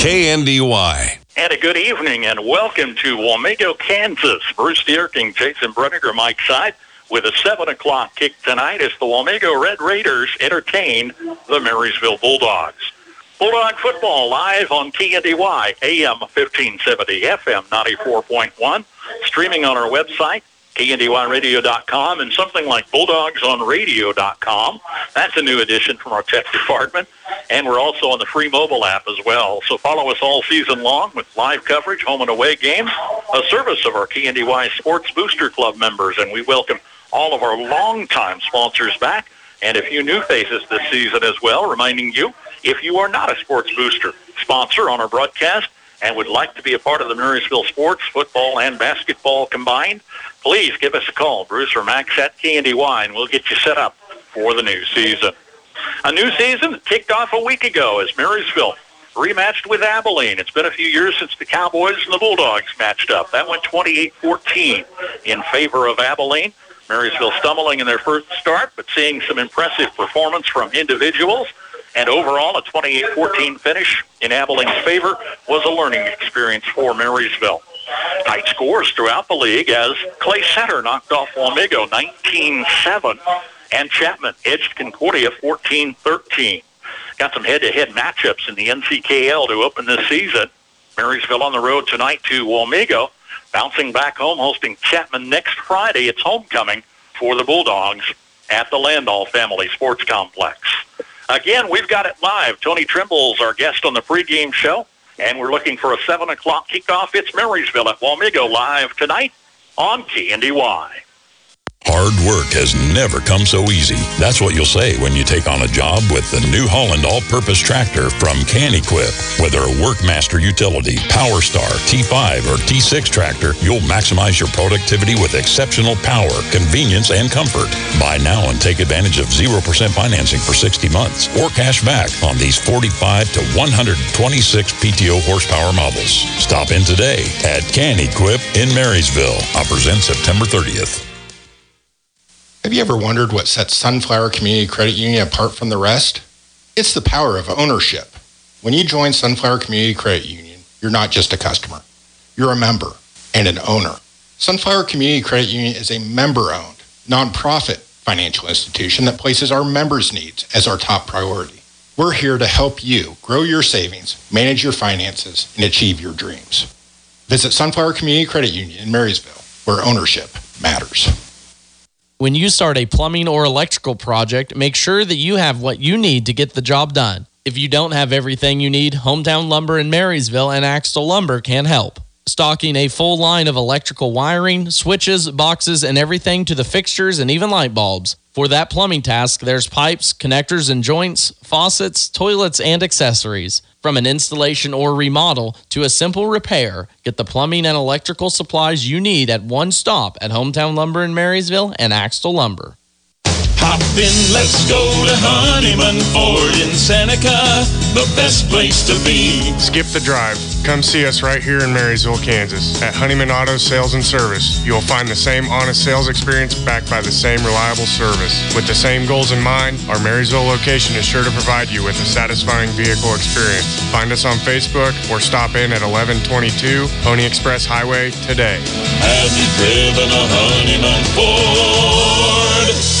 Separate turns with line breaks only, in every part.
KNDY.
And a good evening and welcome to Wamego, Kansas. Bruce Dierking, Jason Bruniger, Mike Side with a 7 o'clock kick tonight as the Wamego Red Raiders entertain the Marysville Bulldogs. Bulldog football live on KNDY, AM 1570, FM 94.1, streaming on our website, KNDYradio.com, and something like BulldogsOnRadio.com. That's a new addition from our tech department. And we're also on the free mobile app as well. So follow us all season long with live coverage, home and away games, a service of our KNDY Sports Booster Club members. And we welcome all of our longtime sponsors back and a few new faces this season as well, reminding you, if you are not a Sports Booster sponsor on our broadcast and would like to be a part of the Marysville Sports, football, and basketball combined, please give us a call, Bruce or Max at KNDY, and we'll get you set up for the new season. A new season kicked off a week ago as Marysville rematched with Abilene. It's been a few years since the Cowboys and the Bulldogs matched up. That went 28-14 in favor of Abilene. Marysville stumbling in their first start, but seeing some impressive performance from individuals. And overall, a 28-14 finish in Abilene's favor was a learning experience for Marysville. Tight scores throughout the league as Clay Center knocked off Wamego 19-7 and Chapman edged Concordia 14-13. Got some head-to-head matchups in the NCKL to open this season. Marysville on the road tonight to Wamego, bouncing back home, hosting Chapman next Friday. It's homecoming for the Bulldogs at the Landall Family Sports Complex. Again, we've got it live. Tony Trimble's our guest on the pregame show, and we're looking for a 7 o'clock kickoff. It's Marysville at Wamego live tonight on KNDY.
Hard work has never come so easy. That's what you'll say when you take on a job with the New Holland all-purpose tractor from Kan-Equip. Whether a Workmaster utility, Power Star, T5, or T6 tractor, you'll maximize your productivity with exceptional power, convenience, and comfort. Buy now and take advantage of 0% financing for 60 months or cash back on these 45 to 126 PTO horsepower models. Stop in today at Kan-Equip in Marysville. Offers end September 30th.
Have you ever wondered what sets Sunflower Community Credit Union apart from the rest? It's the power of ownership. When you join Sunflower Community Credit Union, you're not just a customer. You're a member and an owner. Sunflower Community Credit Union is a member-owned, nonprofit financial institution that places our members' needs as our top priority. We're here to help you grow your savings, manage your finances, and achieve your dreams. Visit Sunflower Community Credit Union in Marysville, where ownership matters.
When you start a plumbing or electrical project, make sure that you have what you need to get the job done. If you don't have everything you need, Hometown Lumber in Marysville and Axtell Lumber can help. Stocking a full line of electrical wiring, switches, boxes, and everything to the fixtures and even light bulbs. For that plumbing task, there's pipes, connectors and joints, faucets, toilets, and accessories. From an installation or remodel to a simple repair, get the plumbing and electrical supplies you need at one stop at Hometown Lumber in Marysville and Axtell Lumber.
Hop in, let's go to Honeyman Ford in Seneca, the best place to be.
Skip the drive. Come see us right here in Marysville, Kansas. At Honeyman Auto Sales and Service, you'll find the same honest sales experience backed by the same reliable service. With the same goals in mind, our Marysville location is sure to provide you with a satisfying vehicle experience. Find us on Facebook or stop in at 1122 Pony Express Highway today.
Have you driven a Honeyman Ford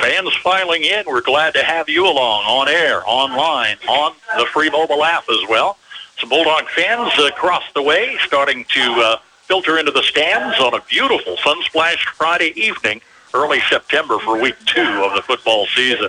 Fans filing in, we're glad to have you along on air, online, on the free mobile app as well. Some Bulldog fans across the way starting to uh, filter into the stands on a beautiful sun-splashed Friday evening, early September for week two of the football season.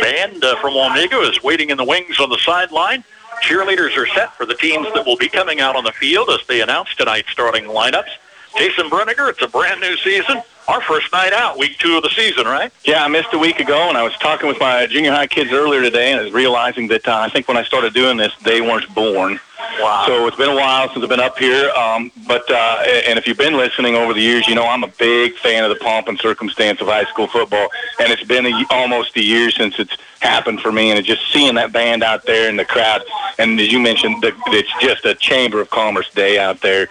Band uh, from Wamego is waiting in the wings on the sideline. Cheerleaders are set for the teams that will be coming out on the field as they announce tonight's starting lineups. Jason Bruniger, it's a brand new season. Our first night out, week two of the season, right?
Yeah, I missed a week ago, and I was talking with my junior high kids earlier today, and I was realizing that uh, I think when I started doing this, they weren't born.
Wow.
So it's been a while since I've been up here. Um, but uh, and if you've been listening over the years, you know I'm a big fan of the pomp and circumstance of high school football, and it's been a, almost a year since it's happened for me. And it's just seeing that band out there in the crowd, and as you mentioned, the, it's just a chamber of commerce day out there.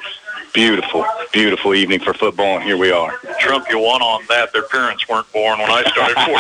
Beautiful, beautiful evening for football, and here we are.
Trump, you won on that. Their parents weren't born when I started 43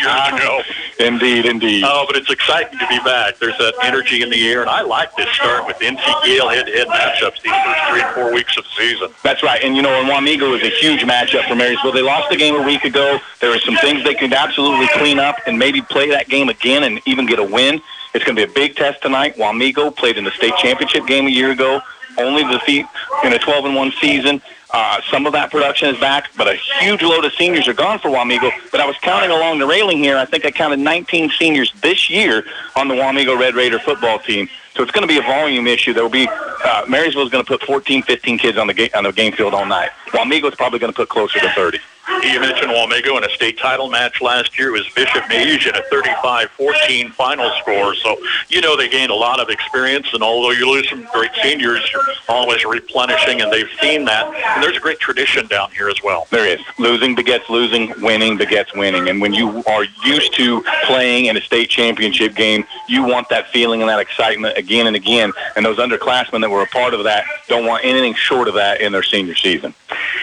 years ago.
Indeed, indeed.
Oh, but it's exciting to be back. There's that energy in the air, and I like this start with NC Yale head-to-head matchups these first three and four weeks of the season.
That's right. And, you know, and Wamego is a huge matchup for Marysville. They lost the game a week ago. There are some things they could absolutely clean up and maybe play that game again and even get a win. It's going to be a big test tonight. Wamego played in the state championship game a year ago, only defeat in a 12 and 1 season. Uh, some of that production is back, but a huge load of seniors are gone for Wamego. But I was counting along the railing here. I think I counted 19 seniors this year on the Wamego Red Raider football team. So it's going to be a volume issue. There will be uh, Marysville is going to put 14, 15 kids on the ga- on the game field all night. Wamego is probably going to put closer to 30.
You mentioned Wamego in a state title match last year. It was Bishop Miege in a 35-14 final score. So, you know, they gained a lot of experience, and although you lose some great seniors, you're always replenishing, and they've seen that. And there's a great tradition down here as well.
There is. Losing begets losing, winning begets winning. And when you are used to playing in a state championship game, you want that feeling and that excitement again and again. And those underclassmen that were a part of that don't want anything short of that in their senior season.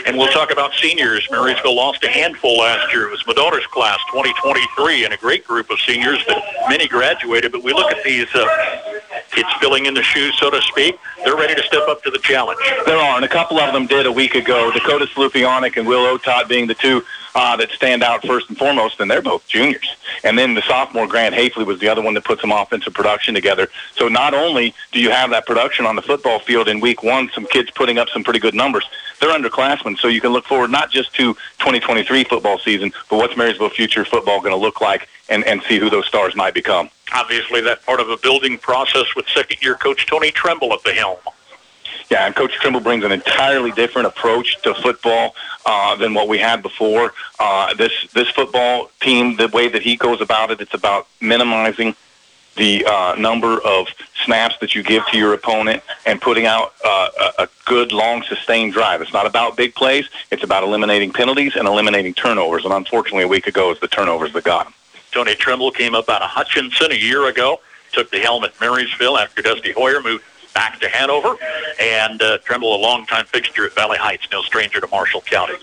And we'll talk about seniors. Marysville lost a handful last year. It was my daughter's class, 2023, and a great group of seniors that many graduated. But we look at these uh, kids filling in the shoes, so to speak. They're ready to step up to the challenge.
There are, and a couple of them did a week ago. Dakota Slupionic and Will Otot being the two uh, that stand out first and foremost, and they're both juniors. And then the sophomore Grant Hafley was the other one that put some offensive production together. So not only do you have that production on the football field in week one, some kids putting up some pretty good numbers, they're underclassmen. So you can look forward not just to 2023 football season, but what's Marysville future football going to look like and, and see who those stars might become.
Obviously, that part of a building process with second-year coach Tony Trimble at the helm.
Yeah, and Coach Trimble brings an entirely different approach to football uh, than what we had before. Uh, this this football team, the way that he goes about it, it's about minimizing the uh, number of snaps that you give to your opponent and putting out uh, a, good, long, sustained drive. It's not about big plays. It's about eliminating penalties and eliminating turnovers. And unfortunately, a week ago, it's the turnovers that got him.
Tony Trimble came up out of Hutchinson a year ago, took the helm at Marysville after Dusty Hoyer moved back to Hanover, and uh, Trimble, a longtime fixture at Valley Heights, no stranger to Marshall County.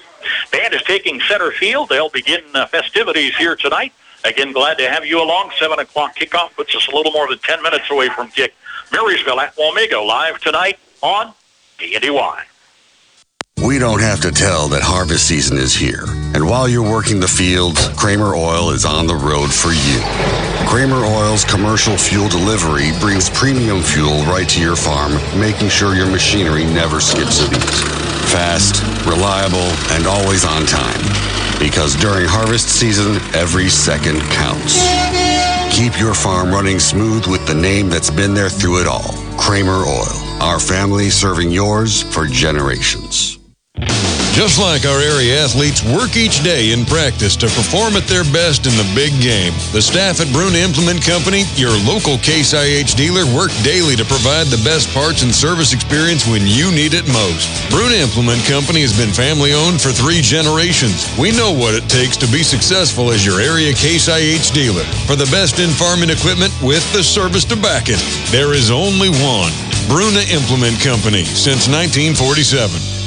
Band is taking center field. They'll begin uh, festivities here tonight. Again, glad to have you along. 7 o'clock kickoff puts us a little more than 10 minutes away from kick. Marysville at Wamego live tonight on KNDY.
We don't have to tell that harvest season is here. And while you're working the fields, Kramer Oil is on the road for you. Kramer Oil's commercial fuel delivery brings premium fuel right to your farm, making sure your machinery never skips a beat. Fast, reliable, and always on time. Because during harvest season, every second counts. Keep your farm running smooth with the name that's been there through it all. Kramer Oil. Our family serving yours for generations.
Just like our area athletes work each day in practice to perform at their best in the big game, the staff at Bruna Implement Company, your local Case IH dealer, work daily to provide the best parts and service experience when you need it most. Bruna Implement Company has been family owned for three generations. We know what it takes to be successful as your area Case IH dealer. For the best in farming equipment with the service to back it, there is only one. Bruna Implement Company since 1947.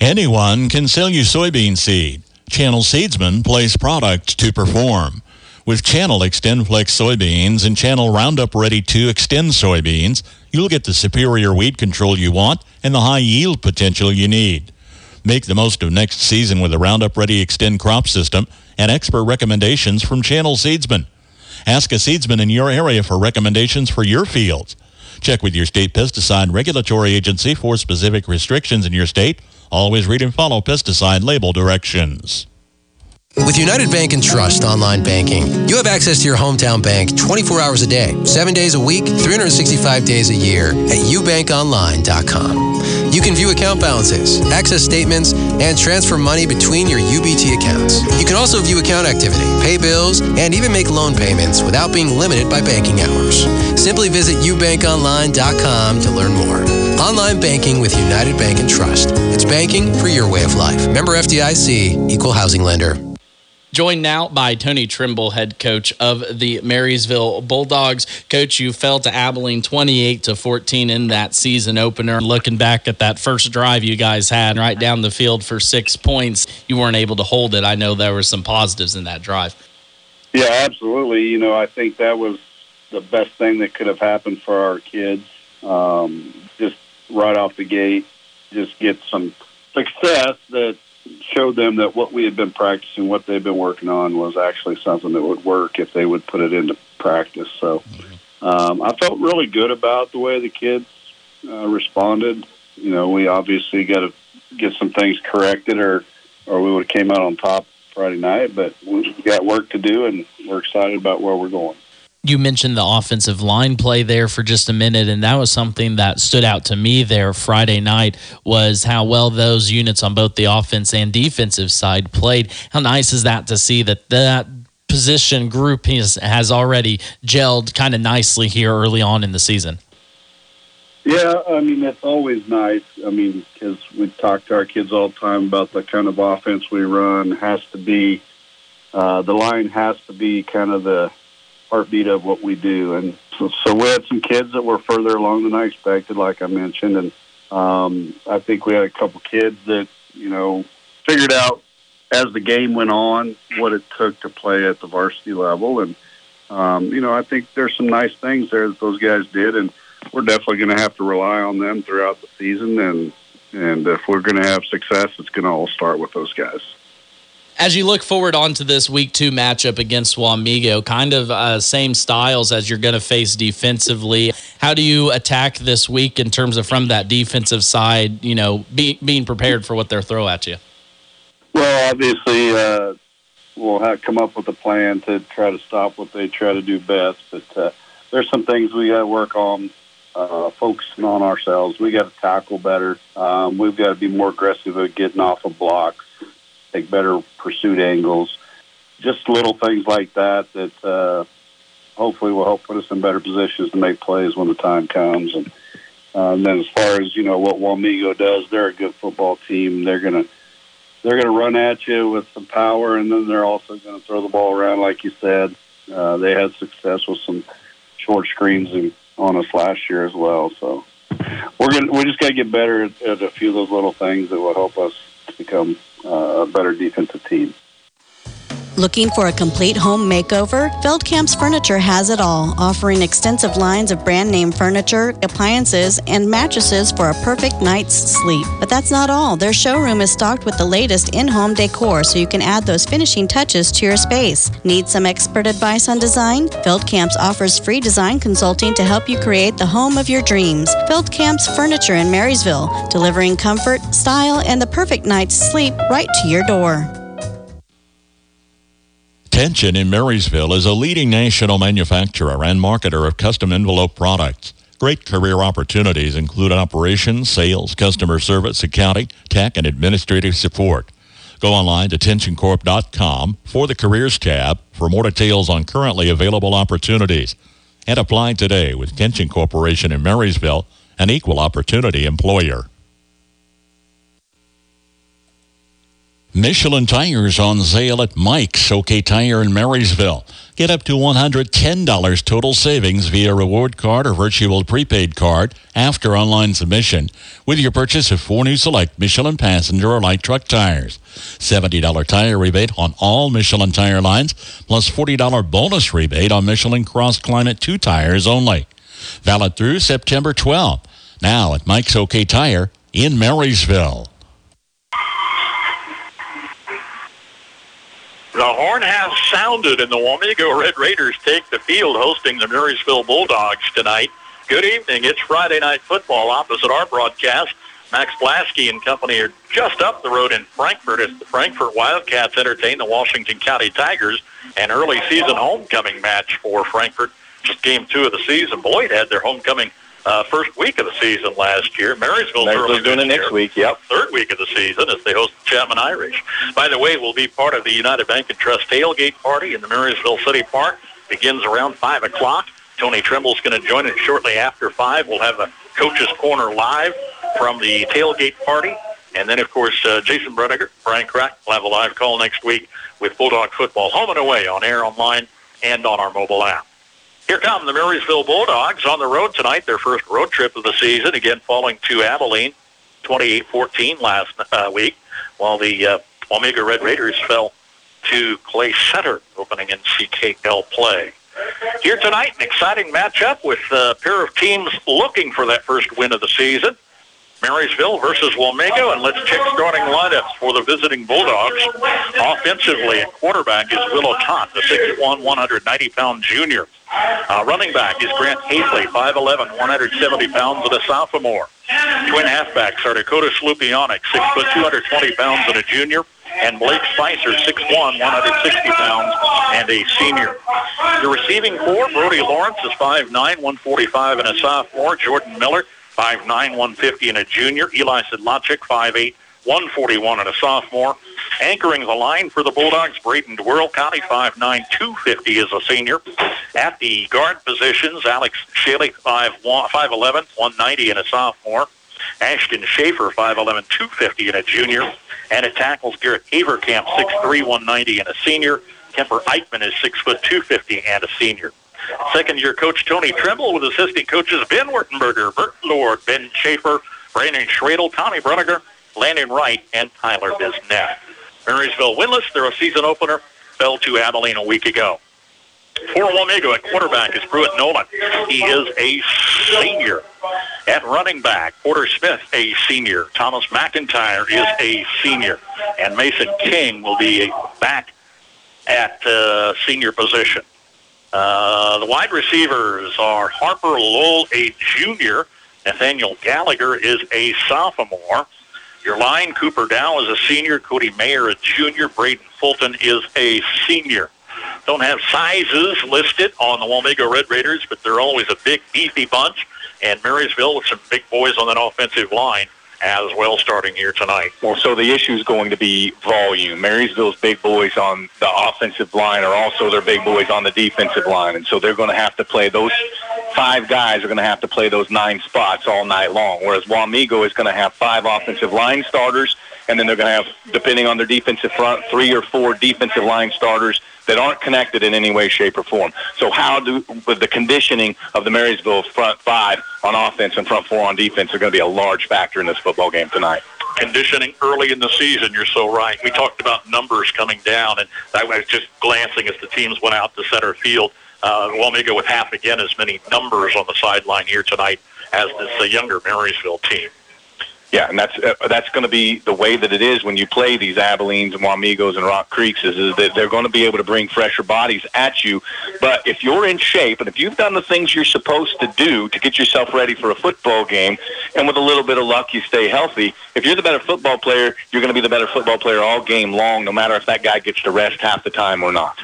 Anyone can sell you soybean seed. Channel Seedsman place product to perform. With Channel XtendFlex soybeans and Channel Roundup Ready 2 Xtend soybeans, you'll get the superior weed control you want and the high yield potential you need. Make the most of next season with the Roundup Ready Xtend crop system and expert recommendations from Channel Seedsman. Ask a seedsman in your area for recommendations for your fields. Check with your state pesticide regulatory agency for specific restrictions in your state. Always read and follow pesticide label directions.
With United Bank and Trust online banking, you have access to your hometown bank 24 hours a day, 7 days a week, 365 days a year at ubankonline.com. You can view account balances, access statements, and transfer money between your UBT accounts. You can also view account activity, pay bills, and even make loan payments without being limited by banking hours. Simply visit ubankonline.com to learn more. Online banking with United Bank and Trust. It's banking for your way of life. Member FDIC, equal housing lender.
Joined now by Tony Trimble, head coach of the Marysville Bulldogs. Coach, you fell to Abilene 28 to 14 in that season opener. Looking back at that first drive you guys had right down the field for six points, you weren't able to hold it. I know there were some positives in that drive.
Yeah, absolutely. You know, I think that was the best thing that could have happened for our kids. Um, just right off the gate, just get some success that showed them that what we had been practicing, what they've been working on, was actually something that would work if they would put it into practice. So um, I felt really good about the way the kids uh, responded. You know, we obviously got to get some things corrected, or or we would have came out on top Friday night. But we got work to do, and we're excited about where we're going
you mentioned the offensive line play there for just a minute and that was something that stood out to me there friday night was how well those units on both the offense and defensive side played. How nice is that to see that that position group has, already gelled kind of nicely here early on in the season?
Yeah i mean it's always nice. I mean because we talk to our kids all the time about the kind of offense we run has to be uh, the line has to be kind of the heartbeat of what we do. And so, so we had some kids that were further along than I expected, like I mentioned. And um, I think we had a couple kids that, you know, figured out as the game went on what it took to play at the varsity level. And, um, you know, I think there's some nice things there that those guys did. And we're definitely going to have to rely on them throughout the season. And, and if we're going to have success, it's going to all start with those guys
as you look forward onto this week two matchup against Wamego, kind of uh, same styles as you're going to face defensively. How do you attack this week in terms of from that defensive side? You know, be, being prepared for what they're throw at you.
Well, obviously, uh, we'll have come up with a plan to try to stop what they try to do best. But uh, there's some things we got to work on. Uh, focusing on ourselves, we got to tackle better. Um, we've got to be more aggressive at getting off of blocks take better pursuit angles, just little things like that that uh, hopefully will help put us in better positions to make plays when the time comes. And, uh, and then as far as you know what Wamego does, they're a good football team. They're gonna they're gonna run at you with some power, and then they're also gonna throw the ball around, like you said. Uh, they had success with some short screens on us last year as well. So we're gonna we just got to get better at, at a few of those little things that will help us become Uh, a better defensive team.
Looking for a complete home makeover? Feldkamp's Furniture has it all, offering extensive lines of brand name furniture, appliances, and mattresses for a perfect night's sleep. But that's not all. Their showroom is stocked with the latest in home decor so you can add those finishing touches to your space. Need some expert advice on design? Feldkamp's offers free design consulting to help you create the home of your dreams. Feldkamp's Furniture in Marysville, delivering comfort, style, and the perfect night's sleep right to your door.
Tension in Marysville is a leading national manufacturer and marketer of custom envelope products. Great career opportunities include operations, sales, customer service, accounting, tech, and administrative support. Go online to tensioncorp.com for the careers tab for more details on currently available opportunities. And apply today with Tension Corporation in Marysville, an equal opportunity employer. Michelin tires on sale at Mike's OK Tire in Marysville. Get up to $110 total savings via reward card or virtual prepaid card after online submission with your purchase of four new select Michelin passenger or light truck tires. $70 tire rebate on all Michelin tire lines plus $40 bonus rebate on Michelin Cross Climate 2 tires only. Valid through September 12. Now at Mike's OK Tire in Marysville.
The horn has sounded, and the Wamego Red Raiders take the field hosting the Marysville Bulldogs tonight. Good evening. It's Friday Night Football opposite our broadcast. Max Blasky and company are just up the road in Frankfort as the Frankfort Wildcats entertain the Washington County Tigers. An early season homecoming match for Frankfort. Just game two of the season. Boyd had their homecoming uh, first week of the season last year. Marysville's,
Marysville's doing it next week. Yep.
Third week of the season as they host the Chapman Irish. By the way, we'll be part of the United Bank and Trust tailgate party in the Marysville City Park. Begins around five o'clock. Tony Trimble's going to join us shortly after five. We'll have a coach's corner live from the tailgate party And then, of course, uh, Jason Bruniger, Brian Crack will have a live call next week with Bulldog football home and away on air, online, and on our mobile app. Here come the Marysville Bulldogs on the road tonight, their first road trip of the season, again falling to Abilene 28-14 last uh, week, while the uh, Wamego Red Raiders fell to Clay Center opening NCKL play. Here tonight, an exciting matchup with a pair of teams looking for that first win of the season. Marysville versus Wamego, and let's check starting lineups for the visiting Bulldogs. Offensively, at quarterback is Will Otot, the 6'1", 190-pound junior. Uh, running back is Grant Hafley, 5'11", 170 pounds, and a sophomore. Twin halfbacks are Dakota Slupionic, 6 foot 220 pounds, and a junior and Blake Spicer, 6'1", 160 pounds, and a senior. The receiving core, Brody Lawrence is 5'9", 145, and a sophomore. Jordan Miller, 5'9", 150, and a junior. Eli Sidlachik, 5'8", 141, and a sophomore. Anchoring the line for the Bulldogs, Braden DeWirl County, 5'9", 250 is a senior. At the guard positions, Alex Shaley, 5'11", 190, and a sophomore. Ashton Schaefer, 5'11", 250, and a junior. And it tackles Garrett Avercamp, 6'3", 190, and a senior. Kemper Eichman is 6 foot 250 and a senior. Second year coach Tony Trimble with assistant coaches Ben Wertenberger, Bert Lord, Ben Schaefer, Brandon Schradel, Tommy Bruniger, Landon Wright, and Tyler Bisnet. Marysville winless. They're a season opener. Fell to Abilene a week ago. For Wamego at quarterback is Pruitt Nolan. He is a senior. At running back, Porter Smith, a senior. Thomas McIntyre is a senior. And Mason King will be back at uh, senior position. Uh, the wide receivers are Harper Lowell, a junior. Nathaniel Gallagher is a sophomore. Your line, Cooper Dow is a senior. Cody Mayer, a junior. Braden Fulton is a senior. Don't have sizes listed on the Wamego Red Raiders, but they're always a big, beefy bunch. And Marysville with some big boys on that offensive line as well starting here tonight.
Well, so the issue is going to be volume. Marysville's big boys on the offensive line are also their big boys on the defensive line, and so they're going to have to play those five guys are going to have to play those nine spots all night long. Whereas Wamego is going to have five offensive line starters, and then they're going to have, depending on their defensive front, three or four defensive line starters that aren't connected in any way, shape, or form. So how do with the conditioning of the Marysville front five on offense and front four on defense are going to be a large factor in this football game tonight
conditioning early in the season. You're so right. We talked about numbers coming down, and I was just glancing as the teams went out to center field. Uh, Wamego with half again as many numbers on the sideline here tonight as this uh, younger Marysville team.
Yeah, and that's uh, that's going to be the way that it is when you play these Abilenes and Wamegos and Rock Creeks is, is that they're going to be able to bring fresher bodies at you. But if you're in shape and if you've done the things you're supposed to do to get yourself ready for a football game, and with a little bit of luck you stay healthy, if you're the better football player, you're going to be the better football player all game long, no matter if that guy gets to rest half the time or not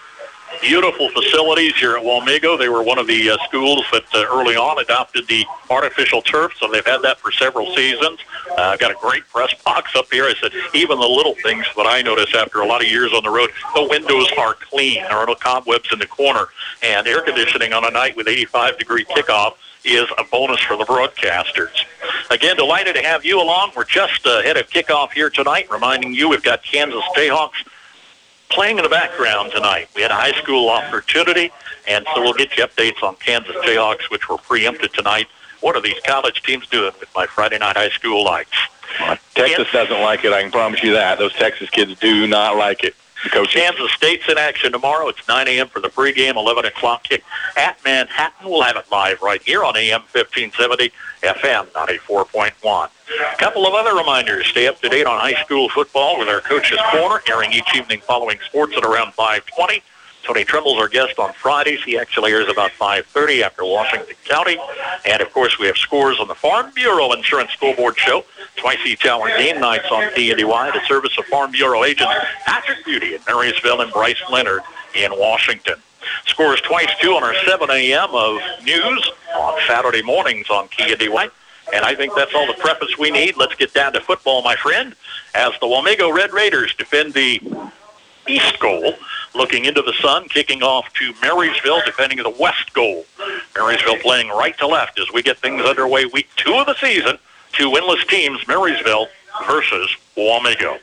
beautiful facilities here at Wamego. They were one of the uh, schools that uh, early on adopted the artificial turf, so they've had that for several seasons. Uh, I've got a great press box up here. I said even the little things that I notice after a lot of years on the road, the windows are clean. There are no cobwebs in the corner, and air conditioning on a night with 85 degree kickoff is a bonus for the broadcasters. Again, delighted to have you along. We're just ahead of kickoff here tonight, reminding you we've got Kansas Jayhawks playing in the background tonight. We had a high school opportunity, and so we'll get you updates on Kansas Jayhawks, which were preempted tonight. What are these college teams doing with my Friday night high school lights?
Texas doesn't like it. I can promise you that. Those Texas kids do not like it.
Kansas State's in action tomorrow. It's 9 a.m. for the pregame, 11 o'clock kick at Manhattan. We'll have it live right here on AM 1570, FM 94.1. A couple of other reminders. Stay up to date on high school football with our Coach's Corner, airing each evening following sports at around 520. Tony Trimble's our guest on Fridays. He actually airs about 5.30 after Washington County. And, of course, we have scores on the Farm Bureau Insurance Scoreboard Show. Twice each hour game nights on KNDY, the service of Farm Bureau agents Patrick Beauty in Marysville and Bryce Leonard in Washington. Scores twice, too, on our 7 a.m. of news on Saturday mornings on KNDY. And DY. And I think that's all the preface we need. Let's get down to football, my friend, as the Wamego Red Raiders defend the east goal, looking into the sun, kicking off to Marysville, defending the west goal. Marysville playing right to left as we get things underway week two of the season. Two winless teams, Marysville versus Wamego.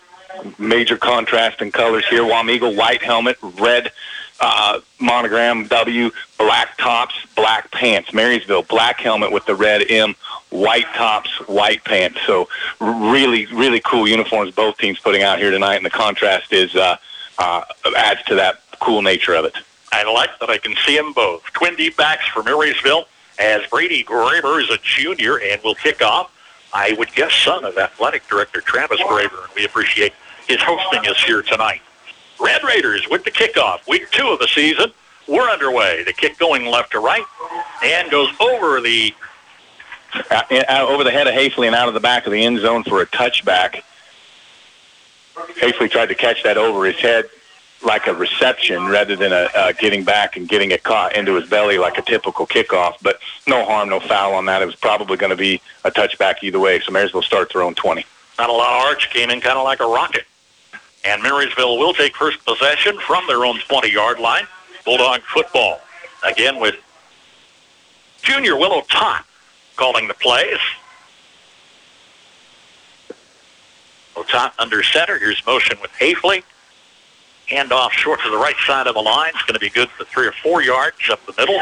Major contrast in colors here. Wamego white helmet, red uh, monogram W, black tops, black pants. Marysville black helmet with the red M, white tops, white pants. So really, really cool uniforms both teams putting out here tonight, and the contrast is uh, uh, adds to that cool nature of it.
I like that I can see them both. Twin deep backs for Marysville as Brady Graber is a junior and will kick off. I would guess son of athletic director Travis Graber, and we appreciate his hosting us here tonight. Red Raiders with the kickoff, week two of the season. We're underway. The kick going left to right and goes over the
uh, over the head of Hafley and out of the back of the end zone for a touchback. Hafley tried to catch that over his head like a reception rather than a uh, getting back and getting it caught into his belly like a typical kickoff. But no harm, no foul on that. It was probably going to be a touchback either way. So Marysville starts their own 20.
Not a lot of arch came in kind of like a rocket. And Marysville will take first possession from their own 20-yard line. Bulldog football. Again with junior Will Otot calling the plays. Tot under center. Here's motion with Hafley. Hand off short to the right side of the line. It's going to be good for three or four yards up the middle.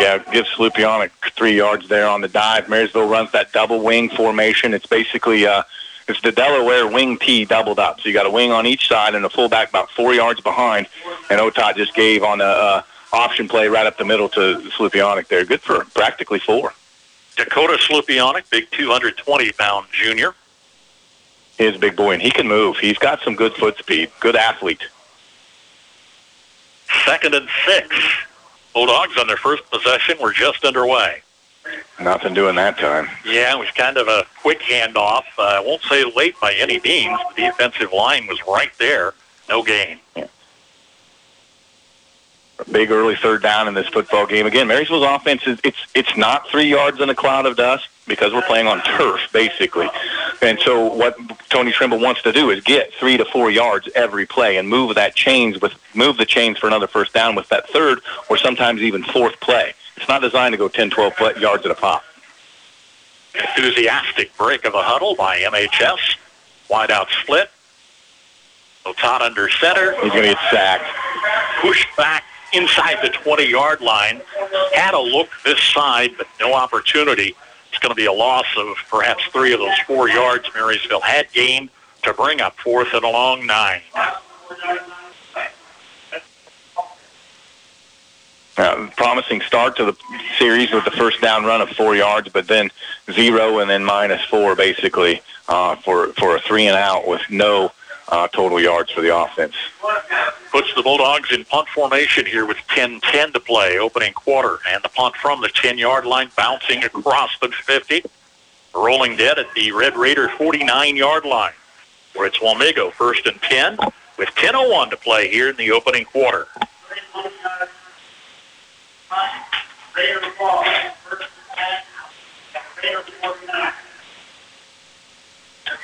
Yeah, gives Slupionic three yards there on the dive. Marysville runs that double wing formation. It's basically uh, it's the Delaware wing T doubled up. So you got a wing on each side and a fullback about four yards behind. And Otot just gave on a uh, option play right up the middle to Slupionic there. Good for practically four.
Dakota Slupionic, big 220-pound junior.
His big boy, and he can move. He's got some good foot speed. Good athlete.
Second and six. Bulldogs on their first possession were just underway.
Nothing doing that time.
Yeah, it was kind of a quick handoff. Uh, I won't say late by any means. But the defensive line was right there. No gain.
Yeah. A big early third down in this football game. Again, Marysville's offense is it's it's not three yards in a cloud of dust because we're playing on turf basically. And so what Tony Trimble wants to do is get three to four yards every play and move that chains with move the chains for another first down with that third or sometimes even fourth play. It's not designed to go 10, 12 yards at a pop.
Enthusiastic break of a huddle by MHS. Wide out split. Otot under center.
He's going to get sacked.
Pushed back inside the 20-yard line. Had a look this side, but no opportunity. Going to be a loss of perhaps three of those four yards Marysville had gained to bring up fourth and a long nine.
Uh, promising start to the series with the first down run of four yards, but then zero and then minus four basically uh, for for a three and out with no uh, total yards for the offense.
Puts the Bulldogs in punt formation here with 10-10 to play, opening quarter, and the punt from the 10-yard line bouncing across the 50, rolling dead at the Red Raider 49-yard line, where it's Wamego first and 10 with 10:01 to play here in the opening quarter.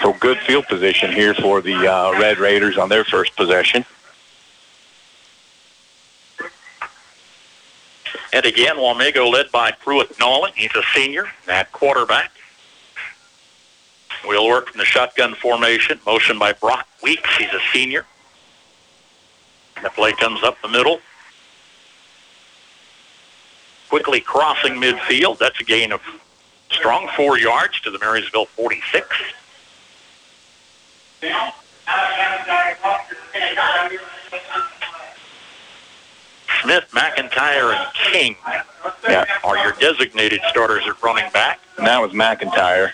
So good field position here for the uh, Red Raiders on their first possession.
And again, Wamego led by Pruitt Nolan. He's a senior at quarterback. We'll work from the shotgun formation. Motion by Brock Weeks. He's a senior. The play comes up the middle quickly crossing midfield. That's a gain of strong four yards to the Marysville 46. Smith, McIntyre, and King
yeah.
are your designated starters at running back.
And that was McIntyre.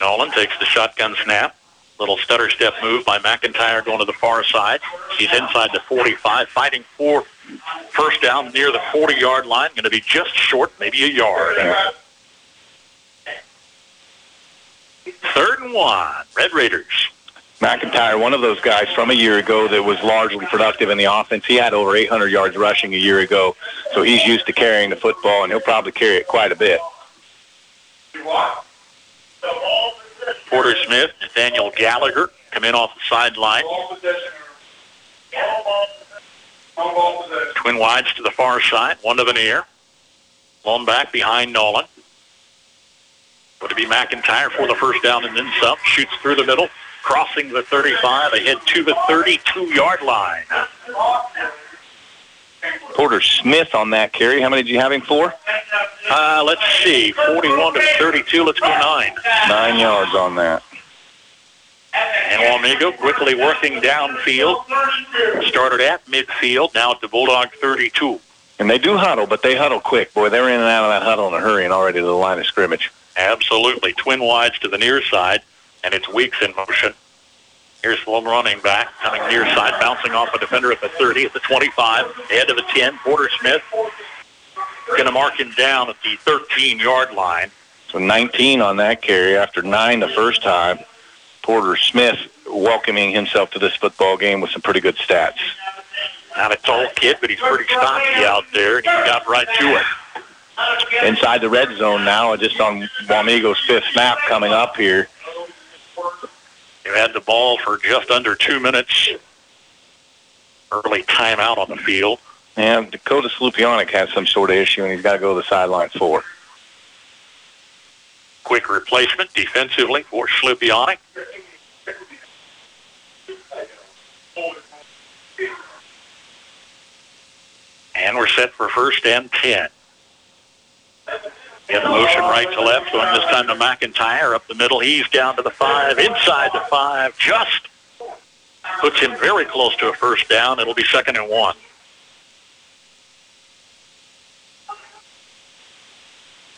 Nolan takes the shotgun snap. Little stutter step move by McIntyre going to the far side. He's inside the 45, fighting for first down near the 40-yard line. Going to be just short, maybe a yard. Third and one, Red Raiders.
McIntyre, one of those guys from a year ago that was largely productive in the offense. He had over 800 yards rushing a year ago, so he's used to carrying the football, and he'll probably carry it quite a bit.
Porter Smith, Nathaniel Gallagher come in off the sideline. Twin wides to the far side, one to Veneer. Lone back behind Nolan. Going it be McIntyre for the first down and then some. Shoots through the middle, crossing the 35, ahead to the 32-yard line.
Porter Smith on that carry. How many did you have him for?
Uh, let's see, 41 to 32. Let's go nine.
Nine yards on that.
And Wamego quickly working downfield. Started at midfield, now at the Bulldog 32.
And they do huddle, but they huddle quick. Boy, they're in and out of that huddle in a hurry and already to the line of scrimmage.
Absolutely. Twin wides to the near side, and it's Weeks in motion. Here's the running back coming near side, bouncing off a defender at the 30, at the 25, ahead of the 10. Porter Smith going to mark him down at the 13-yard line.
So 19 on that carry after nine the first time. Porter Smith welcoming himself to this football game with some pretty good stats.
Not a tall kid, but he's pretty stocky out there, and he got right to it.
Inside the red zone now, just on Wamego's fifth snap coming up here.
You had the ball for just under two minutes. Early timeout on the field.
And Dakota Slupionic has some sort of issue, and he's got to go to the sideline for.
Quick replacement defensively for Slupionic. And we're set for first and 10. In motion right to left, going this time to McIntyre up the middle. He's down to the five, inside the five, just puts him very close to a first down. It'll be second and one.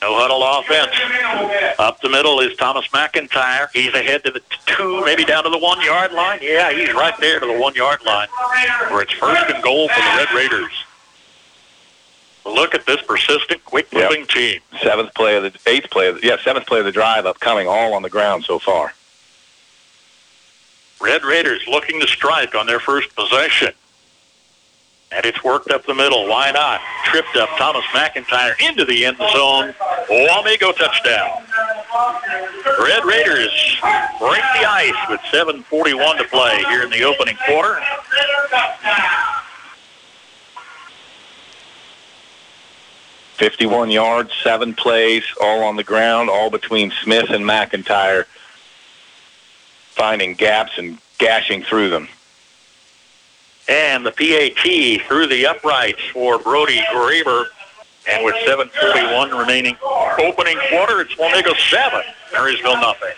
No huddle offense. Up the middle is Thomas McIntyre. He's ahead to the two, maybe down to the one yard line. Yeah, he's right there to the one yard line where it's first and goal for the Red Raiders. Look at this persistent, quick-moving
Yep.
team.
Seventh play of the eighth play of the, yeah seventh play of the drive upcoming, all on the ground so far.
Red Raiders looking to strike on their first possession. And it's worked up the middle. Why not? Tripped up Thomas McIntyre into the end zone. Wamego touchdown. Red Raiders break the ice with 7.41 to play here in the opening quarter.
Fifty-one yards, seven plays, all on the ground, all between Smith and McIntyre, finding gaps and gashing through them.
And the PAT through the uprights for Brody Graber. And with 7.41 remaining opening quarter, it's Wamego 7, Marysville nothing.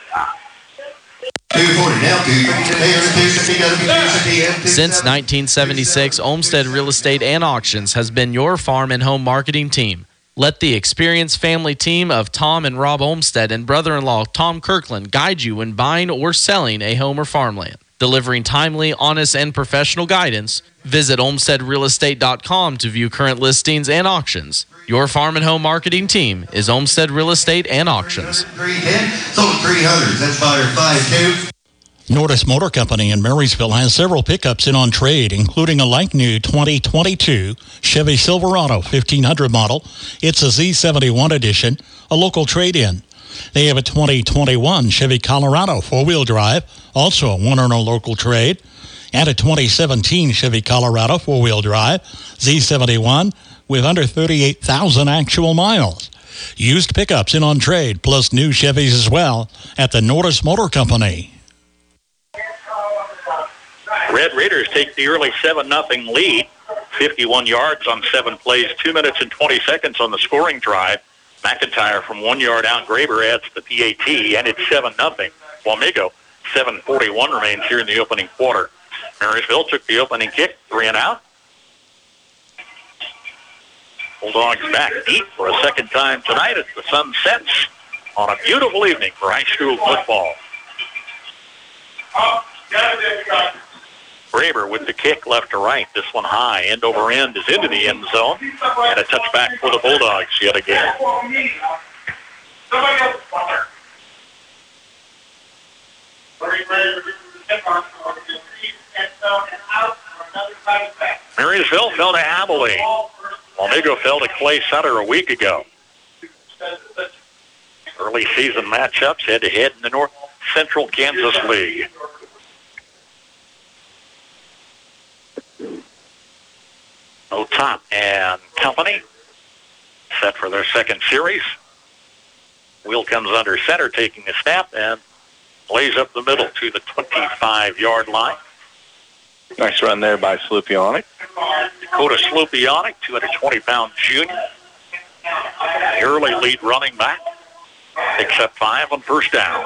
Since 1976, Olmsted Real Estate and Auctions has been your farm and home marketing team. Let the experienced family team of Tom and Rob Olmsted and brother in law Tom Kirkland guide you when buying or selling a home or farmland. Delivering timely, honest, and professional guidance, visit olmstedrealestate.com to view current listings and auctions. Your farm and home marketing team is Olmsted Real Estate and Auctions.
310, sold 300. That's buyer 5 2.
Nordhus Motor Company in Marysville has several pickups in on trade, including a like new 2022 Chevy Silverado 1500 model. It's a Z71 edition, a local trade-in. They have a 2021 Chevy Colorado four-wheel drive, also a one-owner local trade, and a 2017 Chevy Colorado four-wheel drive, Z71, with under 38,000 actual miles. Used pickups in on trade, plus new Chevys as well, at the Nordhus Motor Company.
Red Raiders take the early 7 nothing lead. 51 yards on seven plays, 2 minutes and 20 seconds on the scoring drive. McIntyre from one yard out. Graber adds the PAT, and it's 7 nothing. Wamego, 7.41 remains here in the opening quarter. Marysville took the opening kick, three and out. Bulldogs back deep for a second time tonight as the sun sets on a beautiful evening for high school football. Graber with the kick left to right. This one high, end over end, is into the end zone. And a touchback for the Bulldogs yet again. Marysville fell to Abilene. Wamego fell to Clay Center a week ago. Early season matchups head to head in the North Central Kansas League. Otot and company set for their second series. Wheel comes under center, taking a snap, and lays up the middle to the 25-yard line.
Nice run there by Slupionic.
Dakota Slupionic, 220-pound junior. Early lead running back. Picks up five on first down.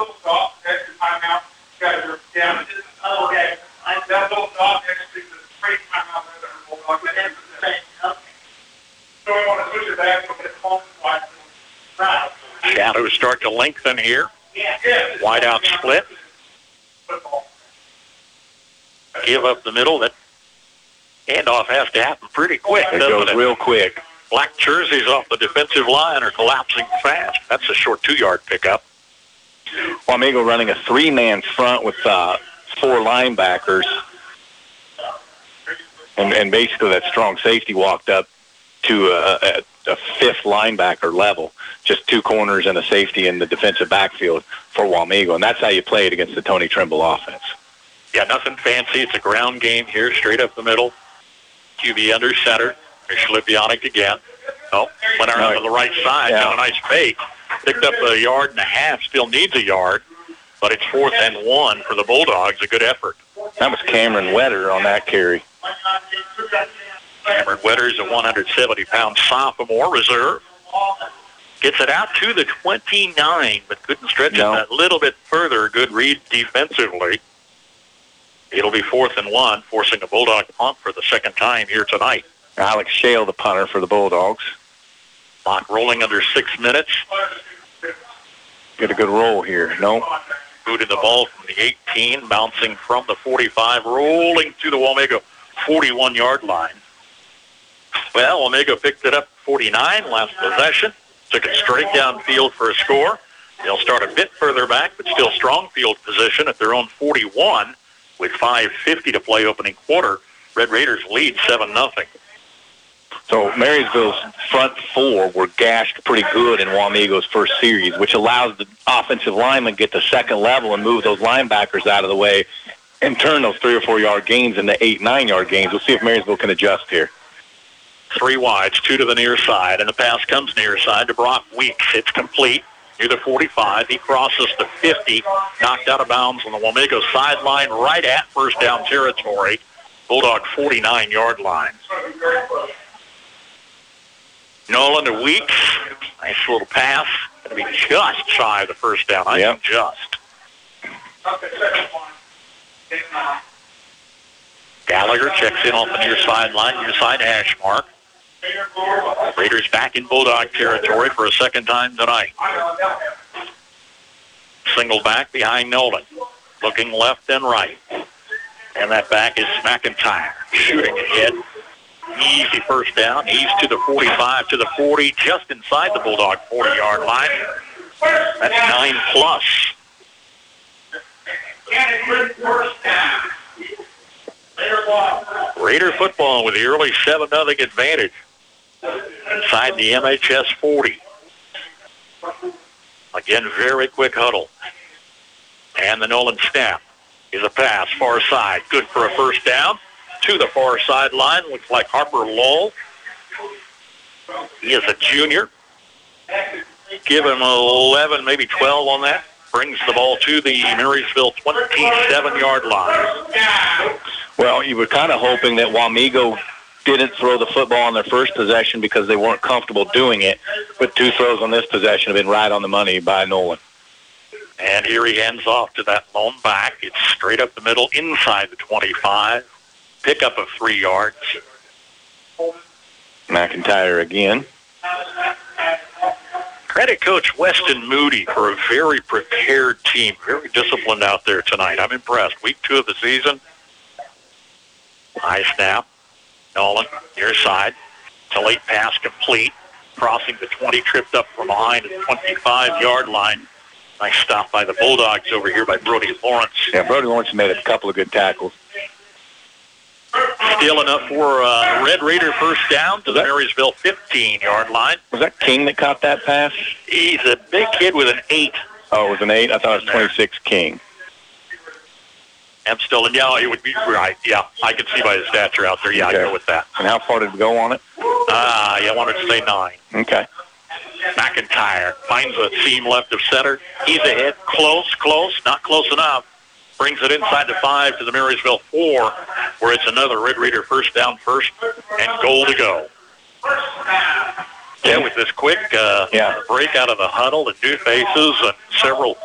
Shadows start to lengthen here. Wide out split. Give up the middle. That handoff has to happen pretty quick,
It goes
it?
real quick.
Black jerseys off the defensive line are collapsing fast. That's a short two-yard pickup.
Wamego running a three-man front with uh, four linebackers, and, and basically that strong safety walked up to a, a, a fifth linebacker level, just two corners and a safety in the defensive backfield for Wamego, and that's how you play it against the Tony Trimble offense.
Yeah, nothing fancy. It's a ground game here, straight up the middle. QB under center. Here's Schlipionic again. Oh, went around to the right side.
Yeah.
Got a nice fake. Picked up a yard and a half. Still needs a yard, but it's fourth and one for the Bulldogs. A good effort.
That was Cameron Wetter on that carry.
Cameron Wetters, a 170-pound sophomore reserve. Gets it out to the 29, but couldn't stretch
No.
it a little bit further. Good read defensively. It'll be fourth and one, forcing a Bulldog punt for the second time here tonight.
Alex Shale, the punter for the Bulldogs.
Clock rolling under six minutes.
Get a good roll here. No.
Booted the ball from the 18, bouncing from the 45, rolling to the Wamego 41-yard line. Well, Wamego picked it up 49 last possession. Took it straight downfield for a score. They'll start a bit further back, but still strong field position at their own 41 with 5.50 to play opening quarter. Red Raiders lead 7 nothing.
So Marysville's front four were gashed pretty good in Wamego's first series, which allows the offensive linemen to get to second level and move those linebackers out of the way and turn those three or four yard gains into eight, nine yard gains. We'll see if Marysville can adjust here.
Three wides, two to the near side, and the pass comes near side to Brock Weeks. It's complete near the 45. He crosses the 50, knocked out of bounds on the Wamego sideline right at first down territory. Bulldog 49-yard line. Nolan to Weeks. Nice little pass. Going to be just shy of the first down. I
Yep.
think just. Gallagher checks in off the near sideline, near side hash mark. Raiders back in Bulldog territory for a second time tonight. Single back behind Nolan. Looking left and right. And that back is McIntyre. Shooting ahead. Easy first down. East to the 45, to the 40, just inside the Bulldog 40-yard line. That's nine plus. Raider football with the early 7 nothing advantage inside the MHS 40. Again, very quick huddle. And the Nolan snap is a pass, far side. Good for a first down. To the far sideline. Looks like Harper Lowell. He is a junior. Give him 11, maybe 12 on that. Brings the ball to the Marysville 27-yard line.
Well, you were kind of hoping that Wamego didn't throw the football on their first possession because they weren't comfortable doing it. But two throws on this possession have been right on the money by Nolan.
And here he hands off to that lone back. It's straight up the middle inside the 25. Pickup of three yards.
McIntyre again.
Credit Coach Weston Moody for a very prepared team, very disciplined out there tonight. I'm impressed. Week two of the season. High snap. Nolan, near side. It's a late pass complete. Crossing the 20, tripped up from behind at the 25-yard line. Nice stop by the Bulldogs over here by Brody Lawrence.
Yeah, Brody Lawrence made a couple of good tackles.
Still enough for uh, Red Raider first down to the Marysville 15-yard line.
Was that King that caught that pass?
He's a big kid with an eight.
Oh, it was an eight. I thought it was 26 King.
I'm still, and yeah, it would be right. Yeah, I can see by the stature out there. Yeah, I
Okay.
go with that.
And how far did we go on it?
Ah, yeah, I wanted to say nine.
Okay.
McIntyre finds a seam left of center. He's ahead. Close, close, not close enough. Brings it inside the five to the Marysville four, where it's another Red Raider first down first and goal to go. Yeah, with this quick uh,
Yeah.
break out of the huddle and new faces and several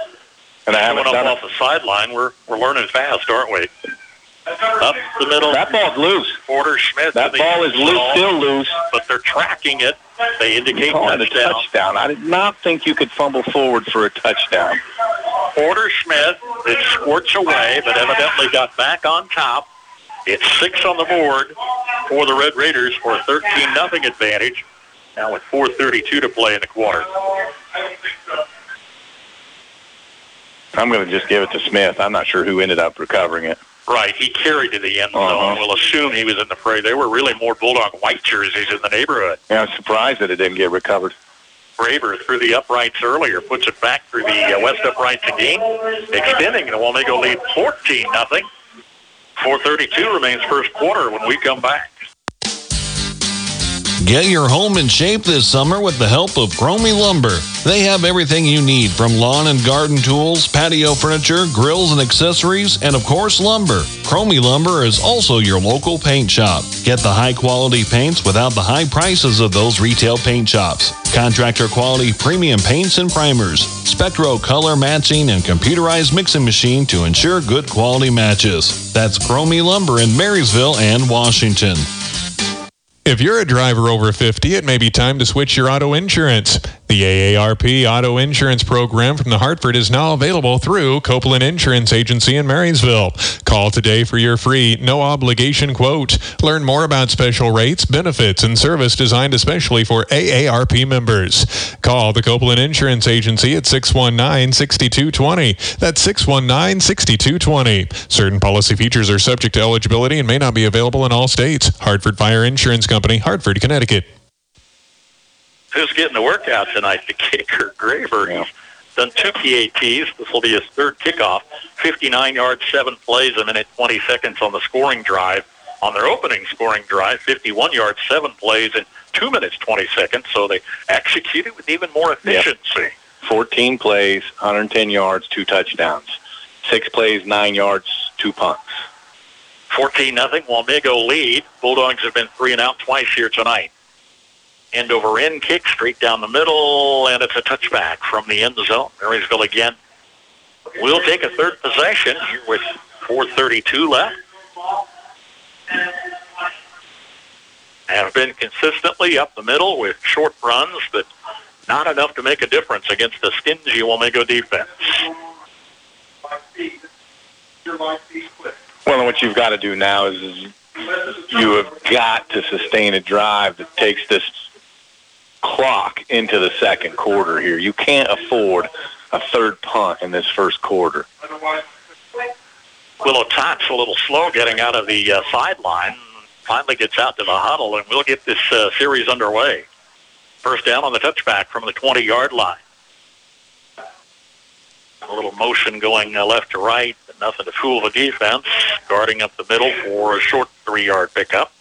And I haven't done
off the sideline, we're we're learning fast, aren't we? Up the middle.
That ball's loose.
Porter Schmidt.
That ball is loose,
ball,
still loose.
but they're tracking it. They indicate
it a
touchdown.
touchdown. I did not think you could fumble forward for a touchdown.
Porter Schmidt, it squirts away, but evidently got back on top. It's six on the board for the Red Raiders for a 13 nothing advantage. Now with 4:32 to play in the quarter.
I'm going to just give it to Smith. I'm not sure who ended up recovering it.
Right, he carried to the end zone.
Uh-huh.
We'll assume he was in the fray. They were really more Bulldog white jerseys in the neighborhood.
Yeah, I'm surprised that it didn't get recovered.
Braver through the uprights earlier, puts it back through the uh, west uprights again, extending the Wamego lead 14 nothing. 4:32 remains first quarter when we come back.
Get your home in shape this summer with the help of Chromie Lumber. They have everything you need from lawn and garden tools, patio furniture, grills and accessories, and of course, lumber. Chromie Lumber is also your local paint shop. Get the high quality paints without the high prices of those retail paint shops. Contractor quality premium paints and primers. Spectro color matching and computerized mixing machine to ensure good quality matches. That's Chromie Lumber in Marysville and Washington.
If you're a driver over 50, it may be time to switch your auto insurance. The AARP Auto Insurance Program from the Hartford is now available through Copeland Insurance Agency in Marysville. Call today for your free, no obligation quote. Learn more about special rates, benefits, and service designed especially for AARP members. Call the Copeland Insurance Agency at 619 6220. That's 619 6220. Certain policy features are subject to eligibility and may not be available in all states. Hartford Fire Insurance Company, Hartford, Connecticut.
Who's getting the workout tonight? The kicker, Graver. He's done two PATs. This will be his third kickoff. 59 yards, seven plays, a minute 20 seconds on the scoring drive. On their opening scoring drive, 51 yards, seven plays, and two minutes 20 seconds. So they executed with even more efficiency.
14 plays, 110 yards, two touchdowns. Six plays, nine yards, two punts.
14 nothing. Wamego lead. Bulldogs have been three and out twice here tonight. End over end kick straight down the middle, and it's a touchback from the end zone. Marysville again. We'll take a third possession here with 4:32 left. Have been consistently up the middle with short runs, but not enough to make a difference against the stingy Wamego defense.
Well, what you've got to do now is, is you have got to sustain a drive that takes this clock into the second quarter here. You can't afford a third punt in this first quarter.
Will Otot's a little slow getting out of the uh, sideline. Finally gets out to the huddle, and we'll get this uh, series underway. First down on the touchback from the 20-yard line. A little motion going uh, left to right, but nothing to fool the defense. Guarding up the middle for a short three-yard pickup.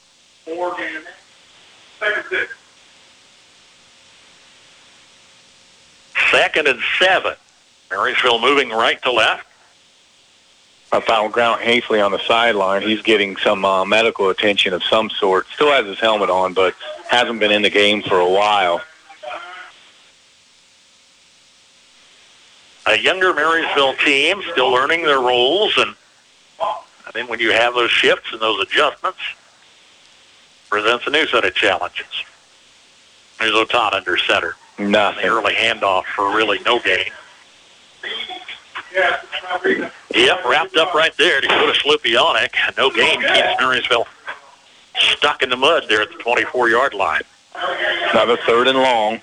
Second and seven. Marysville moving right to left.
I found Grant Hafley on the sideline. He's getting some uh, medical attention of some sort. Still has his helmet on, but hasn't been in the game for a while.
a younger Marysville team still learning their roles, and I think when you have those shifts and those adjustments, presents a new set of challenges. There's Otot under center.
Nothing.
The early handoff for really no gain. Yep, wrapped up right there to go to Slupionic. No gain keeps Marysville stuck in the mud there at the 24-yard line.
Another third and long.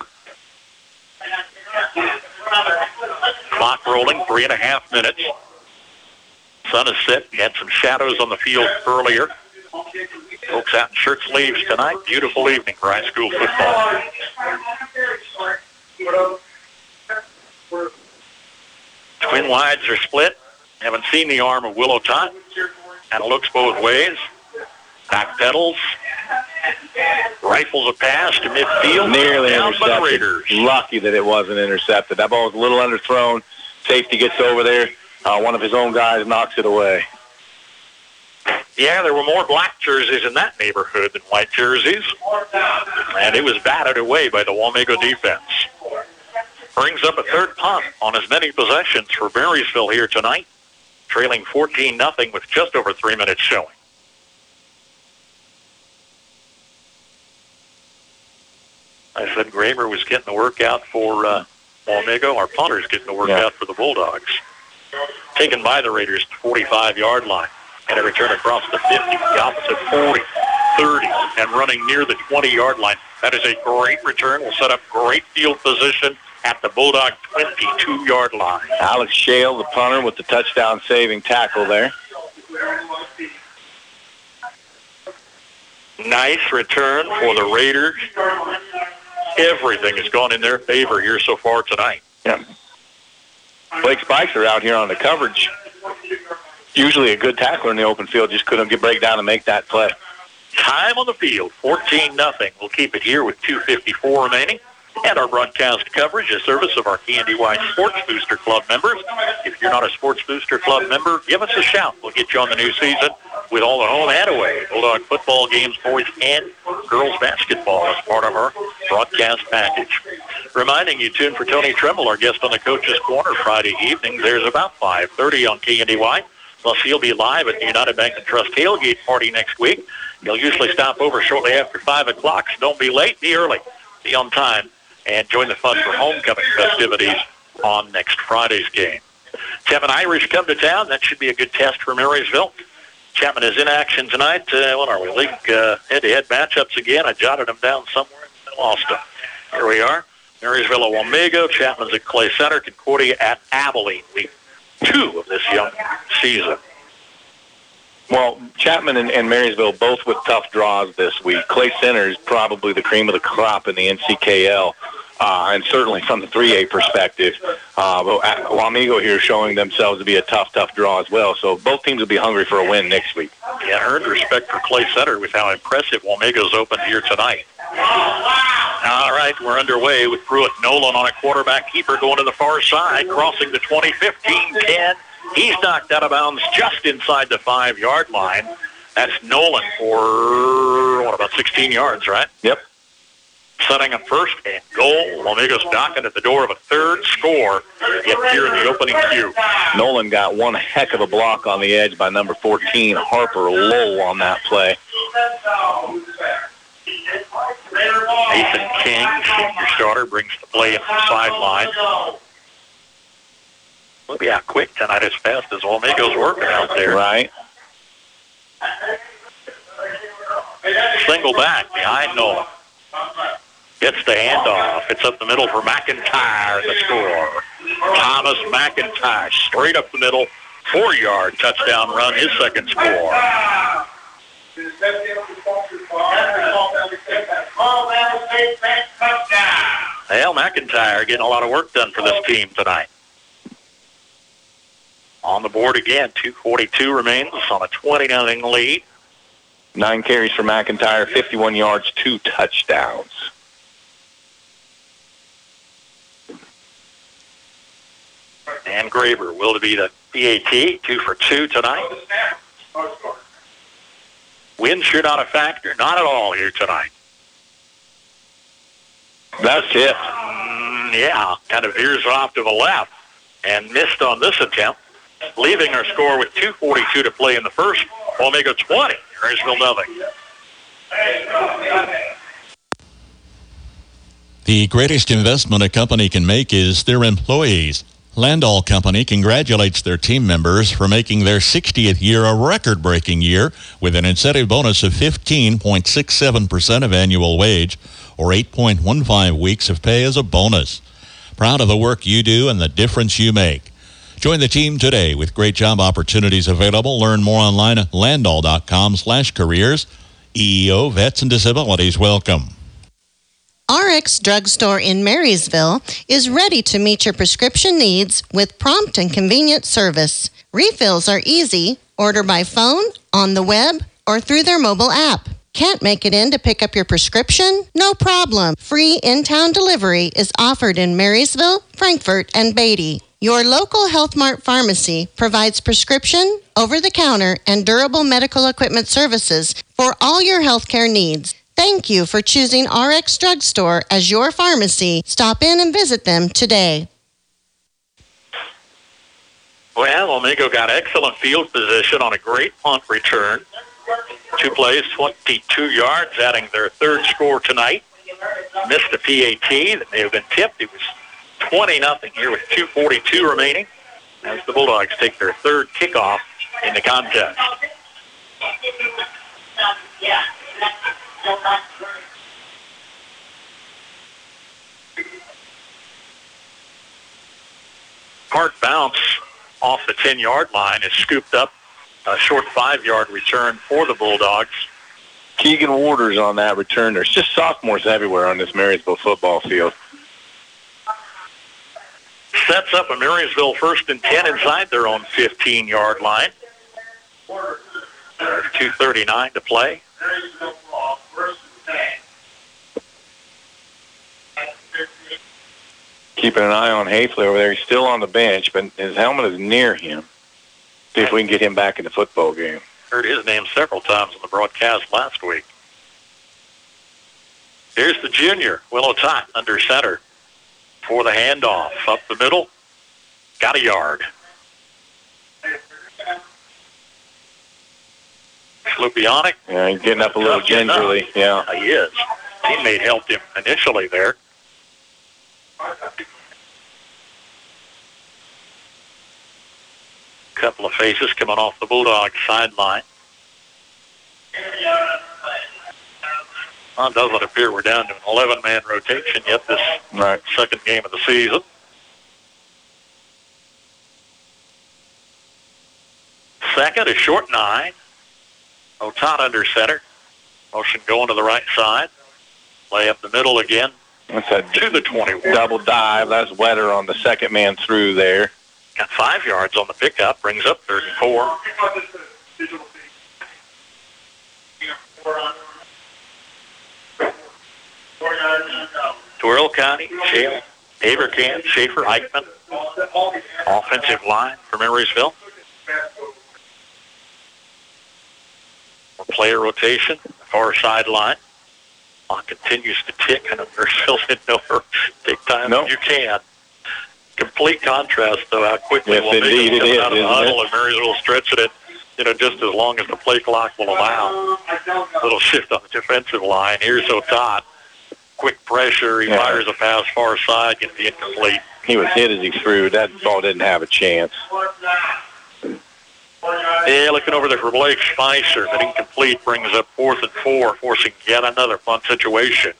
Clock rolling, three and a half minutes. Sun is set. We had some shadows on the field earlier. Folks out in shirt sleeves tonight. Beautiful evening for high school football. Twin wides are split. Haven't seen the arm of Will Otot. Kind of looks both ways. Back pedals. Rifles a pass to midfield.
Nearly
down
intercepted. Lucky that it wasn't intercepted. That ball was a little underthrown. Safety gets over there. Uh, one of his own guys knocks it away.
Yeah, there were more black jerseys in that neighborhood than white jerseys. And it was batted away by the Wamego defense. Brings up a third punt on as many possessions for Marysville here tonight, trailing 14 nothing with just over three minutes showing. I said Graber was getting the workout for uh, Wamego. Our punter's getting the workout for the Bulldogs. Taken by the Raiders to 45-yard line. And a return across the 50, the opposite 40, 30, and running near the 20-yard line. That is a great return. Will set up great field position at the Bulldog 22-yard line.
Alex Shale, the punter, with the touchdown saving tackle there.
Nice return for the Raiders. Everything has gone in their favor here so far tonight.
Yeah. Blake Spicer out here on the coverage. Usually a good tackler in the open field, just couldn't get break down and make that play.
Time on the field, 14 nothing. We'll keep it here with 2.54 remaining. And our broadcast coverage is service of our White Sports Booster Club members. If you're not a Sports Booster Club member, give us a shout. We'll get you on the new season with all the home and away Bulldog football games, boys and girls basketball as part of our broadcast package. Reminding you, tune for Tony Trimble, our guest on the Coach's Corner Friday evening. There's about 5.30 on KNDY. Plus, he'll be live at the United Bank and Trust tailgate party next week. He'll usually stop over shortly after 5 o'clock, so don't be late, be early, be on time, and join the fun for homecoming festivities on next Friday's game. Chapman Irish come to town. That should be a good test for Marysville. Chapman is in action tonight. Uh, what are we? League uh, head-to-head matchups again. I jotted them down somewhere and lost them. Here we are. Marysville at Wamego. Chapman's at Clay Center. Concordia at Abilene. Week two of this young season.
Well, Chapman and, and Marysville both with tough draws this week. Clay Center is probably the cream of the crop in the NCKL, uh, and certainly from the 3A perspective. Uh, but Wamego here showing themselves to be a tough, tough draw as well. So both teams will be hungry for a win next week.
Yeah, earned respect for Clay Center with how impressive Wamego's opened here tonight. All right, we're underway with Pruitt Nolan on a quarterback keeper going to the far side, crossing the 20, 15, 10. He's knocked out of bounds just inside the five-yard line. That's Nolan for, what, about 16 yards, right?
Yep.
Setting up first and goal. Wamego's knocking at the door of a third score yet here in the opening cue.
Nolan got one heck of a block on the edge by number 14, Harper Lowell on that play.
Nathan King, senior starter, brings the play in the sideline. We'll be out quick tonight as fast as Wamego's working out there.
Right.
Single back behind Nolan. Gets the handoff. It's up the middle for McIntyre, the score. Thomas McIntyre, straight up the middle, four-yard touchdown run, his second score. Well, McIntyre getting a lot of work done for this team tonight. On the board again, 242 remains on a 20 nothing lead.
Nine carries for McIntyre, 51 yards, two touchdowns.
And Graber will be the PAT, two for two tonight. Wind sure not a factor, not at all here tonight.
That's it.
Mm, yeah, kind of veers off to the left and missed on this attempt, leaving our score with 2.42 to play in the first. Wamego 20, Marysville nothing.
The greatest investment a company can make is their employees. Landoll Company congratulates their team members for making their 60th year a record-breaking year with an incentive bonus of 15.67% of annual wage or 8.15 weeks of pay as a bonus. Proud of the work you do and the difference you make. Join the team today with great job opportunities available. Learn more online at landoll.com slash careers. EEO Vets and Disabilities welcome.
RX Drugstore in Marysville is ready to meet your prescription needs with prompt and convenient service. Refills are easy. Order by phone, on the web, or through their mobile app. Can't make it in to pick up your prescription? No problem. Free in-town delivery is offered in Marysville, Frankfort, and Beattie. Your local Health Mart pharmacy provides prescription, over the counter, and durable medical equipment services for all your healthcare needs. Thank you for choosing RX Drugstore as your pharmacy. Stop in and visit them today.
Well, Wamego got excellent field position on a great punt return. Two plays, 22 yards, adding their third score tonight. Missed a PAT that may have been tipped. It was 20 nothing here with 2:42 remaining. As the Bulldogs take their third kickoff in the contest. Hard bounce off the 10-yard line is scooped up. A short five-yard return for the Bulldogs.
Keegan Warders on that return. There's just sophomores everywhere on this Marysville football field.
Sets up a Marysville first and 10 inside their own 15-yard line. There's 2.39 to play.
Keeping an eye on Hafley over there. He's still on the bench, but his helmet is near him. See if we can get him back in the football game.
Heard his name several times on the broadcast last week. Here's the junior, Will Otot, under center for the handoff. Up the middle, got a yard. Lupionic.
Yeah, he's getting up a little gingerly. Yeah.
He is. Teammate helped him initially there. Couple of faces coming off the Bulldog sideline. Well, it doesn't appear we're down to an 11-man rotation yet this
right.
second game of the season. Second, a short nine. Otot under center. Motion going to the right side. Lay up the middle again.
That's a
to the 21.
double dive. That's wetter on the second man through there.
Got five yards on the pickup. Brings up third and four. Doyle County, Shale, Abercant, Schaefer, Eichmann. Offensive line for Marysville. Player rotation, far sideline. Clock continues to tick, and Marysville didn't know her take time
No.
you can. Complete contrast, though, how quickly
Yes, it
comes
is,
out of the huddle,
it?
and Marysville stretching it, you know, just as long as the play clock will allow. Little shift on the defensive line. Here's Otot. Quick pressure. He
Yeah.
fires a pass far side, gets the incomplete.
He was hit as he threw. That ball didn't have a chance.
Yeah, looking over there for Blake Spicer. That incomplete brings up fourth and four, forcing yet another punt situation.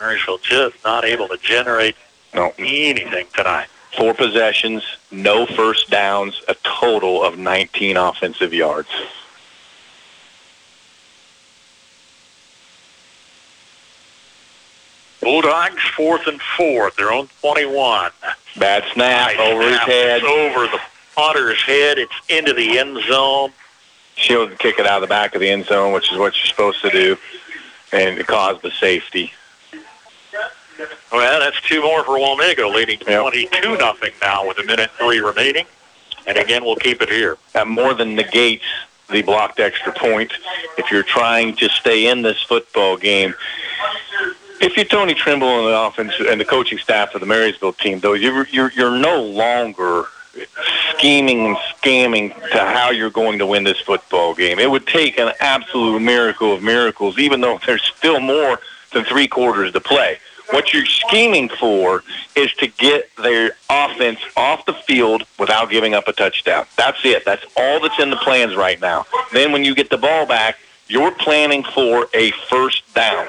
Marysville just not able to generate
No.
anything tonight.
Four possessions, no first downs, a total of 19 offensive yards.
Bulldogs fourth and four at their own 21.
Bad snap
Nice
over his head.
It's over the punter's head. It's into the end zone.
She'll kick it out of the back of the end zone, which is what you're supposed to do, and it caused the safety.
Well, that's two more for Wamego, leading 22 nothing now with a minute three remaining. And again, we'll keep it here.
That more than negates the blocked extra point if you're trying to stay in this football game. If you're Tony Trimble and the offense and the coaching staff of the Marysville team, though, you're you're, you're no longer scheming and scamming to how you're going to win this football game. It would take an absolute miracle of miracles, even though there's still more than three quarters to play. What you're scheming for is to get their offense off the field without giving up a touchdown. That's it. That's all that's in the plans right now. Then when you get the ball back, you're planning for a first down.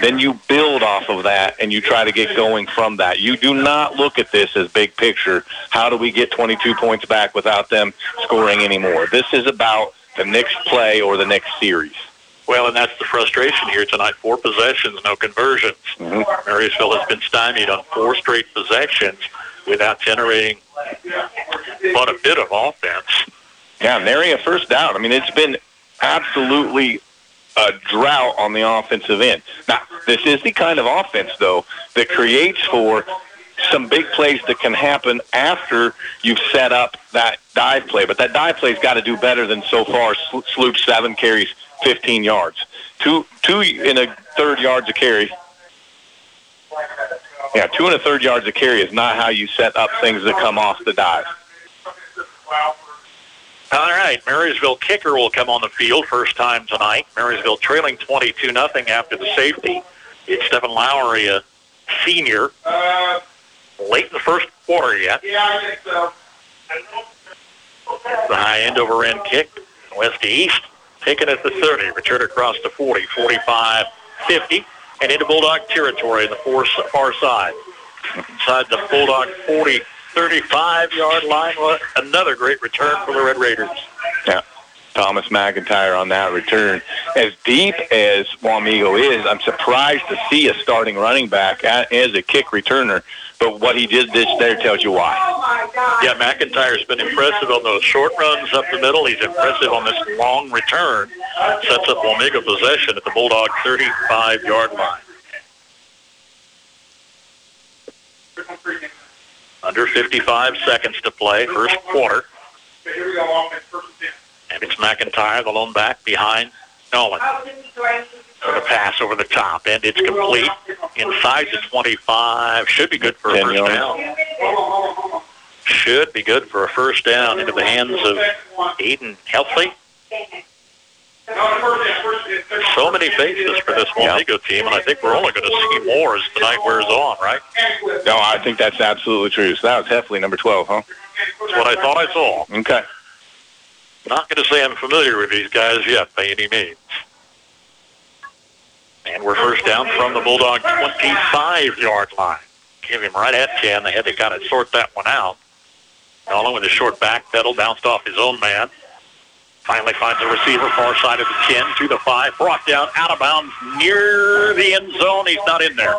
Then you build off of that and you try to get going from that. You do not look at this as big picture. How do we get 22 points back without them scoring anymore? This is about the next play or the next series.
Well, and that's the frustration here tonight. Four possessions, no conversions. Mm-hmm. Marysville has been stymied on four straight possessions without generating but a bit of offense.
Yeah, nary a first down. I mean, it's been absolutely a drought on the offensive end. Now, this is the kind of offense, though, that creates for some big plays that can happen after you've set up that dive play. But that dive play's got to do better than so far. Sloop seven carries, 15 yards. Two, two in a third yards of carry. Yeah, two and a third yards of carry is not how you set up things that come off the dive.
All right, Marysville kicker will come on the field first time tonight. Marysville trailing 22 nothing after the safety. It's Stephen Lowry, a senior. Late in the first quarter yet.
Yeah, I think so.
The high end over end kick, west to east, taken at the 30, return across the 40, 45, 50, and into Bulldog territory in the far, far side. Inside the Bulldog 40, 35-yard line. Another great return for the Red Raiders.
Yeah. Thomas McIntyre on that return. As deep as Wamego is, I'm surprised to see a starting running back as a kick returner. But what he did this there tells you why.
Yeah, McIntyre's been impressive on those short runs up the middle. He's impressive on this long return. Sets up Wamego possession at the Bulldog 35-yard line. Under 55 seconds to play, first quarter. And it's McIntyre, the lone back behind Nolan. The pass over the top, and it's complete inside the 25. Should be good for a first down. Should be good for a first down into the hands of Aiden Helfley. So many faces for this Wamego team, and I think we're only going to see more as the night wears on, right?
No, I think that's absolutely true. So that was Heffley, number 12, huh?
That's what I thought I saw.
Okay.
Not going to say I'm familiar with these guys yet by any means. And we're first down from the Bulldog 25-yard line. Give him right at 10. They had to kind of sort that one out. Nolan with a short back pedal, bounced off his own man. Finally finds a receiver far side of the 10 to the 5. Brought down out of bounds near the end zone. He's not in there.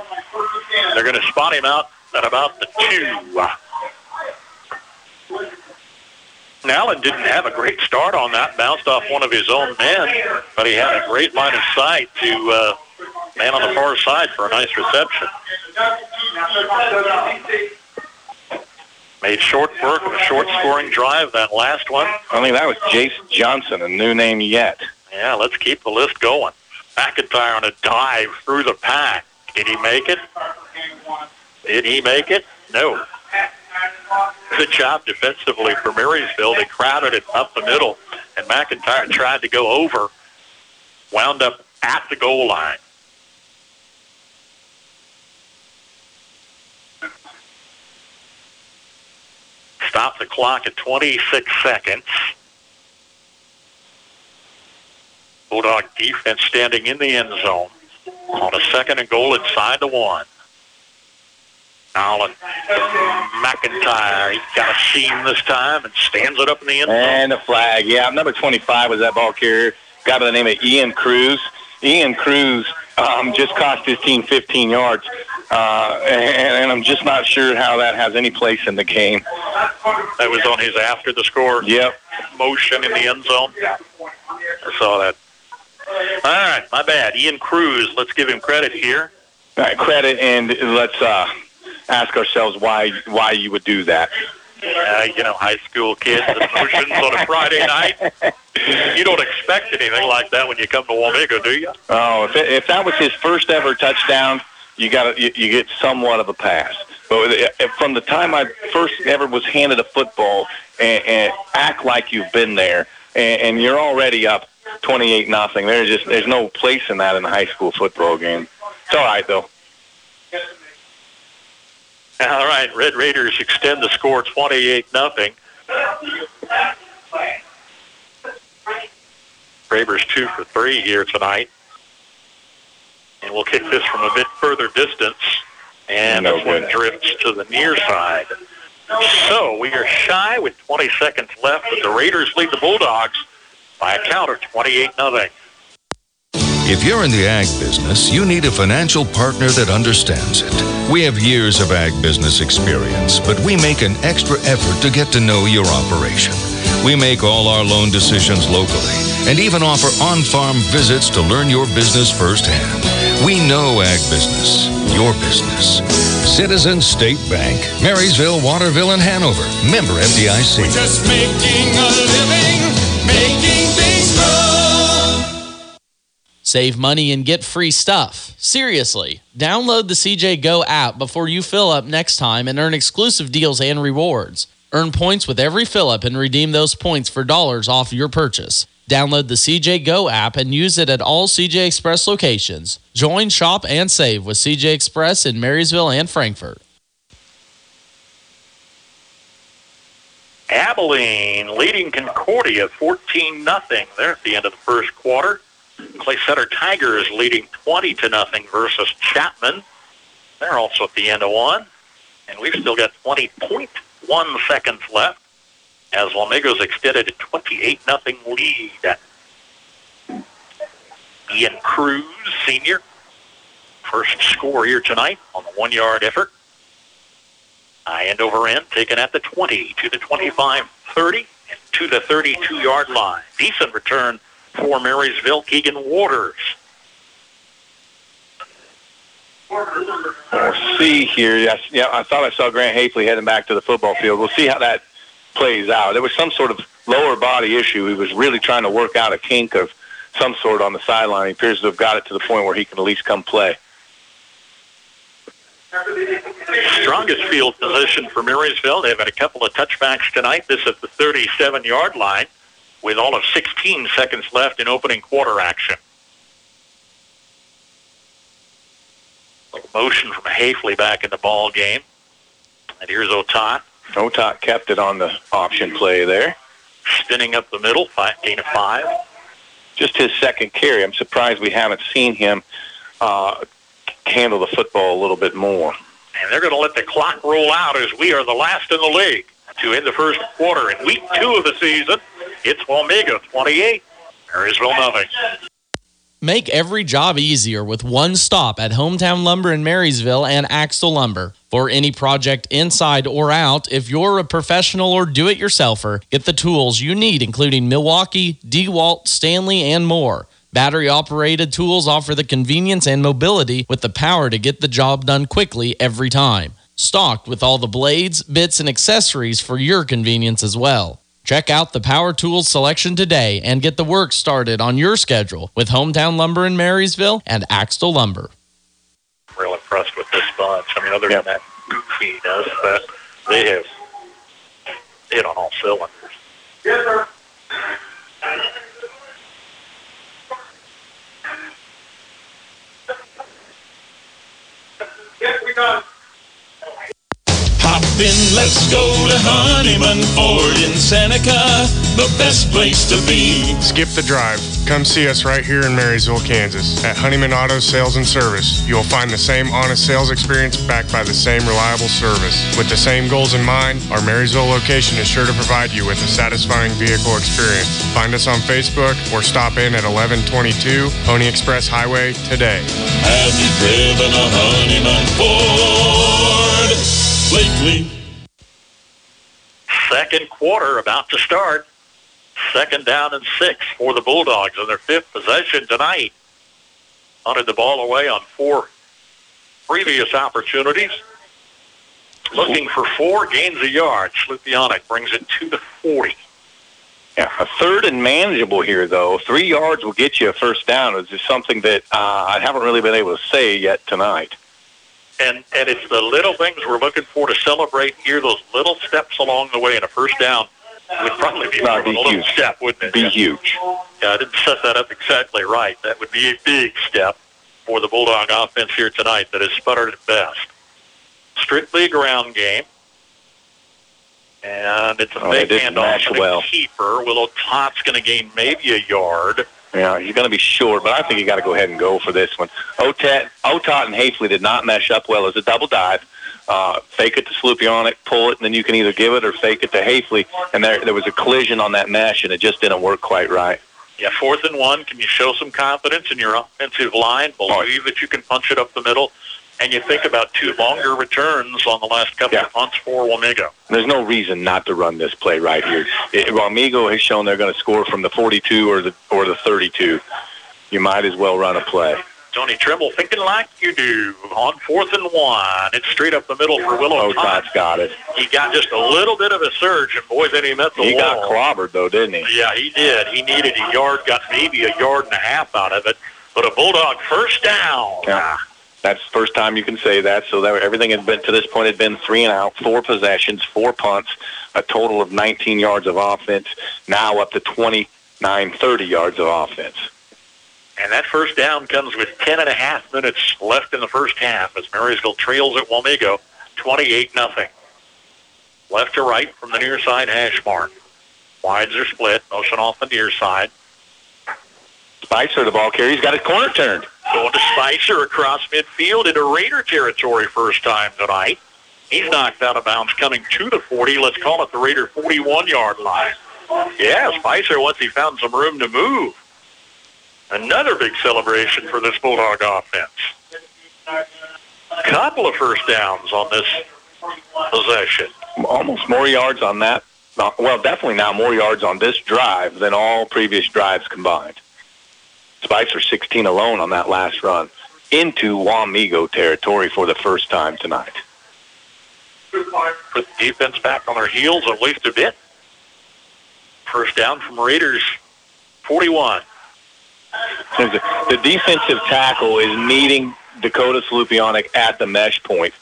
They're going to spot him out at about the 2. Nolan didn't have a great start on that. Bounced off one of his own men, but he had a great line of sight to uh, man on the far side for a nice reception. Made short work of a short scoring drive that last one.
I mean, that was Jace Johnson, a new name yet.
Yeah, let's keep the list going. McIntyre on a dive through the pack. Did he make it? Did he make it? No. Good job defensively for Marysville. They crowded it up the middle, and McIntyre tried to go over, wound up at the goal line. Stop the clock at 26 seconds. Bulldog defense standing in the end zone on a second and goal inside the one. Allen McIntyre, he got a seam this time and stands it up in the end zone.
And the flag, yeah. Number 25 was that ball carrier, guy by the name of Ian Cruz. Ian Cruz um, just cost his team 15 yards, uh, and, and I'm just not sure how that has any place in the game.
That was on his after the score
Yep.
motion in the end zone. I saw that. All right, my bad. Ian Cruz, let's give him credit here.
All right, credit, and let's uh, ask ourselves why why you would do that.
Uh, you know, high school kids and motions on a Friday night. You don't expect anything like that when you come to Wamego, do you?
Oh, if, it, if that was his first ever touchdown, you got you, you get somewhat of a pass. But uh, from the time I first ever was handed a football and, and act like you've been there, and, and you're already up 28 nothing. There's just there's no place in that in a high school football game. It's all right though.
All right, Red Raiders extend the score 28 nothing. Gravers two for three here tonight. And we'll kick this from a bit further distance. And
No
this one drifts to the near side. So we are shy with 20 seconds left, but the Raiders lead the Bulldogs by a count of 28 nothing.
If you're in the ag business, you need a financial partner that understands it. We have years of ag business experience, but we make an extra effort to get to know your operation. We make all our loan decisions locally, and even offer on-farm visits to learn your business firsthand. We know ag business, your business. Citizen State Bank, Marysville, Waterville, and Hanover. Member FDIC.
Just making a living, making things grow.
Save money and get free stuff. Seriously, download the CJ Go app before you fill up next time and earn exclusive deals and rewards. Earn points with every fill up and redeem those points for dollars off your purchase. Download the CJ Go app and use it at all CJ Express locations. Join, shop, and save with CJ Express in Marysville and Frankfort.
Abilene leading Concordia 14 nothing. There at the end of the first quarter. Clay Center Tigers leading 20 to nothing versus Chapman. They're also at the end of one. And we've still got 20.1 seconds left as Wamego's extended a 28 nothing lead. Ian Cruz, senior, first score here tonight on the one-yard effort. High end over end, taken at the 20 to the 25, 30, and to the 32-yard line. Decent return for Marysville. Keegan Waters.
We'll see here. Yes, yeah, I thought I saw Grant Hafley heading back to the football field. We'll see how that plays out. There was some sort of lower body issue. He was really trying to work out a kink of some sort on the sideline. He appears to have got it to the point where he can at least come play.
Strongest field position for Marysville. They've had a couple of touchbacks tonight. This at the 37-yard line with all of 16 seconds left in opening quarter action. Motion from Hafley back in the ball game. And here's Otot.
Otot kept it on the option play there.
Spinning up the middle, five, gain of five.
Just his second carry. I'm surprised we haven't seen him uh, handle the football a little bit more.
And they're going to let the clock roll out as we are the last in the league to end the first quarter. In week two of the season, it's Wamego 28, Marysville nothing.
Make every job easier with one stop at Hometown Lumber in Marysville and Axtell Lumber. For any project inside or out, if you're a professional or do it yourselfer, get the tools you need, including Milwaukee, DeWalt, Stanley, and more. Battery operated tools offer the convenience and mobility with the power to get the job done quickly every time. Stocked with all the blades, bits, and accessories for your convenience as well. Check out the power tools selection today and get the work started on your schedule with Hometown Lumber in Marysville and Axtell Lumber.
Real impressed. I mean, other than that goofiness, but they have hit on all cylinders.
Yes, sir. Yes, we got it. In, let's go to Honeyman Ford in Seneca, the best place to be.
Skip the drive. Come see us right here in Marysville, Kansas at Honeyman Auto Sales and Service. You'll find the same honest sales experience backed by the same reliable service. With the same goals in mind, our Marysville location is sure to provide you with a satisfying vehicle experience. Find us on Facebook or stop in at 1122 Pony Express Highway today.
Have you driven a Honeyman Ford lately?
Second quarter about to start. Second down and six for the Bulldogs on their fifth possession tonight. Hunted the ball away on four previous opportunities. Looking for four gains a yard. Slupionic brings it to the 40.
Yeah, a third and manageable here, though. Three yards will get you a first down. It's just something that uh, I haven't really been able to say yet tonight.
And and it's the little things we're looking for to celebrate here. Those little steps along the way, and a first down would probably be of a
be
little
huge.
step, wouldn't it?
Be huge.
Yeah, I didn't set that up exactly right. That would be a big step for the Bulldog offense here tonight that has sputtered at best. Strictly a ground game. And it's a
Oh,
big handoff to the
well.
keeper. Will Otot's going to gain maybe a yard.
Yeah, he's going to be short, but I think you got to go ahead and go for this one. Otat, Otot and Hafley did not mesh up well as a double dive. Uh, fake it to Sloopy on it, pull it, and then you can either give it or fake it to Hafley. And there, there was a collision on that mesh, and it just didn't work quite right.
Yeah, fourth and one. Can you show some confidence in your offensive line? Believe that you can punch it up the middle. And you think about two longer returns on the last couple
Yeah.
of months for Wamego.
There's no reason not to run this play right here. It, Wamego has shown they're going to score from the 42 or the or the 32. You might as well run a play.
Tony Trimble thinking like you do on fourth and one. It's straight up the middle for Willow
Oh,
Todd.
Todd's got it.
He got just a little bit of a surge, and boy, then he met the wall.
He
wall.
got clobbered though, didn't he?
Yeah, he did. He needed a yard, got maybe a yard and a half out of it. But a Bulldog first down.
Yeah. That's the first time you can say that. So that everything had been to this point had been three and out, four possessions, four punts, a total of 19 yards of offense. Now up to 29, 30 yards of offense.
And that first down comes with 10 and a half minutes left in the first half as Marysville trails at Wamego 28 nothing. Left to right from the near side hash mark. Wides are split. Motion off the near side.
Spicer, the ball carrier, he's got his corner turned.
Going to Spicer across midfield into Raider territory first time tonight. He's knocked out of bounds coming to the 40. Let's call it the Raider 41-yard line. Yeah, Spicer, once he found some room to move. Another big celebration for this Bulldog offense. Couple of first downs on this possession.
Almost more yards on that. Well, definitely now more yards on this drive than all previous drives combined. Spicer 16 alone on that last run into Wamego territory for the first time tonight.
Put the defense back on their heels at least a bit. First down from Raiders 41.
The the defensive tackle is meeting Dakota Slupionic at the mesh point.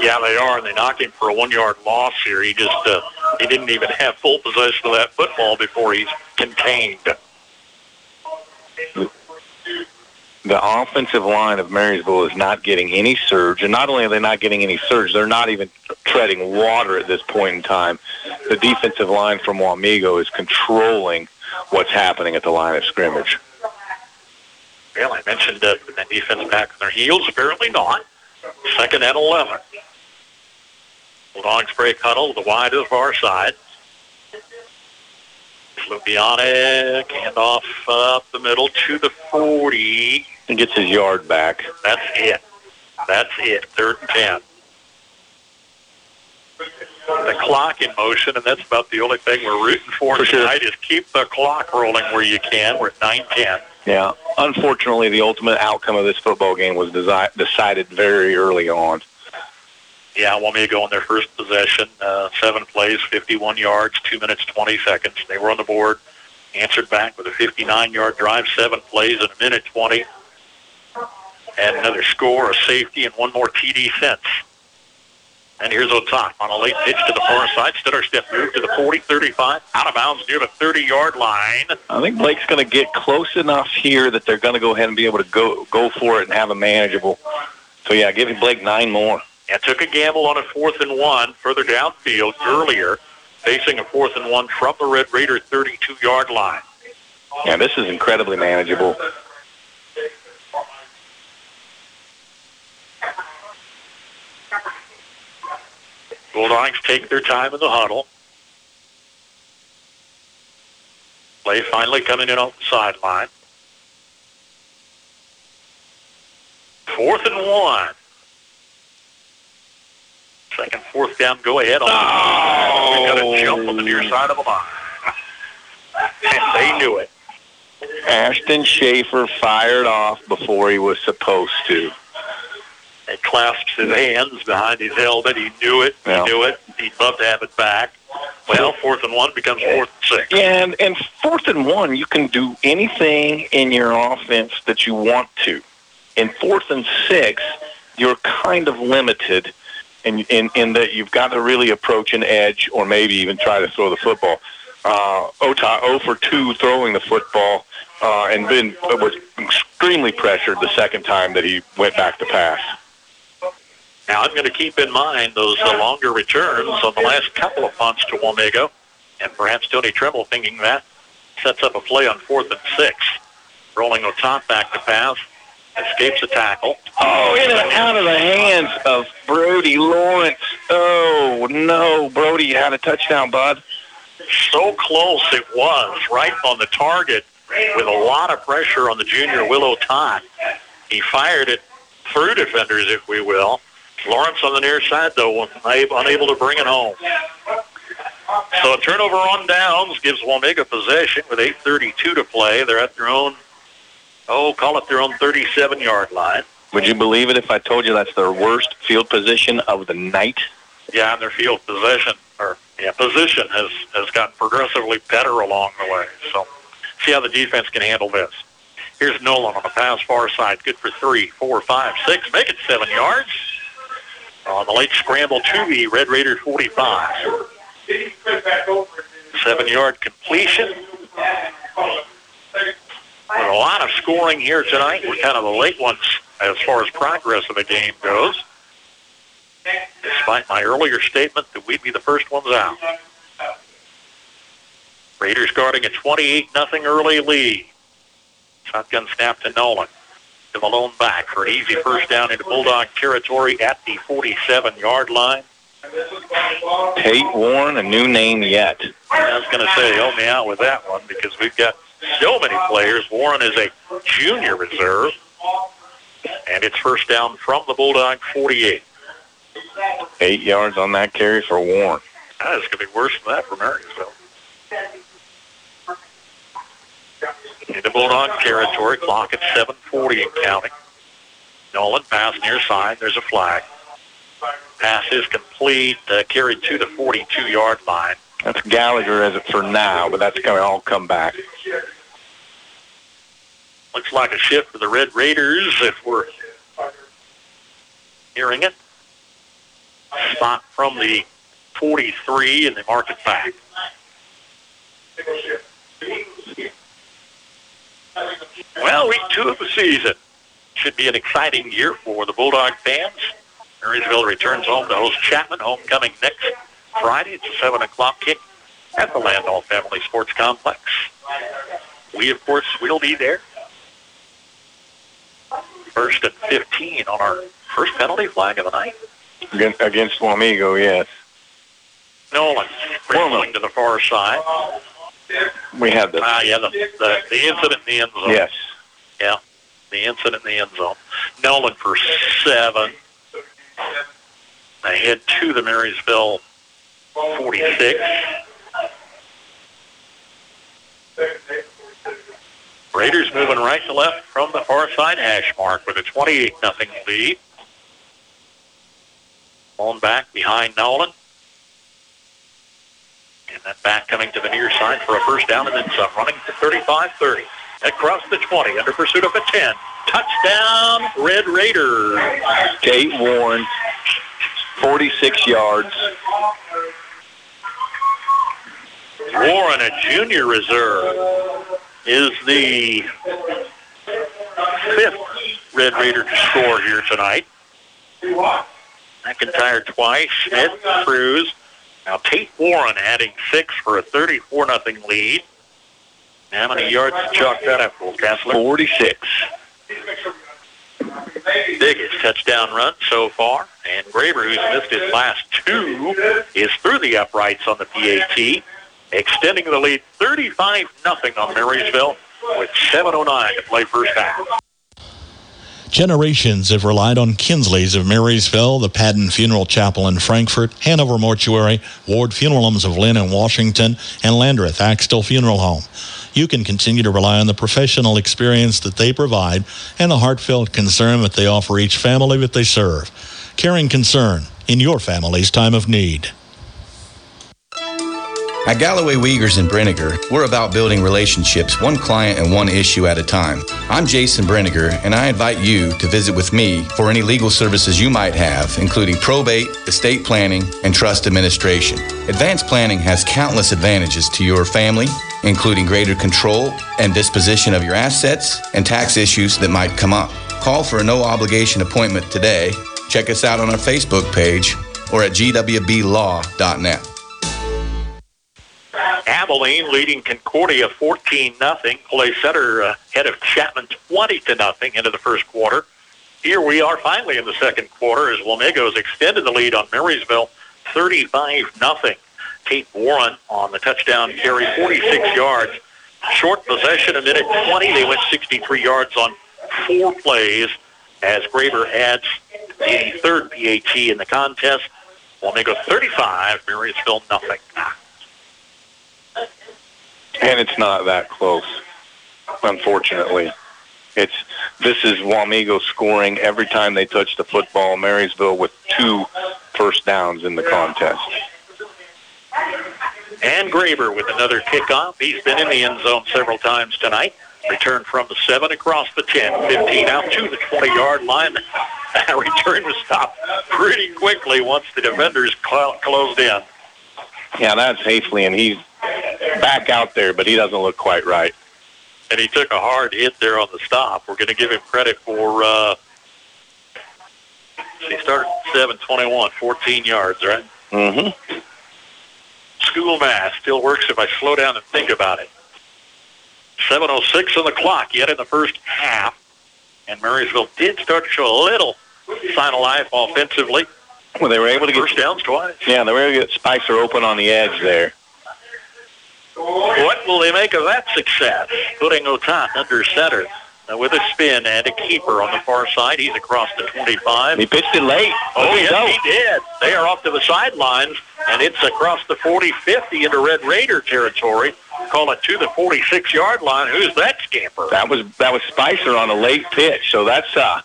Yeah, they are, and they knocked him for a one-yard loss here. He just uh, he didn't even have full possession of that football before he's contained.
The offensive line of Marysville is not getting any surge, and not only are they not getting any surge, they're not even treading water at this point in time. The defensive line from Wamego is controlling what's happening at the line of scrimmage.
Well, I mentioned uh, the defense back on their heels. Apparently not. Second and 11. Bulldogs break huddle. The wide is far side. Lupianic, handoff uh, up the middle to the 40.
And gets his yard back.
That's it. That's it. Third and 10. The clock in motion, and that's about the only thing we're rooting for,
For sure.
tonight is keep the clock rolling where you can. We're at 9-10.
Yeah. Unfortunately, the ultimate outcome of this football game was desi- decided very early on.
Yeah, Wamego on their first possession, uh, seven plays, 51 yards, two minutes, 20 seconds. They were on the board, answered back with a 59-yard drive, seven plays in a minute 20, and another score, a safety, and one more TD since. And here's Otot on a late pitch to the far side. Stutter step move to the 40, 35, out of bounds near the 30-yard line.
I think Blake's going to get close enough here that they're going to go ahead and be able to go go for it and have a manageable. So yeah, give Blake nine more.
And took a gamble on a fourth and one further downfield earlier, facing a fourth and one from the Red Raider 32-yard line.
Yeah, this is incredibly manageable.
Bulldogs take their time in the huddle. Play finally coming in off the sideline. Fourth and one. Second, fourth down, go ahead. On oh. We got a jump on the near oh. side of the line. And they knew it.
Ashton Schaefer fired off before he was supposed to.
He clasps his hands behind his helmet. He knew it.
Yeah.
He knew it. He'd love to have it back. Well, fourth and one becomes fourth and six.
Yeah, and, and fourth and one, you can do anything in your offense that you want to. In fourth and six, you're kind of limited in, in, in that you've got to really approach an edge or maybe even try to throw the football. Uh, Otot 0 for 2 throwing the football uh, and been was extremely pressured the second time that he went back to pass.
Now, I'm going to keep in mind those uh, longer returns on the last couple of punts to Wamego, and perhaps Tony Trimble thinking that sets up a play on fourth and six. Rolling the top back to pass, escapes a tackle.
Oh, in and out of the hands of Brody Lawrence. Oh, no. Brody, you had a touchdown, bud.
So close it was, right on the target, with a lot of pressure on the junior Will Otot. He fired it through defenders, if we will. Lawrence on the near side, though, unable to bring it home. So a turnover on downs gives Wamego possession with 8.32 to play. They're at their own, oh, call it their own 37-yard line.
Would you believe it if I told you that's their worst field position of the night?
Yeah, and their field possession, or yeah, position has, has gotten progressively better along the way. So see how the defense can handle this. Here's Nolan on the pass far side. Good for three, four, five, six. Make it seven yards. On the late scramble, to the Red Raiders 45. Seven-yard completion. With a lot of scoring here tonight. We're kind of the late ones as far as progress of the game goes. Despite my earlier statement that we'd be the first ones out. Raiders guarding a 28-0 early lead. Shotgun snap to Nolan. To Malone back for an easy first down into Bulldog territory at the 47-yard line.
Tate Warren, a new name yet.
I was going to say, help me out with that one because we've got so many players. Warren is a junior reserve. And it's first down from the Bulldog 48.
Eight yards on that carry for Warren.
That is going to be worse than that for Marysville. Into Bulldog territory, clock at 7.40 and counting. Nolan pass near side. There's a flag. Pass is complete, uh, carried to the 42-yard line.
That's Gallagher as it for now, but that's going to all come back.
Looks like a shift for the Red Raiders if we're hearing it. Spot from the 43 and they mark it back. Well, week two of the season. Should be an exciting year for the Bulldog fans. Marysville returns home to host Chapman. Homecoming next Friday. It's a 7 o'clock kick at the Landoll Family Sports Complex. We, of course, will be there. First and 15 on our first penalty flag of the night.
Against, against Wamego, yes.
Nolan scrambling to the far side.
We have the...
Ah, yeah, the, the, the incident in the end zone.
Yes.
Yeah, the incident in the end zone. Nolan for seven. They head to the Marysville 46. Raiders moving right to left from the far side hash mark with a 28 nothing lead. On back behind Nolan. And that back coming to the near side for a first down and then some. Running to 35-30. Across the 20, under pursuit of a 10. Touchdown, Red Raiders.
Tate Warren, 46 yards.
Warren, a junior reserve, is the fifth Red Raider to score here tonight. McIntyre twice, Smith, Cruz. Now Tate Warren adding six for a 34-0 lead. How many yards to chalk that up for, Kessler?
46.
Biggest touchdown run so far. And Graber, who's missed his last two, is through the uprights on the PAT, extending the lead 35-0 on Marysville with 7.09 to play first half.
Generations have relied on Kinsley's of Marysville, the Padden Funeral Chapel in Frankfort, Hanover Mortuary, Ward Funeral Homes of Linn and Washington, and Landreth Axtell Funeral Home. You can continue to rely on the professional experience that they provide and the heartfelt concern that they offer each family that they serve. Caring concern in your family's time of need.
At Galloway Wiegers and Brinegar, we're about building relationships one client and one issue at a time. I'm Jason Brinegar, and I invite you to visit with me for any legal services you might have, including probate, estate planning, and trust administration. Advanced planning has countless advantages to your family, including greater control and disposition of your assets and tax issues that might come up. Call for a no obligation appointment today. Check us out on our Facebook page or at gwblaw.net.
Abilene leading Concordia 14-0. Clay Center uh, ahead of Chapman 20 to nothing into the first quarter. Here we are finally in the second quarter as Wamego's extended the lead on Marysville 35-0. Tate Warren on the touchdown carry, 46 yards. Short possession, a minute 20. They went 63 yards on four plays. as Graber adds the third PAT in the contest. Wamego 35, Marysville nothing.
And it's not that close, unfortunately. It's this is Wamego scoring every time they touch the football. Marysville with two first downs in the contest.
And Graber with another kickoff. He's been in the end zone several times tonight. Return from the 7 across the 10, 15 out to the 20-yard line. That return was stopped pretty quickly once the defenders cl- closed in.
Yeah, that's Hafley, and he's back out there, but he doesn't look quite right.
And he took a hard hit there on the stop. We're going to give him credit for, uh, he started 7-21, 14 yards, right?
Mm-hmm.
School math still works if I slow down and think about it. 7.06 on the clock yet in the first half. And Marysville did start to show a little sign of life offensively.
Well, they were able to get
First downs twice.
Yeah, they were able to get Spicer open on the edge there.
What will they make of that success? Putting Otot under center uh, with a spin and a keeper on the far side. He's across the 25.
He pitched it late.
Oh, yes, he did. They are off to the sidelines, and it's across the 40-50 into Red Raider territory. Call it to the 46-yard line. Who's that scamper?
That was that was Spicer on a late pitch. So that's uh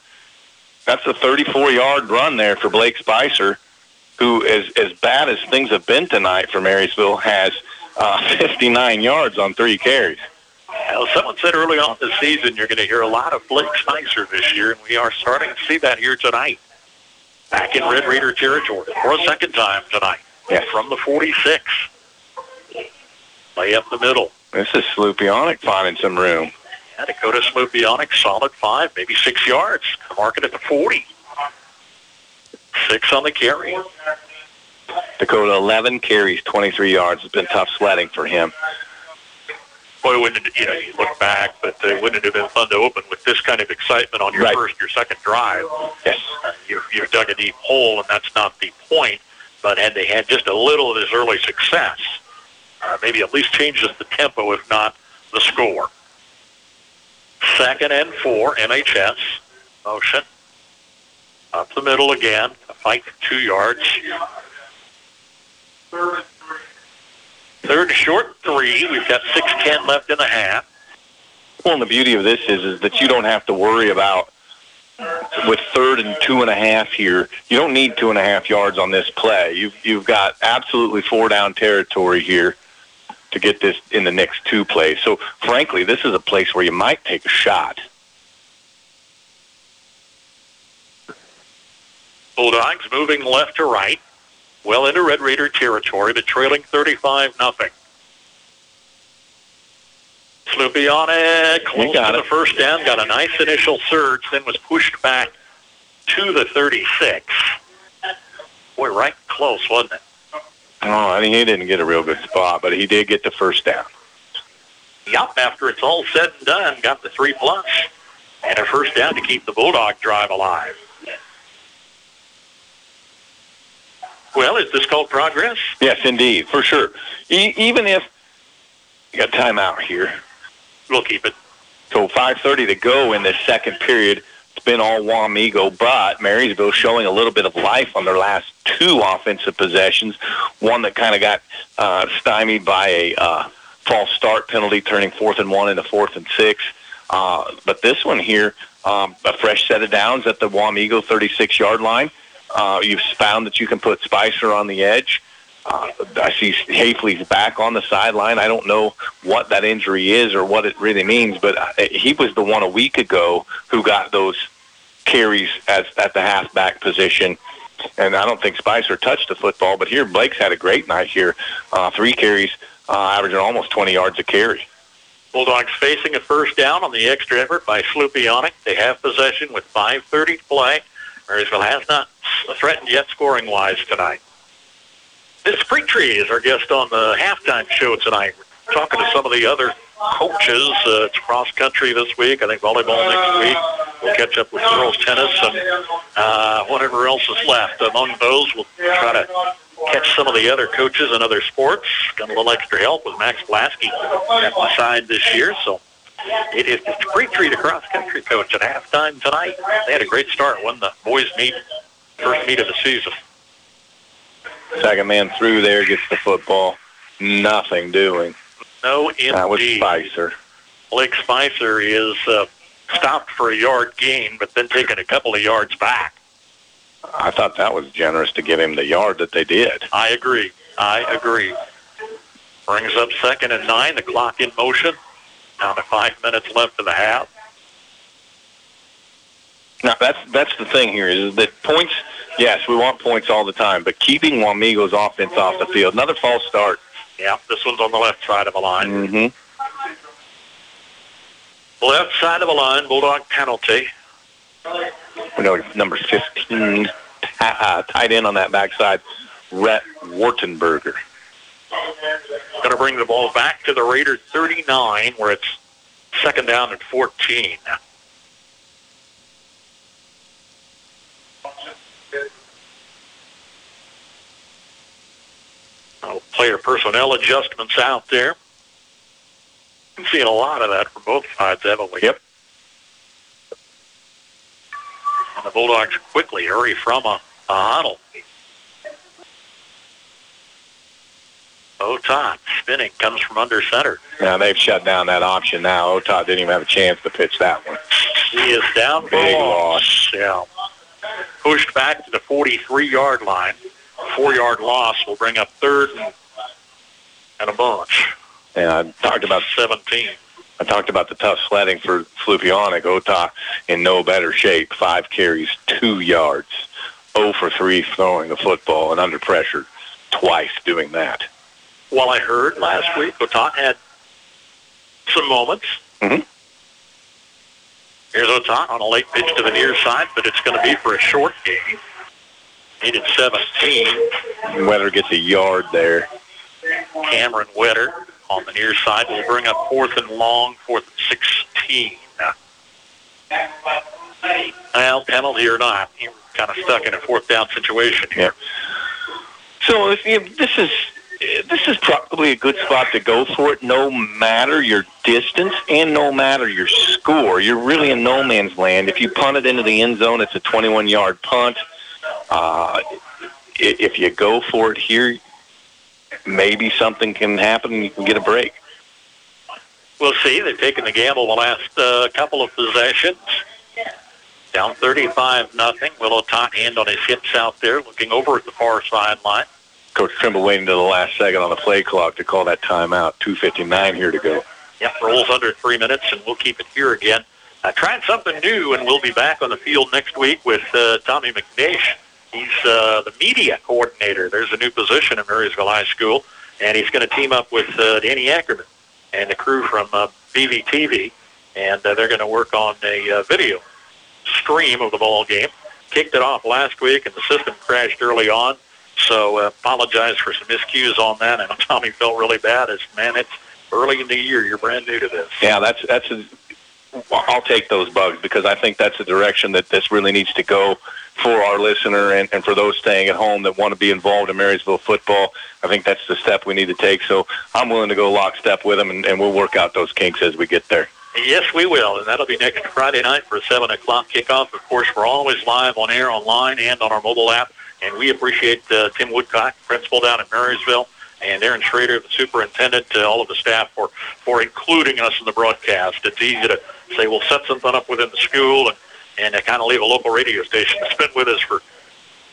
that's a 34-yard run there for Blake Spicer, who as as bad as things have been tonight for Marysville has uh, 59 yards on three carries.
Well, someone said early on this season you're going to hear a lot of Blake Spicer this year, and we are starting to see that here tonight. Back in Red Raider territory for a second time tonight. From the 46. Lay up the middle.
This is Slupionic finding some room.
Yeah, Dakota Slupionic, solid five, maybe six yards. Mark it at the 40. Six on the carry.
Dakota 11 carries, 23 yards. It's been tough sledding for him.
Boy, wouldn't it, you know, you look back, but uh, wouldn't it have been fun to open with this kind of excitement on your
Right.
first, your second drive?
Yes.
Uh, you've, you've dug a deep hole, and that's not the point. But had they had just a little of this early success, uh, maybe at least changes the tempo, if not the score. Second and four, NHS. Motion. Up the middle again. A fight for two yards. Third short, three. We've got 6.10 left in the half.
Well, and the beauty of this is, is that you don't have to worry about with third and two and a half here. You don't need two and a half yards on this play. You've you've got absolutely four down territory here to get this in the next two plays. So, frankly, this is a place where you might take a shot.
Bulldogs moving left to right, well into Red Raider territory, but trailing 35 nothing. Slupionic, close
got
to
it.
the first down, got a nice initial surge, then was pushed back to the 36. Boy, right close, wasn't it?
Oh, I mean, he didn't get a real good spot, but he did get the first down.
Yup, after it's all said and done, got the three plus and a first down to keep the Bulldog drive alive. Well, is this called progress?
Yes, indeed, for sure. E- even if you got timeout here,
we'll keep it.
So 5:30 to go in this second period. It's been all Wamego, but Marysville showing a little bit of life on their last two offensive possessions. One that kind of got uh, stymied by a uh, false start penalty, turning fourth and one into fourth and six. Uh, but this one here, um, a fresh set of downs at the Wamego 36-yard line. Uh, you've found that you can put Spicer on the edge. Uh, I see Hafley's back on the sideline. I don't know what that injury is or what it really means, but uh, he was the one a week ago who got those carries as at the halfback position. And I don't think Spicer touched the football, but here Blake's had a great night here. Uh, three carries, uh, averaging almost 20 yards a carry.
Bulldogs facing a first down on the extra effort by Slupionic. They have possession with 5.30 to play. Marysville has not threatened yet scoring-wise tonight. This Tree is our guest on the halftime show tonight. We're talking to some of the other coaches. Uh, it's cross country this week. I think volleyball next week. We'll catch up with girls tennis and uh, whatever else is left. Among those, we'll try to catch some of the other coaches in other sports. Got a little extra help with Max Blasky at my side this year, so It is the Spring Tree cross country coach at halftime tonight. They had a great start. Won the boys meet, first meet of the season.
Second man through there gets the football. Nothing doing.
No, indeed.
That was Spicer.
Blake Spicer is uh, stopped for a yard gain, but then taken a couple of yards back.
I thought that was generous to give him the yard that they did.
I agree. I agree. Brings up second and nine. The clock in motion. Down to five minutes left of the half.
Now that's that's the thing here is that points. Yes, we want points all the time, but keeping Wamego's offense off the field. Another false start.
Yeah, this one's on the left side of the line.
Mm-hmm.
Left side of the line, Bulldog penalty.
We know number 15 uh, tight end on that backside, Rhett Wartenberger.
Going to bring the ball back to the Raiders 39, where it's second down and 14. Oh, player personnel adjustments out there. We've seen a lot of that from both sides, haven't we?
Yep.
And the Bulldogs quickly hurry from a, a huddle. Otot spinning comes from under center.
Now they've shut down that option now. Otot didn't even have a chance to pitch that one.
He is down
Big
a loss. Yeah. Pushed back to the 43-yard line. Four-yard loss will bring up third and, and a bunch.
And I talked about
17.
I talked about the tough sledding for Slupionic. Otot in no better shape. Five carries, two yards. 0 for 3 throwing the football and under pressure twice doing that.
Well, I heard last week Otot had some moments.
Mm-hmm.
Here's Otot on a late pitch to the near side, but it's going to be for a short game. Needed 17.
Weather gets a yard there.
Cameron Wetter on the near side will bring up fourth and long, fourth and 16. Well, penalty or not, you're kind of stuck in a fourth down situation here.
So if you, this is this is probably a good spot to go for it, no matter your distance and no matter your score. You're really in no man's land. If you punt it into the end zone, it's a 21-yard punt. Uh, if you go for it here, maybe something can happen and you can get a break.
We'll see. They've taken the gamble the last uh, couple of possessions. Down 35 nothing. Will Otot hand on his hips out there, looking over at the far sideline.
Coach Trimble waiting to the last second on the play clock to call that timeout. 2.59 here to go.
Yep, rolls under three minutes, and we'll keep it here again. Uh, trying something new, and we'll be back on the field next week with uh, Tommy McNeish. He's uh, the media coordinator. There's a new position at Marysville High School, and he's going to team up with uh, Danny Ackerman and the crew from uh, BVTV, and uh, they're going to work on a uh, video stream of the ball game. Kicked it off last week, and the system crashed early on. So uh, apologize for some miscues on that. And Tommy felt really bad. As man, it's early in the year. You're brand new to this.
Yeah, that's that's. I'll take those bugs because I think that's the direction that this really needs to go for our listener and, and for those staying at home that want to be involved in Marysville football. I think that's the step we need to take. So I'm willing to go lockstep with them, and, and we'll work out those kinks as we get there.
Yes, we will, and that'll be next Friday night for a 7 o'clock kickoff. Of course, we're always live on air, online, and on our mobile app. And we appreciate uh, Tim Woodcock, principal down at Marysville, and Aaron Schrader, the superintendent, to all of the staff for, for including us in the broadcast. It's easy to say we'll set something up within the school and, and uh, kind of leave a local radio station that's been with us for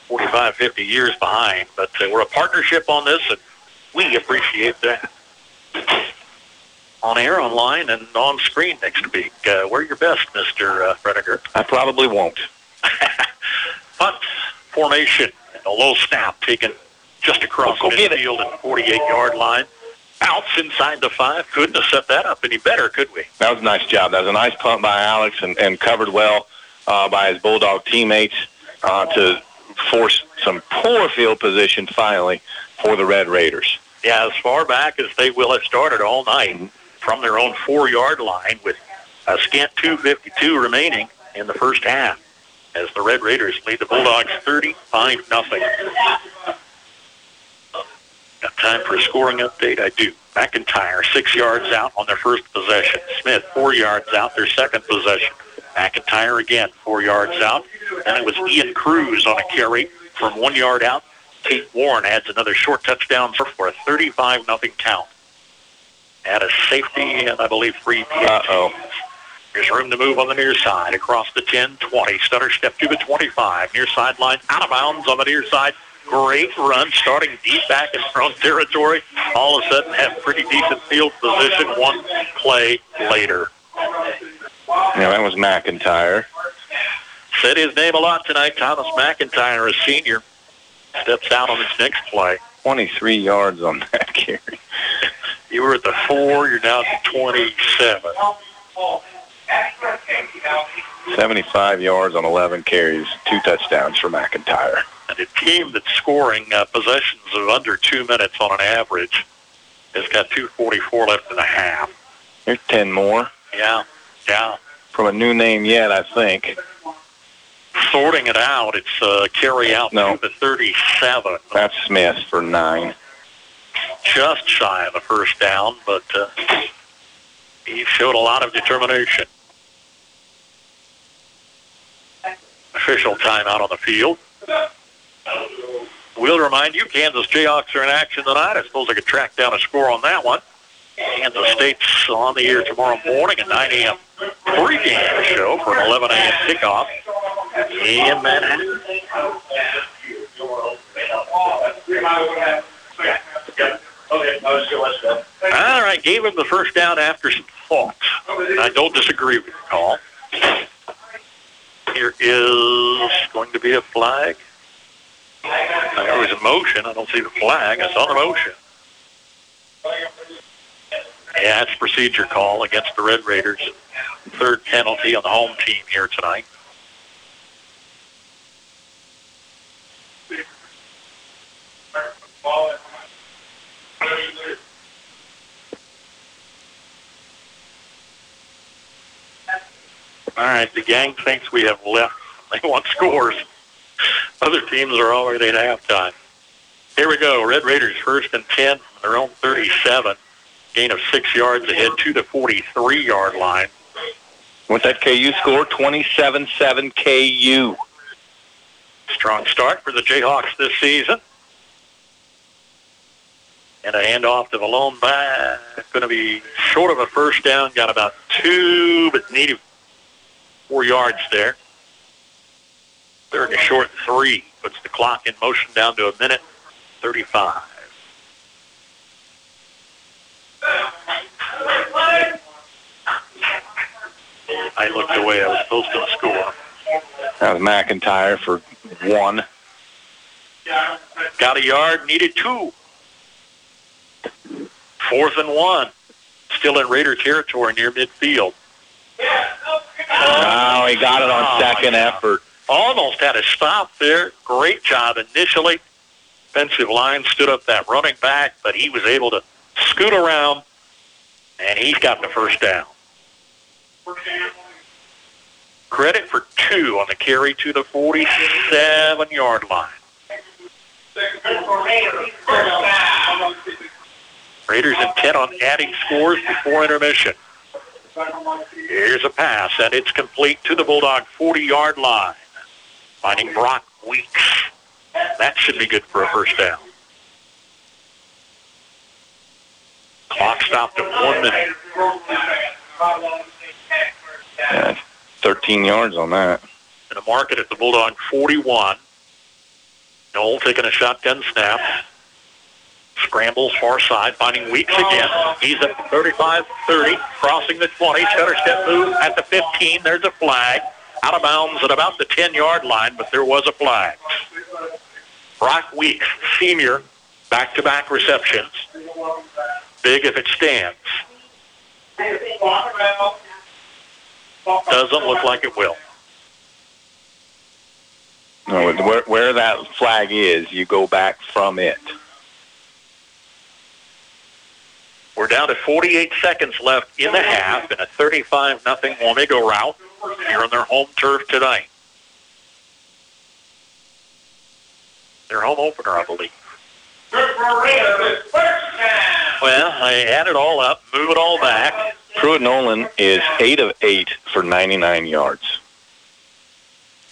45, 50 years behind. But uh, we're a partnership on this, and we appreciate that. On air, online, and on screen next week. Uh, we're your best, Mr. Uh, Frediger.
I probably won't.
Punt formation. A low snap taken just across
get
midfield at the 48-yard line. Outs inside the five. Couldn't have set that up any better, could we?
That was a nice job. That was a nice punt by Alex and, and covered well uh, by his Bulldog teammates uh, to force some poor field position finally for the Red Raiders.
Yeah, as far back as they will have started all night from their own four-yard line with a scant 2.52 remaining in the first half as the Red Raiders lead the Bulldogs 35 nothing. Time for a scoring update? I do. McIntyre, six yards out on their first possession. Smith, four yards out, their second possession. McIntyre again, four yards out. And it was Ian Cruz on a carry from one yard out. Tate Warren adds another short touchdown for a 35 nothing count. Add a safety and I believe free PAT.
Uh-oh.
There's room to move on the near side across the 10, 20. Stutter step to the 25. Near sideline, out of bounds on the near side. Great run starting deep back in their own territory. All of a sudden have pretty decent field position one play later.
Yeah, that was McIntyre.
Said his name a lot tonight. Thomas McIntyre, a senior, steps out on his next play.
23 yards on that carry.
You were at the four. You're now at the 27.
75 yards on 11 carries, two touchdowns for McIntyre.
And a team that's scoring uh, possessions of under two minutes on an average has got 244 left in the half.
Here's 10 more.
Yeah, yeah.
From a new name yet, I think.
Sorting it out, it's uh, carry out
No.
to the 37.
That's Smith for nine.
Just shy of a first down, but uh, he showed a lot of determination. Official timeout on the field. We'll remind you, Kansas Jayhawks are in action tonight. I suppose I could track down a score on that one. Kansas State's on the air tomorrow morning at 9 a.m. pregame show for an 11 a.m. kickoff in Manhattan. All right, gave him the first down after some thought. I don't disagree with your call. Here is going to be a flag. There was a motion. I don't see the flag. I saw the motion. Yeah, it's procedure call against the Red Raiders. Third penalty on the home team here tonight. All right, the gang thinks we have left. They want scores. Other teams are already at halftime. Here we go. Red Raiders first and 10 from their own 37. Gain of six yards ahead to the 43-yard line.
What's that KU score? 27-7 KU.
Strong start for the Jayhawks this season. And a handoff to the lone back. Going to be short of a first down. Got about two, but needed four yards there. Third and short three. Puts the clock in motion down to a minute 35. I looked away. I was supposed to score.
That was McIntyre for one.
Got a yard, needed two. Fourth and one. Still in Raider territory near midfield.
Oh, he got it on oh, second effort.
Almost had a stop there. Great job initially. Defensive line stood up that running back, but he was able to scoot around, and he's got the first down. Credit for two on the carry to the 47-yard line. Raiders intent on adding scores before intermission. Here's a pass, and it's complete to the Bulldog 40-yard line. Finding Brock Weeks. That should be good for a first down. Clock stopped at one minute.
Yeah, 13 yards on that.
In a market at the Bulldog 41. Noel taking a shotgun snap. Scrambles far side, finding Weeks again. He's at the 35-30, crossing the 20. Shutter step move at the 15. There's a flag. Out of bounds at about the 10-yard line, but there was a flag. Brock Weeks, senior, back-to-back receptions. Big if it stands. Doesn't look like it will.
No, where, where that flag is, you go back from it.
We're down to 48 seconds left in the half in a 35 nothing Wamego rout here on their home turf tonight. Their home opener, I believe. Well, I add it all up, move it all back.
Pruitt Nolan is 8 of 8 for 99 yards.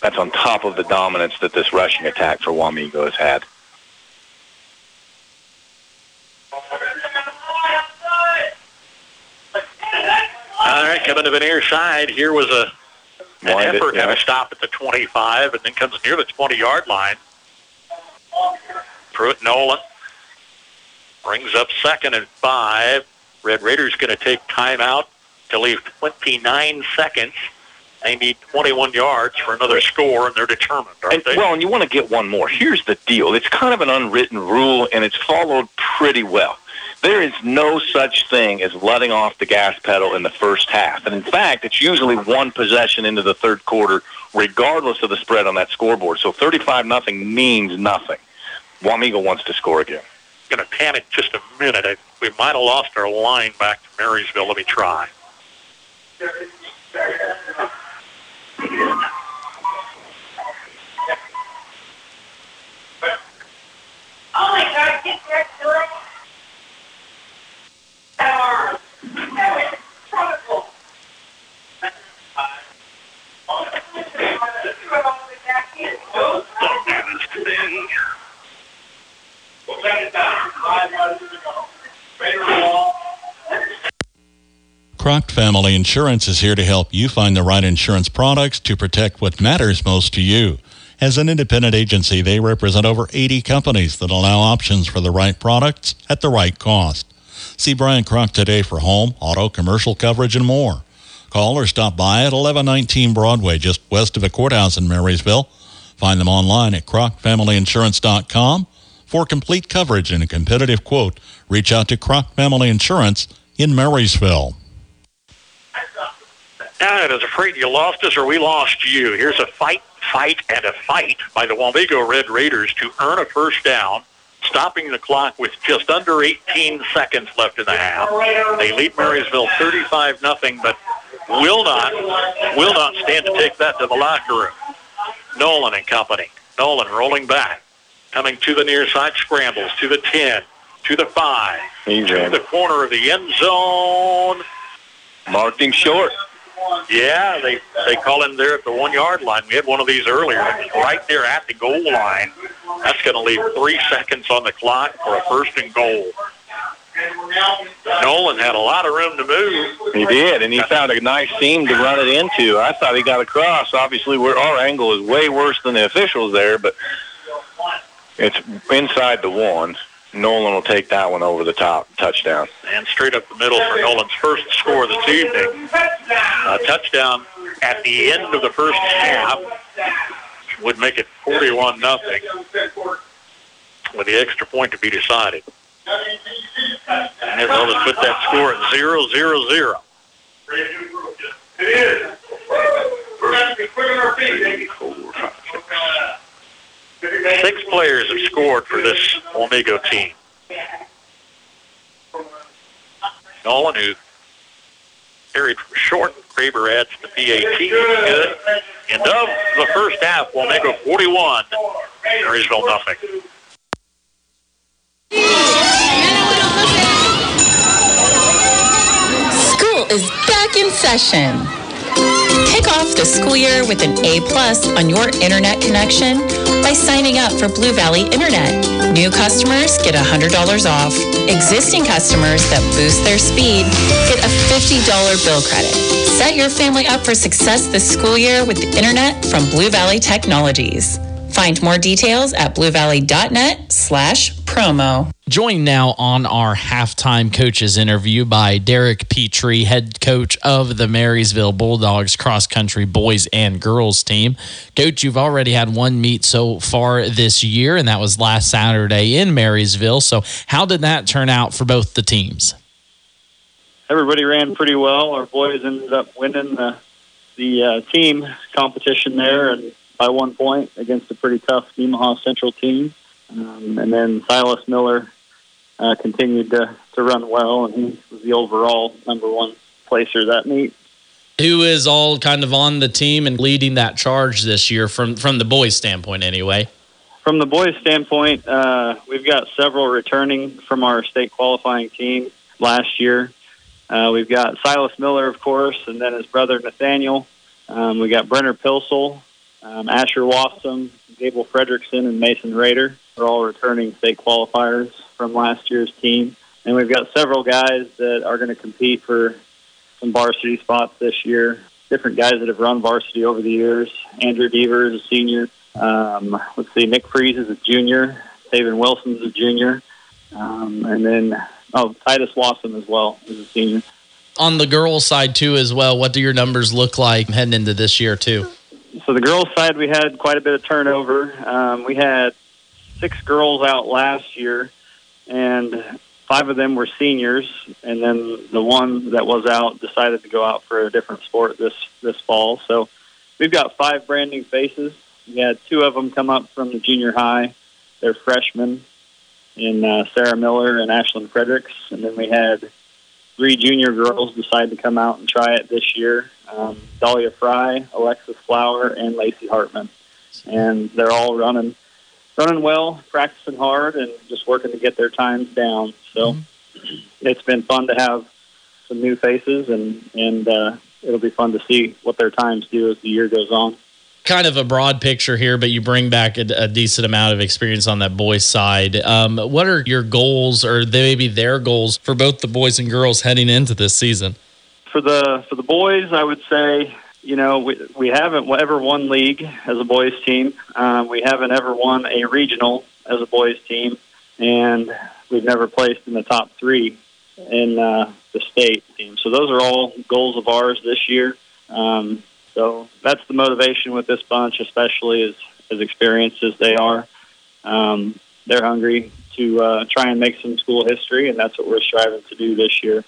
That's on top of the dominance that this rushing attack for Wamego has had.
All right, coming to the near side. Here was a an
Wind it,
effort
yeah.
at a stop at the 25 and then comes near the 20-yard line. Pruitt Nolan brings up second and five. Red Raiders going to take timeout to leave 29 seconds. They need 21 yards for another score, and they're determined, aren't
And,
they?
well, and you want to get one more. Here's the deal. It's kind of an unwritten rule, and it's followed pretty well. There is no such thing as letting off the gas pedal in the first half. And in fact, it's usually one possession into the third quarter, regardless of the spread on that scoreboard. So 35 nothing means nothing. Wamego wants to score again.
going to panic just a minute. I, we might have lost our line back to Marysville. Let me try.
Oh my God, get there to it.
Croc Family Insurance is here to help you find the right insurance products to protect what matters most to you. As an independent agency, they represent over 80 companies that allow options for the right products at the right cost. See Brian Croc today for home, auto, commercial coverage, and more. Call or stop by at 1119 Broadway, just west of the courthouse in Marysville. Find them online at crocfamilyinsurance.com. For complete coverage and a competitive quote, reach out to Croc Family Insurance in Marysville.
I was afraid you lost us or we lost you. Here's a fight, fight, and a fight by the Wamego Red Raiders to earn a first down, stopping the clock with just under 18 seconds left in the half. They lead Marysville 35 nothing, but will not will not stand to take that to the locker room. Nolan and company. Nolan rolling back, coming to the near side, scrambles to the 10, to the 5,
He's
to
in.
the corner of the end zone.
Marked him short.
Yeah, they they call him there at the one yard line. We had one of these earlier. Right there at the goal line. That's going to leave three seconds on the clock for a first and goal. Nolan had a lot of room to move.
He did, and he found a nice seam to run it into. I thought he got across. Obviously, our angle is way worse than the officials there, but it's inside the one. Nolan will take that one over the top. Touchdown.
And straight up the middle for Nolan's first score this evening. A touchdown at the end of the first half would make it 41 nothing with the extra point to be decided. And they'll put that score at 0 0 0. Six players have scored for this Wamego team. Nolan, who carried from short, Graber adds the PAT. Good. End of the first half, Wamego 41, Marysville nothing.
School is back in session. Kick off the school year with an A plus on your internet connection by signing up for Blue Valley Internet. New customers get $100 off. Existing customers that boost their speed get a $50 bill credit. Set your family up for success this school year with the internet from Blue Valley Technologies. Find more details at bluevalley.net slash promo.
Joined now on our halftime coaches interview by Derek Petrie, head coach of the Marysville Bulldogs cross country boys and girls team. Coach, you've already had one meet so far this year, and that was last Saturday in Marysville. So, how did that turn out for both the teams?
everybody ran pretty well. Our boys ended up winning the the uh, team competition there, and by one point against a pretty tough Nemaha Central team. Um, and then Silas Miller uh, continued to, to run well, and he was the overall number one placer that meet.
Who is all kind of on the team and leading that charge this year from from the boys' standpoint, anyway?
from the boys' standpoint, uh, we've got several returning from our state qualifying team last year. Uh, we've got Silas Miller, of course, and then his brother Nathaniel. Um, we got Brenner Pilsel, um, Asher Wassam, Gable Fredrickson, and Mason Rader. They're all returning state qualifiers from last year's team. And we've got several guys that are going to compete for some varsity spots this year. Different guys that have run varsity over the years. Andrew Deaver is a senior. Um, let's see, Nick Freeze is a junior. Taven is a junior. Um, and then, oh, Titus Lawson as well is a senior.
On the girls' side, too, as well, what do your numbers look like heading into this year, too?
So the girls' side, we had quite a bit of turnover. Um, we had six girls out last year, and five of them were seniors, and then the one that was out decided to go out for a different sport this this fall. So we've got five brand new faces. We had two of them come up from the junior high. They're freshmen in uh, Sarah Miller and Ashlyn Fredericks, and then we had three junior girls decide to come out and try it this year. Um, Dahlia Fry, Alexis Flower, and Lacey Hartman, and they're all running running well, practicing hard, and just working to get their times down. So it's been fun to have some new faces, and and uh, it'll be fun to see what their times do as the year goes on.
Kind of a broad picture here, but you bring back a, a decent amount of experience on that boys' side. Um, what are your goals, or maybe their goals, for both the boys and girls heading into this season?
For the for the boys, I would say you know, we, we haven't ever won league as a boys team. Um, we haven't ever won a regional as a boys team, and we've never placed in the top three in uh, the state team. So those are all goals of ours this year. Um, so that's the motivation with this bunch, especially as as experienced as they are. Um, they're hungry to uh, try and make some school history, and that's what we're striving to do this year.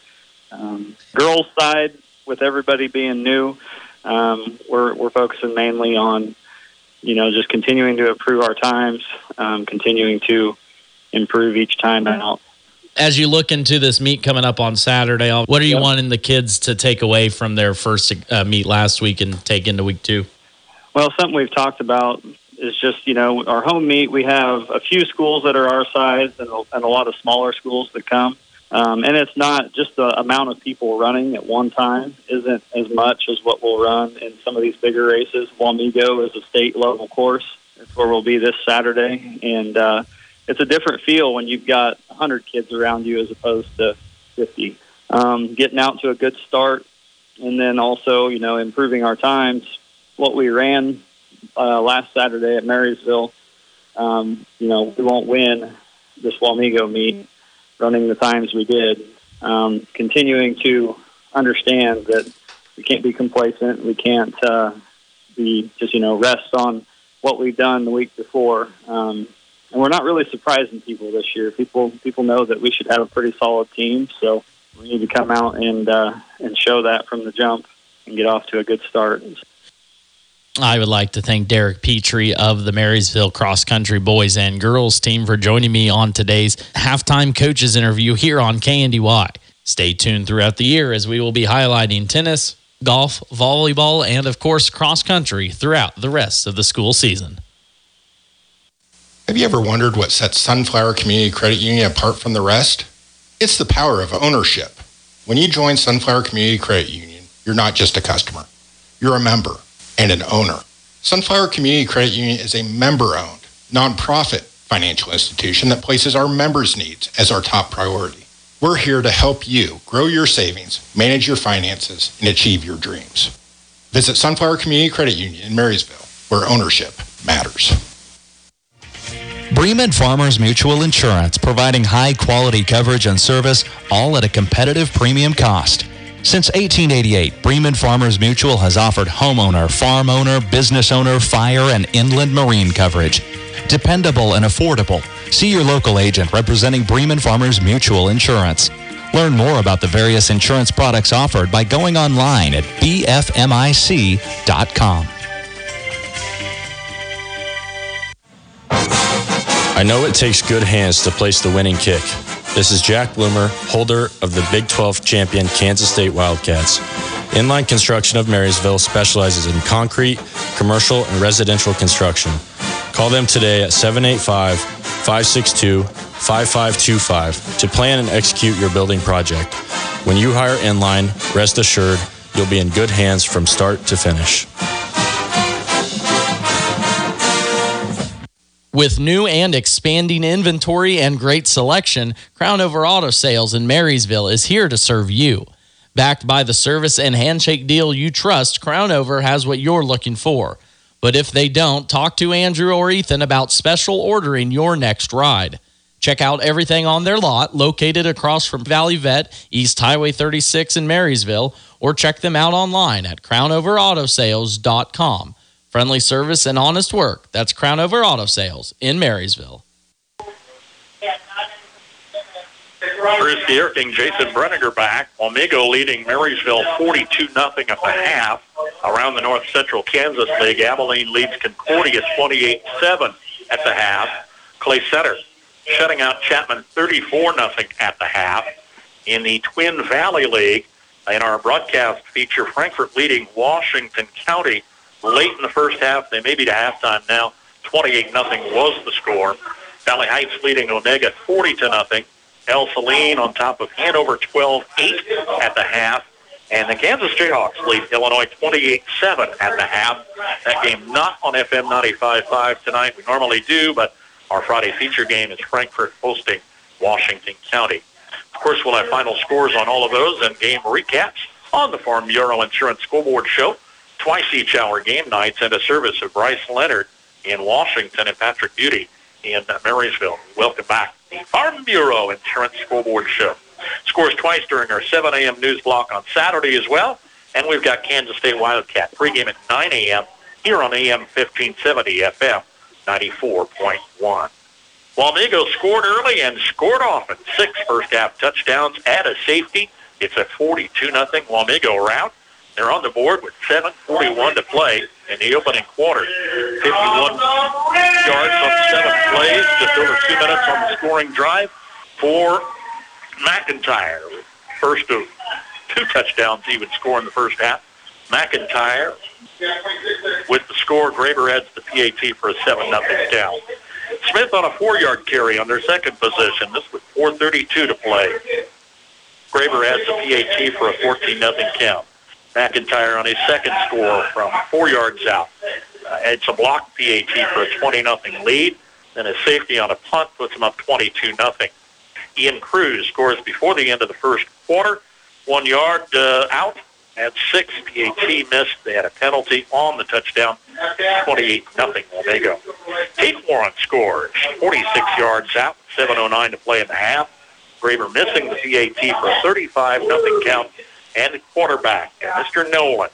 Um, girls' side, with everybody being new, um, we're we're focusing mainly on you know just continuing to improve our times, um, continuing to improve each time out.
As you look into this meet coming up on Saturday, what are you
Yep.
wanting the kids to take away from their first uh, meet last week and take into week two?
Well, something we've talked about is just you know our home meet. We have a few schools that are our size and a, and a lot of smaller schools that come. Um, and it's not just the amount of people running at one time isn't as much as what we'll run in some of these bigger races. Wamego is a state level course. That's where we'll be this Saturday, and uh, it's a different feel when you've got 100 kids around you as opposed to 50. Um, getting out to a good start, and then also you know improving our times. What we ran uh, last Saturday at Marysville, um, you know, we won't win this Wamego meet running the times we did. Um, continuing to understand that we can't be complacent. We can't uh, be just you know rest on what we've done the week before. Um, and we're not really surprising people this year. People people know that we should have a pretty solid team, so we need to come out and uh, and show that from the jump and get off to a good start.
I would like to thank Derek Petrie of the Marysville Cross Country Boys and Girls team for joining me on today's halftime coaches interview here on KNDY. Stay tuned throughout the year as we will be highlighting tennis, golf, volleyball, and of course cross country throughout the rest of the school season.
Have you ever wondered what sets Sunflower Community Credit Union apart from the rest? It's the power of ownership. When you join Sunflower Community Credit Union, you're not just a customer. You're a member and an owner. Sunflower Community Credit Union is a member-owned, nonprofit financial institution that places our members' needs as our top priority. We're here to help you grow your savings, manage your finances, and achieve your dreams. Visit Sunflower Community Credit Union in Marysville, where ownership matters.
Bremen Farmers Mutual Insurance, providing high quality coverage and service, all at a competitive premium cost. Since 1888, Bremen Farmers Mutual has offered homeowner, farm owner, business owner, fire, and inland marine coverage. Dependable and affordable. See your local agent representing Bremen Farmers Mutual Insurance. Learn more about the various insurance products offered by going online at bfmic.com.
I know it takes good hands to place the winning kick. This is Jack Bloomer, holder of the Big 12 champion Kansas State Wildcats. Inline Construction of Marysville specializes in concrete, commercial, and residential construction. Call them today at 785 562 5525 to plan and execute your building project. When you hire Inline, rest assured you'll be in good hands from start to finish.
With new and expanding inventory and great selection, Crownover Auto Sales in Marysville is here to serve you. Backed by the service and handshake deal you trust, Crownover has what you're looking for. But if they don't, talk to Andrew or Ethan about special ordering your next ride. Check out everything on their lot located across from Valley Vet, East Highway 36 in Marysville, or check them out online at crownoverautosales.com. Friendly service and honest work. That's Crownover Auto Sales in Marysville.
Bruce King, Jason Breniger back. Wamego leading Marysville 42 nothing at the half. Around the North Central Kansas League, Abilene leads Concordia 28-7 at the half. Clay Center shutting out Chapman 34 nothing at the half. In the Twin Valley League, in our broadcast feature, Frankfort leading Washington County late in the first half. They may be to halftime now. 28 nothing was the score. Valley Heights leading Onaga 40 to nothing. Ell-Saline on top of Hanover 12-8 at the half. And the Kansas Jayhawks lead Illinois 28-7 at the half. That game not on FM 95.5 tonight. We normally do, but our Friday feature game is Frankfort hosting Washington County. Of course, we'll have final scores on all of those and game recaps on the Farm Bureau Insurance Scoreboard Show twice each hour game nights and a service of Bryce Leonard in Washington and Patrick Beauty in Marysville. Welcome back. The Farm Bureau Insurance Scoreboard Show. Scores twice during our 7 a.m. news block on Saturday as well. And we've got Kansas State Wildcat pregame at 9 a.m. here on AM 1570 FM 94.1. Wamego scored early and scored often. Six first half touchdowns at a safety. It's a 42 nothing Wamego rout. They're on the board with 7.41 to play in the opening quarter. 51 yards on seven plays, just over two minutes on the scoring drive for McIntyre. First of two touchdowns he would score in the first half. McIntyre with the score. Graber adds the PAT for a 7 nothing down. Smith on a four-yard carry on their second possession. This with 4.32 to play. Graber adds a PAT for a 14 nothing count. McIntyre on his second score from four yards out. Uh, it's a block PAT for a 20 nothing lead. Then a safety on a punt puts him up 22 nothing. Ian Cruz scores before the end of the first quarter. One yard uh, out at six. PAT missed. They had a penalty on the touchdown. 28 nothing. Wamego. Tate Warren scores 46 yards out. 7.09 to play in the half. Graber missing the PAT for a 35 nothing count and the quarterback, Mr. Nolan.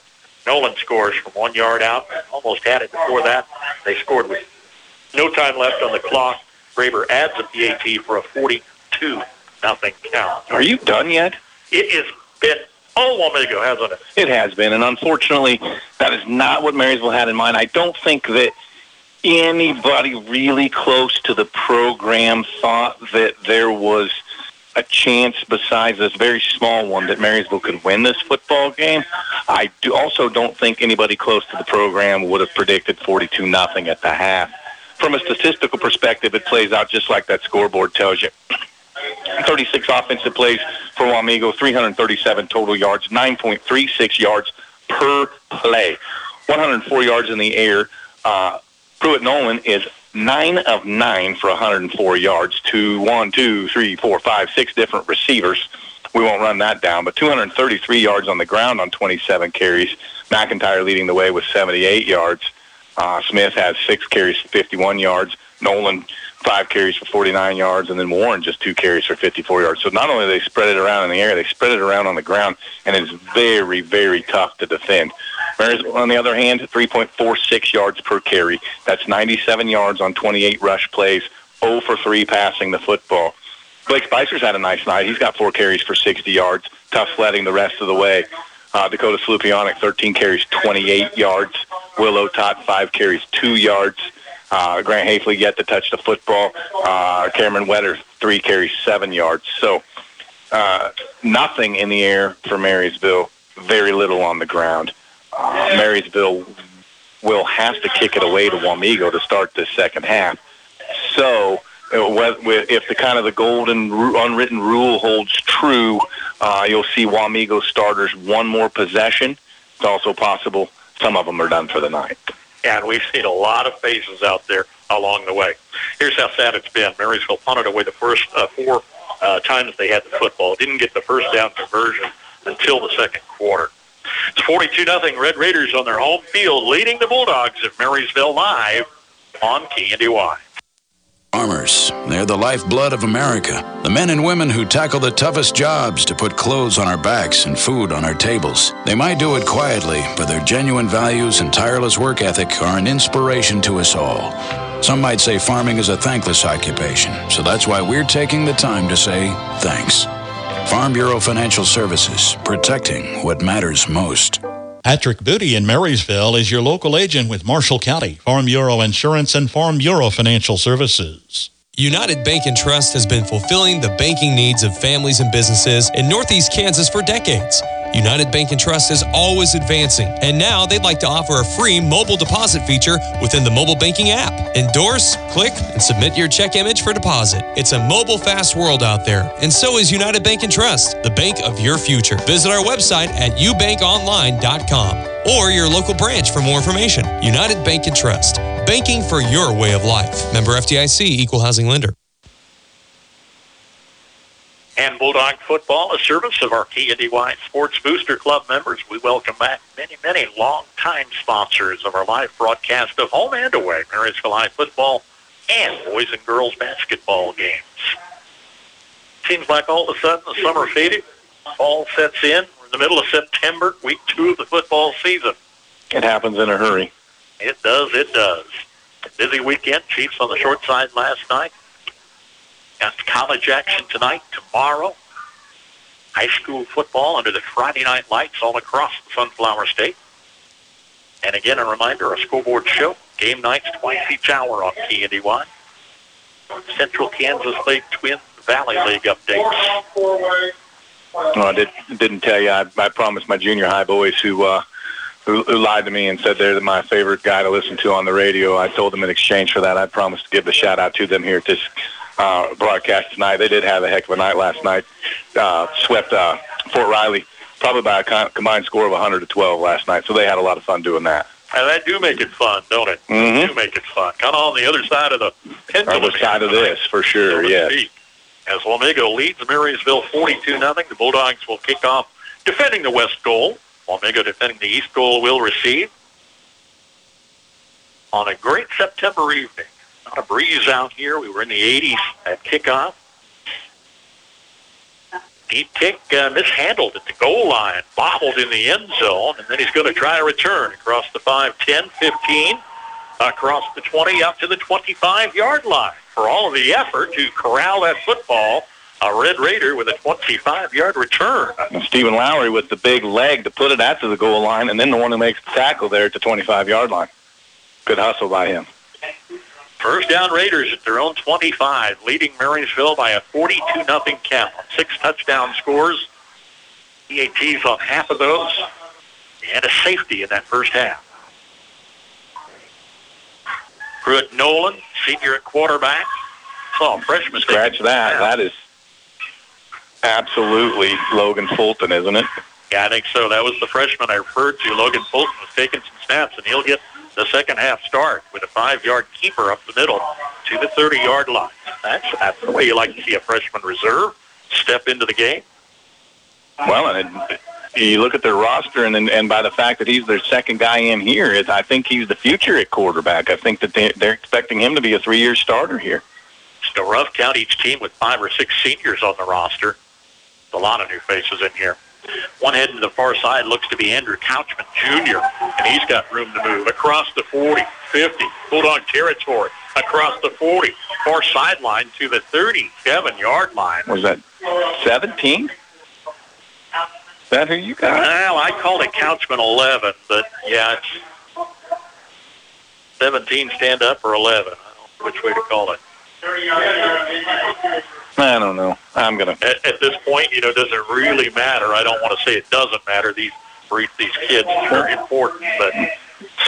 Nolan scores from one yard out. Almost had it before that. They scored with no time left on the clock. Graber adds a PAT for a 42 nothing count.
Are you done yet?
It has been oh, all Wamego, hasn't it?
It has been, and unfortunately, that is not what Marysville had in mind. I don't think that anybody really close to the program thought that there was – a chance besides this very small one that Marysville could win this football game. I do also don't think anybody close to the program would have predicted 42 nothing at the half. From a statistical perspective, it plays out just like that scoreboard tells you. 36 offensive plays for Wamego, 337 total yards, 9.36 yards per play, 104 yards in the air. Uh, Pruitt Nolan is nine of nine for 104 yards to one, two, three, four, five, six different receivers. We won't run that down, but 233 yards on the ground on 27 carries. McIntyre leading the way with 78 yards. Uh, Smith has six carries, 51 yards. Nolan five carries for 49 yards, and then Warren just two carries for 54 yards. So not only they spread it around in the air, they spread it around on the ground, and it's very, very tough to defend. Whereas on the other hand, 3.46 yards per carry. That's 97 yards on 28 rush plays, 0 for 3 passing the football. Blake Spicer's had a nice night. He's got four carries for 60 yards, tough sledding the rest of the way. Uh, Dakota Slupionic, 13 carries, 28 yards. Will Otot, 5 carries, 2 yards. Uh, Grant Hafley yet to touch the football. Uh, Cameron Wetter, 3 carries, 7 yards. So uh, nothing in the air for Marysville, very little on the ground uh, Marysville will have to kick it away to Wamego to start the second half. So uh, if the kind of the golden unwritten rule holds true, uh, you'll see Wamego starters one more possession. It's also possible some of them are done for the night.
And we've seen a lot of faces out there along the way. Here's how sad it's been. Marysville punted away the first uh, four uh, times they had the football. Didn't get the first down conversion until the second quarter. It's 42 nothing Red Raiders on their home field, leading the Bulldogs of Marysville live on KNDY.
Farmers, they're the lifeblood of America. The men and women who tackle the toughest jobs to put clothes on our backs and food on our tables. They might do it quietly, but their genuine values and tireless work ethic are an inspiration to us all. Some might say farming is a thankless occupation, so that's why we're taking the time to say thanks. Farm Bureau Financial Services, protecting what matters most.
Patrick Booty in Marysville is your local agent with Marshall County, Farm Bureau Insurance, and Farm Bureau Financial Services.
United Bank and Trust has been fulfilling the banking needs of families and businesses in Northeast Kansas for decades. United Bank and Trust is always advancing, and now they'd like to offer a free mobile deposit feature within the mobile banking app. Endorse, click, and submit your check image for deposit. It's a mobile fast world out there, and so is United Bank and Trust, the bank of your future. Visit our website at ubankonline.com or your local branch for more information. United Bank and Trust, banking for your way of life. Member FDIC, equal housing lender.
And Bulldog football, a service of our KNDY Sports Booster Club members. We welcome back many, many long-time sponsors of our live broadcast of home and away, Marysville High football and boys and girls basketball games. Seems like all of a sudden the summer faded, fall sets in. We're in the middle of September, week two of the football season.
It happens in a hurry.
It does, it does. Busy weekend. Chiefs on the short side last night. Got college action tonight, tomorrow. High school football under the Friday night lights all across the Sunflower State. And again, a reminder, a school board show, game nights twice each hour on KNDY. Central Kansas League Twin Valley League updates.
No, I did, didn't tell you. I, I promised my junior high boys who, uh, who who lied to me and said they're my favorite guy to listen to on the radio. I told them in exchange for that, I promised to give the shout out to them here at this uh, broadcast tonight. They did have a heck of a night last night. Uh, swept uh, Fort Riley probably by a com- combined score of 100 to 12 last night. So they had a lot of fun doing that.
And that do make it fun, don't it?
Mhm.
Do make it fun. Kind of on the other side of the pendulum.
Other side of this, for sure. Yes.
As Wamego leads Marysville 42 nothing, the Bulldogs will kick off defending the west goal. Wamego defending the east goal will receive. On a great September evening, not a breeze out here. We were in the 80s at kickoff. Deep kick uh, mishandled at the goal line, bobbled in the end zone, and then he's going to try a return across the 5, 10, 15, across the 20, up to the 25-yard line. For all of the effort to corral that football, a Red Raider with a 25-yard return.
And Stephen Lowry with the big leg to put it after the goal line, and then the one who makes the tackle there at the 25-yard line. Good hustle by him.
First down Raiders at their own 25, leading Marysville by a 42 nothing count. Six touchdown scores, EATs on half of those, and a safety in that first half. Pruitt Nolan, senior at quarterback, saw a freshman.
Scratch that. That is absolutely Logan Fulton, isn't it?
Yeah, I think so. That was the freshman I referred to. Logan Fulton was taking some snaps, and he'll get the second half start with a five-yard keeper up the middle to the 30-yard line. That's, that's the way you like to see a freshman reserve step into the game.
Well, and it, you look at their roster, and and by the fact that he's their second guy in here, is I think he's the future at quarterback. I think that they, they're expecting him to be a three-year starter here.
Still rough count each team with five or six seniors on the roster. A lot of new faces in here. One heading to the far side looks to be Andrew Couchman Jr., and he's got room to move across the 40, 50, Bulldog territory, across the 40, far sideline to the 37-yard line.
Was that 17? Is that who you got?
Well, I called it Couchman 11, but yeah, it's 17 stand up or 11. I don't know which way to call it.
I don't know. I'm gonna.
At, at this point, you know, does it really matter? I don't want to say it doesn't matter. These for these kids are important, but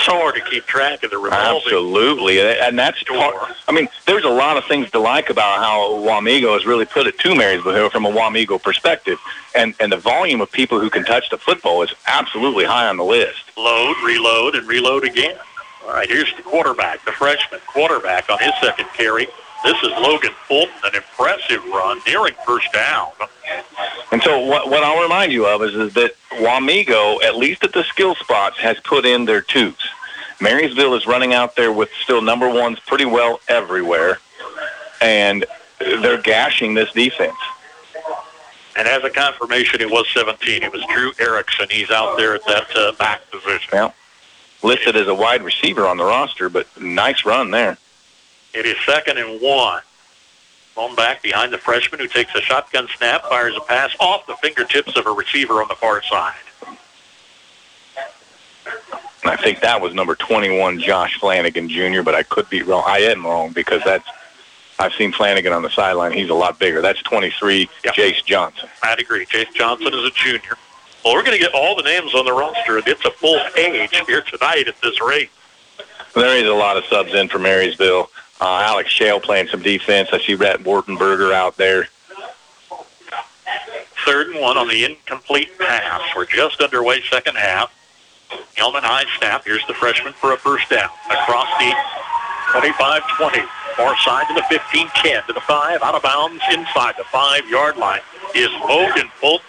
so hard to keep track of the revolving.
Absolutely, and that's part. I mean, there's a lot of things to like about how Wamego has really put it to Marysville Hill from a Wamego perspective, and and the volume of people who can touch the football is absolutely high on the list.
Load, reload, and reload again. All right, here's the quarterback, the freshman quarterback on his second carry. This is Logan Fulton, an impressive run, nearing first down.
And so what, what I'll remind you of is, is that Wamego, at least at the skill spots, has put in their twos. Marysville is running out there with still number ones pretty well everywhere, and they're gashing this defense.
And as a confirmation, it was 17. It was Drew Erickson. He's out there at that uh, back position.
Yeah. Listed as a wide receiver on the roster, but nice run there.
It is second and one. Ball back behind the freshman who takes a shotgun snap, fires a pass off the fingertips of a receiver on the far side.
I think that was number 21, Josh Flanagan Jr., but I could be wrong. I am wrong because that's I've seen Flanagan on the sideline. He's a lot bigger. That's 23, yep. Jace Johnson.
I'd agree. Jace Johnson is a junior. Well, we're going to get all the names on the roster. It's a full page here tonight at this rate.
There is a lot of subs in for Marysville. Uh, Alex Shale playing some defense. I see Rhett Wartenberger out there.
Third and one on the incomplete pass. We're just underway second half. Hillman high snap. Here's the freshman for a first down. Across the 25-20. Far side to the 15-10 to the 5. Out of bounds inside the 5-yard line is Logan Fulton.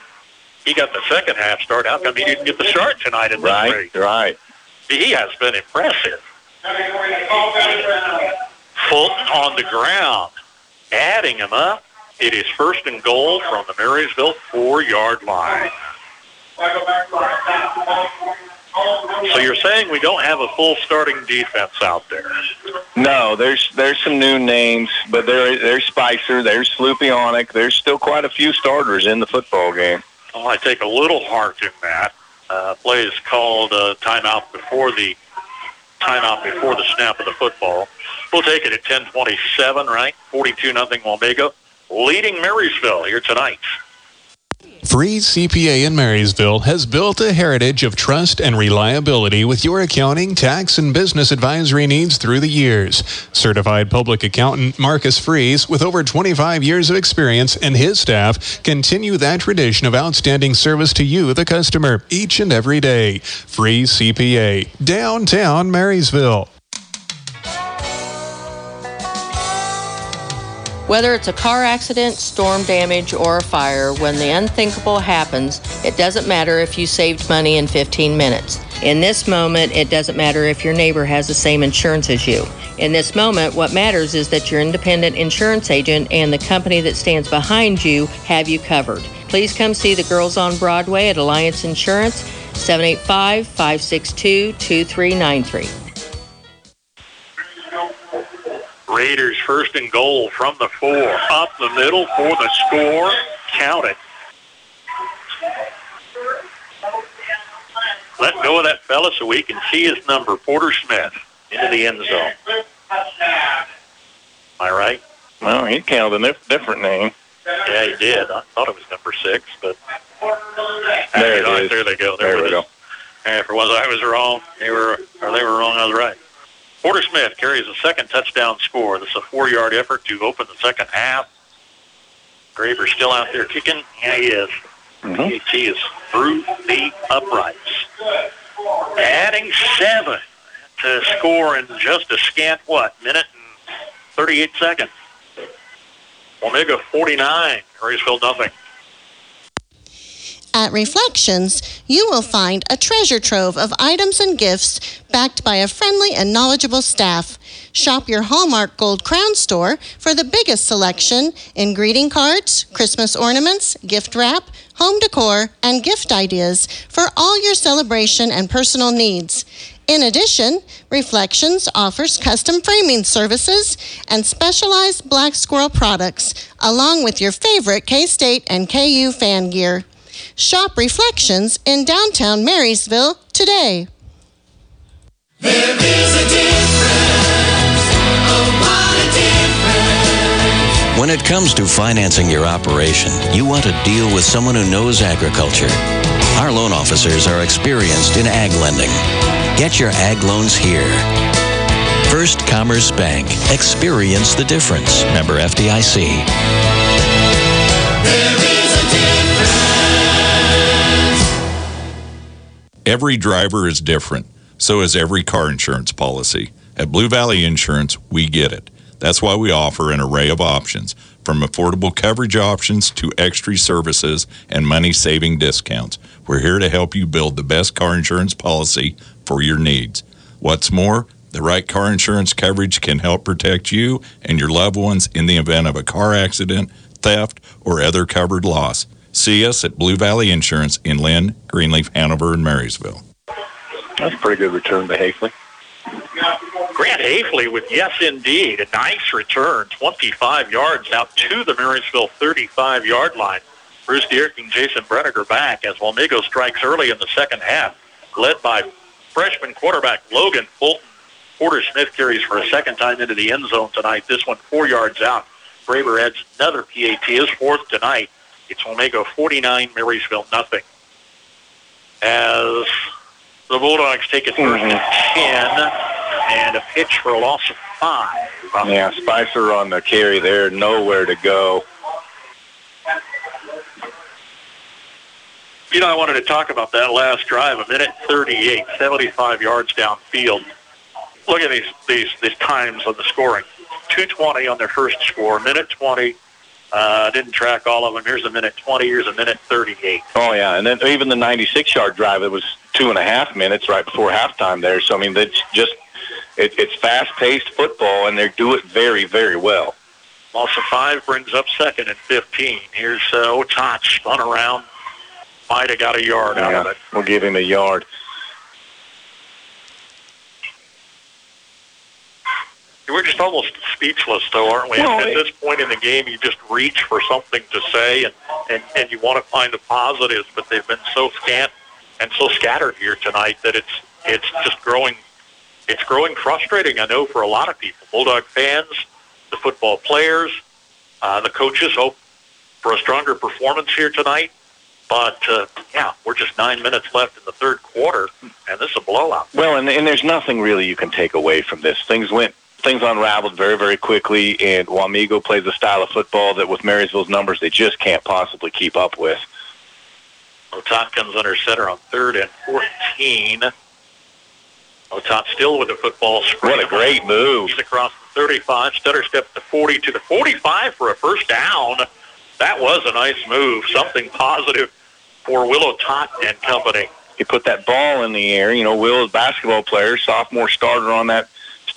He got the second half start. How come he didn't get the start tonight in
right,
race?
Right,
He has been impressive. Fulton on the ground, adding him up. It is first and goal from the Marysville four-yard line. So you're saying we don't have a full starting defense out there?
No, there's there's some new names, but there there's Spicer, there's Slupionic, there's still quite a few starters in the football game.
Well, I take a little heart in that. Uh, play is called uh, timeout before the timeout before the snap of the football. We'll take it at 10:27, right? 42 nothing Wamego, leading Marysville here tonight.
Freeze CPA in Marysville has built a heritage of trust and reliability with your accounting, tax, and business advisory needs through the years. Certified public accountant Marcus Freeze, with over 25 years of experience, and his staff continue that tradition of outstanding service to you, the customer, each and every day. Free CPA, downtown Marysville.
Whether it's a car accident, storm damage, or a fire, when the unthinkable happens, it doesn't matter if you saved money in 15 minutes. In this moment, it doesn't matter if your neighbor has the same insurance as you. In this moment, what matters is that your independent insurance agent and the company that stands behind you have you covered. Please come see the girls on Broadway at Alliance Insurance, 785 562 2393.
Raiders first and goal from the four. Up the middle for the score. Count it. Let go of that fella so we can see his number, Porter Smith, into the end zone. Am I right?
Well, he counted a different name.
Yeah, he did. I thought it was number six, but
there, it is.
there they go. There,
there we
go. And for once I was wrong, they were, or they were wrong, I was right. Porter Smith carries a second touchdown score. This is a four-yard effort to open the second half. Graber still out there kicking. Yeah, he is.
Mm-hmm.
He is through the uprights. Adding seven to score in just a scant, what, minute and 38 seconds. Omega 49, Marysville nothing.
At Reflections, you will find a treasure trove of items and gifts backed by a friendly and knowledgeable staff. Shop your Hallmark Gold Crown store for the biggest selection in greeting cards, Christmas ornaments, gift wrap, home decor, and gift ideas for all your celebration and personal needs. In addition, Reflections offers custom framing services and specialized Black Squirrel products, along with your favorite K State and KU fan gear. Shop Reflections in downtown Marysville today.
There is a difference. Oh, what a difference.
When it comes to financing your operation, you want to deal with someone who knows agriculture. Our loan officers are experienced in ag lending. Get your ag loans here. First Commerce Bank. Experience the difference. Member FDIC.
Every driver is different. So is every car insurance policy. At Blue Valley Insurance, we get it. That's why we offer an array of options, from affordable coverage options to extra services and money saving discounts. We're here to help you build the best car insurance policy for your needs. What's more, the right car insurance coverage can help protect you and your loved ones in the event of a car accident, theft, or other covered loss. See us at Blue Valley Insurance in Linn, Greenleaf, Hanover, and Marysville.
That's a pretty good return to Hafley.
Grant Hafley with yes, indeed. A nice return, 25 yards out to the Marysville 35 yard line. Bruce Dierking, Jason Brenniger back as Wamego strikes early in the second half, led by freshman quarterback Logan Fulton. Porter Smith carries for a second time into the end zone tonight. This one four yards out. Graber adds another PAT, his fourth tonight. It's Wamego 49, Marysville nothing. As the Bulldogs take it 1st and 10 and a pitch for a loss of five.
Uh, yeah, Spicer on the carry there, nowhere to go.
You know, I wanted to talk about that last drive, a minute 38, 75 yards downfield. Look at these, these, these times on the scoring. 220 on their first score, minute 20. Uh, didn't track all of them. Here's a minute 20. Here's a minute 38.
Oh yeah, and then even the 96-yard drive, it was two and a half minutes right before halftime there. So I mean, it's just it, it's fast-paced football, and they do it very, very well.
Loss of five brings up second and 15. Here's uh, Otot spun around. Might have got a yard out of it.
we'll give him a yard.
We're just almost speechless, though, aren't we?
Well,
At
it-
this point in the game, you just reach for something to say, and, and, and you want to find the positives, but they've been so scant and so scattered here tonight that it's it's just growing. It's growing frustrating, I know, for a lot of people. Bulldog fans, the football players, uh, the coaches hope for a stronger performance here tonight. But uh, yeah, we're just nine minutes left in the third quarter, and this is a blowout.
Well, and, and there's nothing really you can take away from this. Things went, things unraveled very, very quickly, and Wamego plays a style of football that with Marysville's numbers they just can't possibly keep up with.
Otot comes under center on third and 14. Otot still with the football.
What a great move.
He's across the 35. Stutter steps to 40 to the 45 for a first down. That was a nice move. Something positive for Will Otot and company.
He put that ball in the air. You know, Will is a basketball player, sophomore starter on that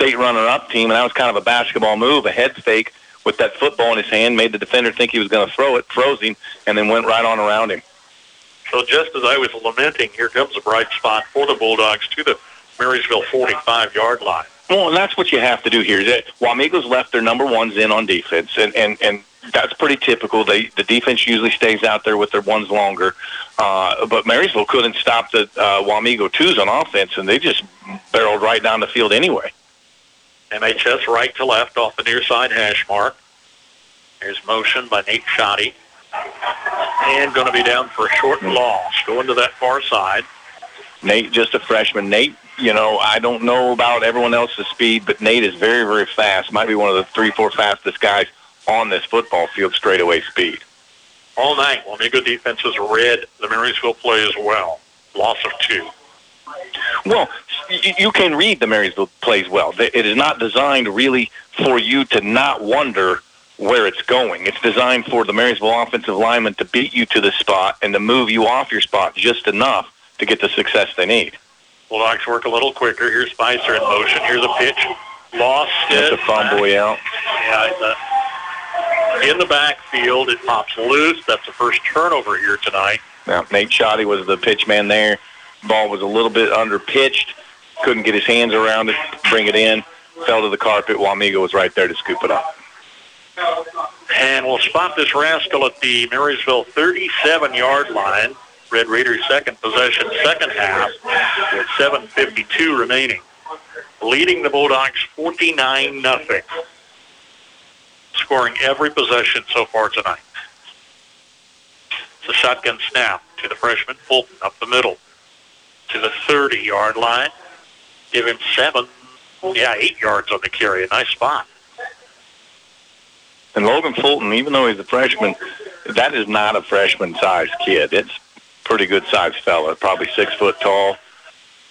state runner-up team, and that was kind of a basketball move, a head fake with that football in his hand, made the defender think he was going to throw it, froze him, and then went right on around him.
So just as I was lamenting, here comes a bright spot for the Bulldogs to the Marysville 45-yard line.
Well, and that's what you have to do here. That Wamego's left their number ones in on defense, and and and that's pretty typical. They the defense usually stays out there with their ones longer, uh, but Marysville couldn't stop the uh, Wamego twos on offense, and they just barreled right down the field anyway.
MHS right to left off the near side hash mark. There's motion by Nate Shoddy. And going to be down for a short loss. Going to that far side.
Nate, just a freshman. Nate, you know, I don't know about everyone else's speed, but Nate is very, very fast. Might be one of the three, four fastest guys on this football field, straightaway speed.
All night, Wamego defense has read the Marysville play as well. Loss of two.
Well, you can read the Marysville plays well. It is not designed really for you to not wonder where it's going. It's designed for the Marysville offensive lineman to beat you to the spot and to move you off your spot just enough to get the success they need.
Bulldogs work a little quicker. Here's Spicer in motion. Here's a pitch. Lost
That's
it.
a fumble out.
Yeah, in the backfield. It pops loose. That's the first turnover here tonight.
Now, Nate Shoddy was the pitch man there. Ball was a little bit under pitched. Couldn't get his hands around it, bring it in. Fell to the carpet. Wamego was right there to scoop it up.
And we'll spot this rascal at the Marysville 37-yard line. Red Raiders second possession, second half, with 7.52 remaining. Leading the Bulldogs 49 nothing. Scoring every possession so far tonight. It's a shotgun snap to the freshman Fulton up the middle to the 30-yard line. give him seven, yeah, eight yards on the carry. A nice spot.
And Logan Fulton, even though he's a freshman, that is not a freshman-sized kid. It's a pretty good-sized fella, probably six foot tall,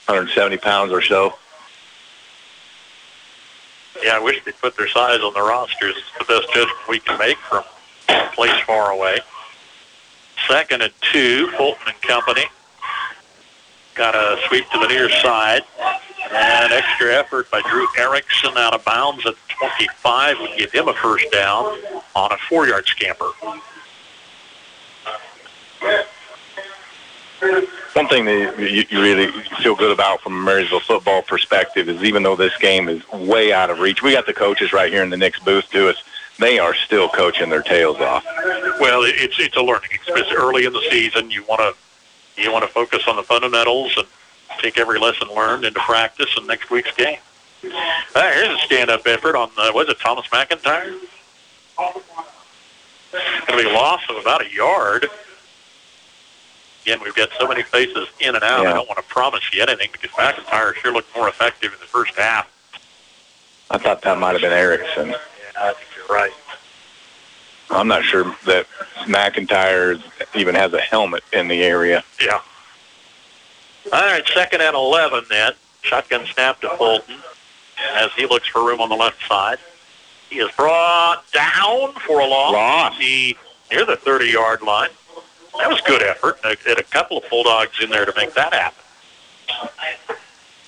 170 pounds or so.
Yeah, I wish they'd put their size on the rosters. It's the best judgment we can make from a place far away. Second and two, Fulton and company. Got a sweep to the near side. And extra effort by Drew Erickson out of bounds at 25 would give him a first down on a four-yard scamper.
One thing that you, you really feel good about from a Marysville football perspective is even though this game is way out of reach, we got the coaches right here in the next booth to us. They are still coaching their tails off.
Well, it's it's a learning experience. Early in the season, you want to you want to focus on the fundamentals and take every lesson learned into practice in next week's game. Uh, here's a stand-up effort on the, was it Thomas McIntyre? Going to be a loss of about a yard. Again, we've got so many faces in and out. I don't want to promise you anything because McIntyre sure looked more effective in the first half.
I thought that might have been Erickson.
Yeah, I think you're right.
I'm not sure that McIntyre even has a helmet in the area.
Yeah. All right, second and 11 then. Shotgun snap to Fulton as he looks for room on the left side. He is brought down for a loss.
Loss.
The, near the 30-yard line. That was good effort. Uh, Had a couple of Bulldogs in there to make that happen.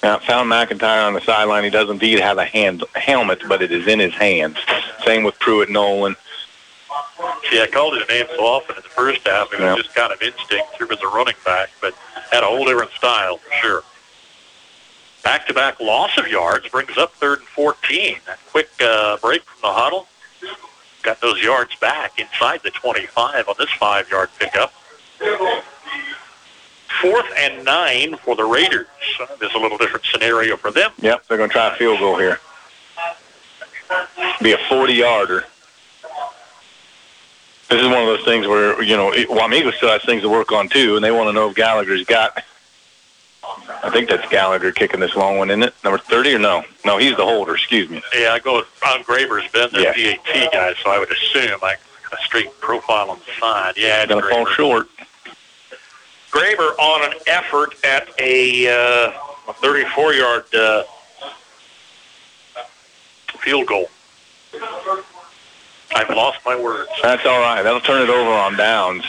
Now, found McIntyre on the sideline. He does indeed have a hand helmet, but it is in his hands. Same with Pruitt Nolan.
See, I called his name so often in the first half. It was
Yeah.
just kind of instinct through as a running back, but had a whole different style for sure. Back-to-back loss of yards brings up third and 14. That quick uh, break from the huddle got those yards back inside the 25 on this five-yard pickup. Fourth and nine for the Raiders. Uh, There's a little different scenario for them.
Yep, they're going to try a field goal here. Be a 40-yarder. This is one of those things where, you know, it- Wamego still has things to work on, too, and they want to know if Gallagher's got... I think that's Gallagher kicking this long one, isn't it? Number 30 or no? No, he's the holder, excuse me.
Yeah, I go with Ron Graber's been the
Yeah.
PAT guy, so I would assume got a straight profile on the side. Yeah,
to fall short.
Graber on an effort at a, uh, a 34-yard uh, field goal. I've lost my words.
That's all right. That'll turn it over on downs.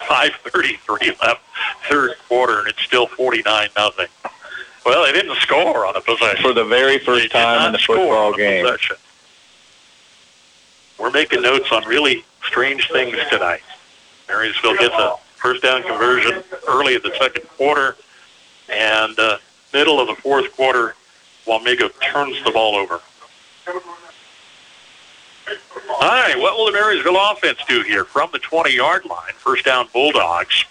5:33 left, third quarter, and it's still 49 nothing. Well, they didn't score on a possession.
For the very first time in the football game.
possession. We're making notes on really strange things tonight. Marysville gets a first down conversion early in the second quarter, and uh, middle of the fourth quarter, Wamego turns the ball over. All right, what will the Marysville offense do here from the 20-yard line? First down Bulldogs.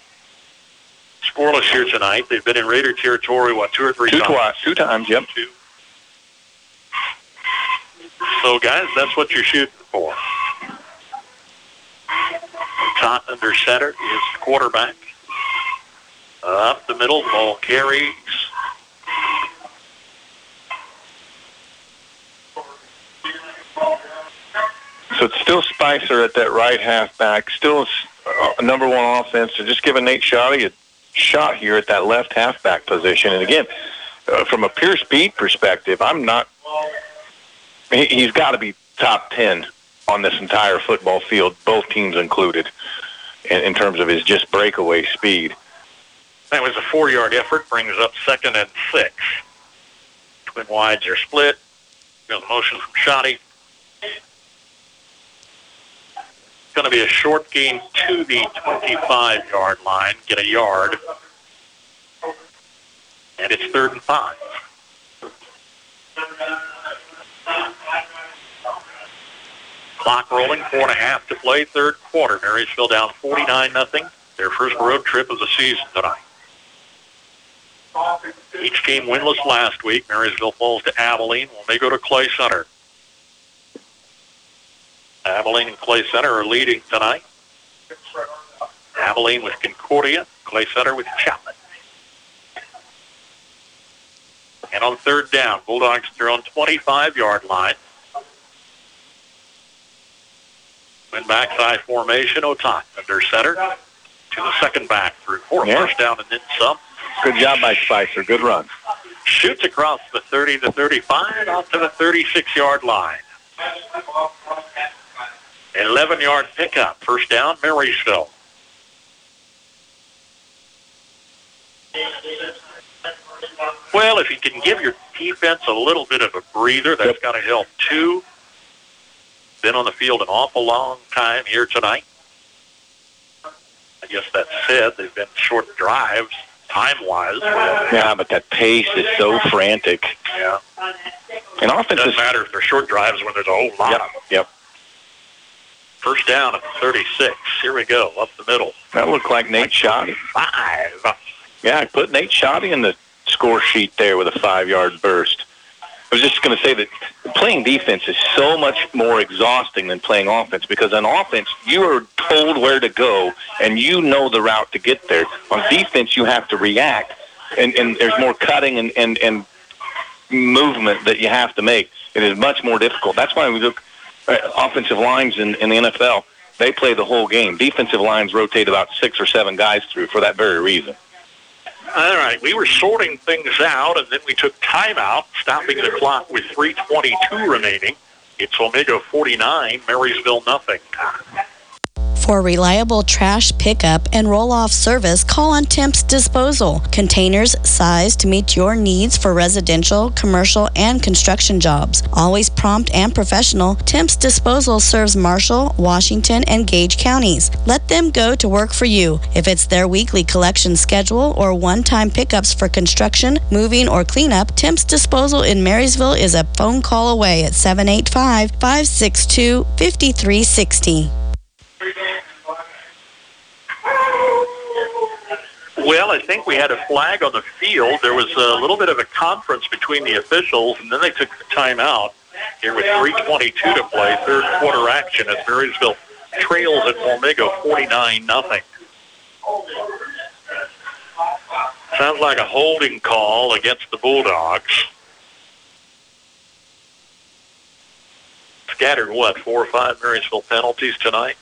Scoreless here tonight. They've been in Raider territory, what, two or three
Two
times?
twice, two times, yep.
Two. So, guys, that's what you're shooting for. Tot under center is the quarterback. Up the middle, ball carries.
So it's still Spicer at that right halfback, still a number one offense. So just giving Nate Shoddy a shot here at that left halfback position. And again, uh, from a pure speed perspective, I'm not. He, he's got to be top ten on this entire football field, both teams included, in, in terms of his just breakaway speed.
That was a four-yard effort, brings up second and six. Twin wides are split. Goes motion from Shoddy. Going to be a short game to the 25-yard line. Get a yard. And it's third and five. Clock rolling, four and a half to play, third quarter. Marysville down 49 nothing. Their first road trip of the season tonight. Each game winless last week. Marysville falls to Abilene when they go to Clay Center. Abilene and Clay Center are leading tonight. Abilene with Concordia, Clay Center with Chapman. And on third down, Bulldogs are on 25-yard line. Win backside formation, Otot under center to the second back through four
Yeah.
first down and then some.
Good job by Spicer. Good run.
Shoots across the 30 to 35 out to the 36-yard line. 11-yard pickup. First down, Marysville. Well, if you can give your defense a little bit of a breather, that's got to help too. Been on the field an awful long time here tonight. I guess that said, they've been short drives time-wise.
Yeah, but that pace is so frantic.
Yeah.
And offense
Doesn't
is
matter if they're short drives when there's a whole lot
Yep,
of them.
yep.
First down at the 36. Here we go, up the middle.
That looked like Nate Shoddy.
Five.
Yeah, I put Nate Shoddy in the score sheet there with a five-yard burst. I was just going to say that playing defense is so much more exhausting than playing offense because on offense, you are told where to go and you know the route to get there. On defense, you have to react, and, and there's more cutting and, and, and movement that you have to make. It is much more difficult. That's why we look Uh, offensive lines in, in the NFL. They play the whole game. Defensive lines rotate about six or seven guys through for that very reason.
All right, we were sorting things out, and then we took timeout, stopping the clock with 3.22 remaining. It's Wamego 49, Marysville nothing.
For reliable trash pickup and roll off service, call on Temps Disposal. Containers sized to meet your needs for residential, commercial, and construction jobs. Always prompt and professional, Temps Disposal serves Marshall, Washington, and Gage counties. Let them go to work for you. If it's their weekly collection schedule or one time pickups for construction, moving, or cleanup, Temps Disposal in Marysville is a phone call away at 785 562 5360.
Well, I think we had a flag on the field. There was a little bit of a conference between the officials, and then they took the timeout here with 3.22 to play, third quarter action as Marysville trails at Wamego 49 nothing. Sounds like a holding call against the Bulldogs. Scattered, what, four or five Marysville penalties tonight?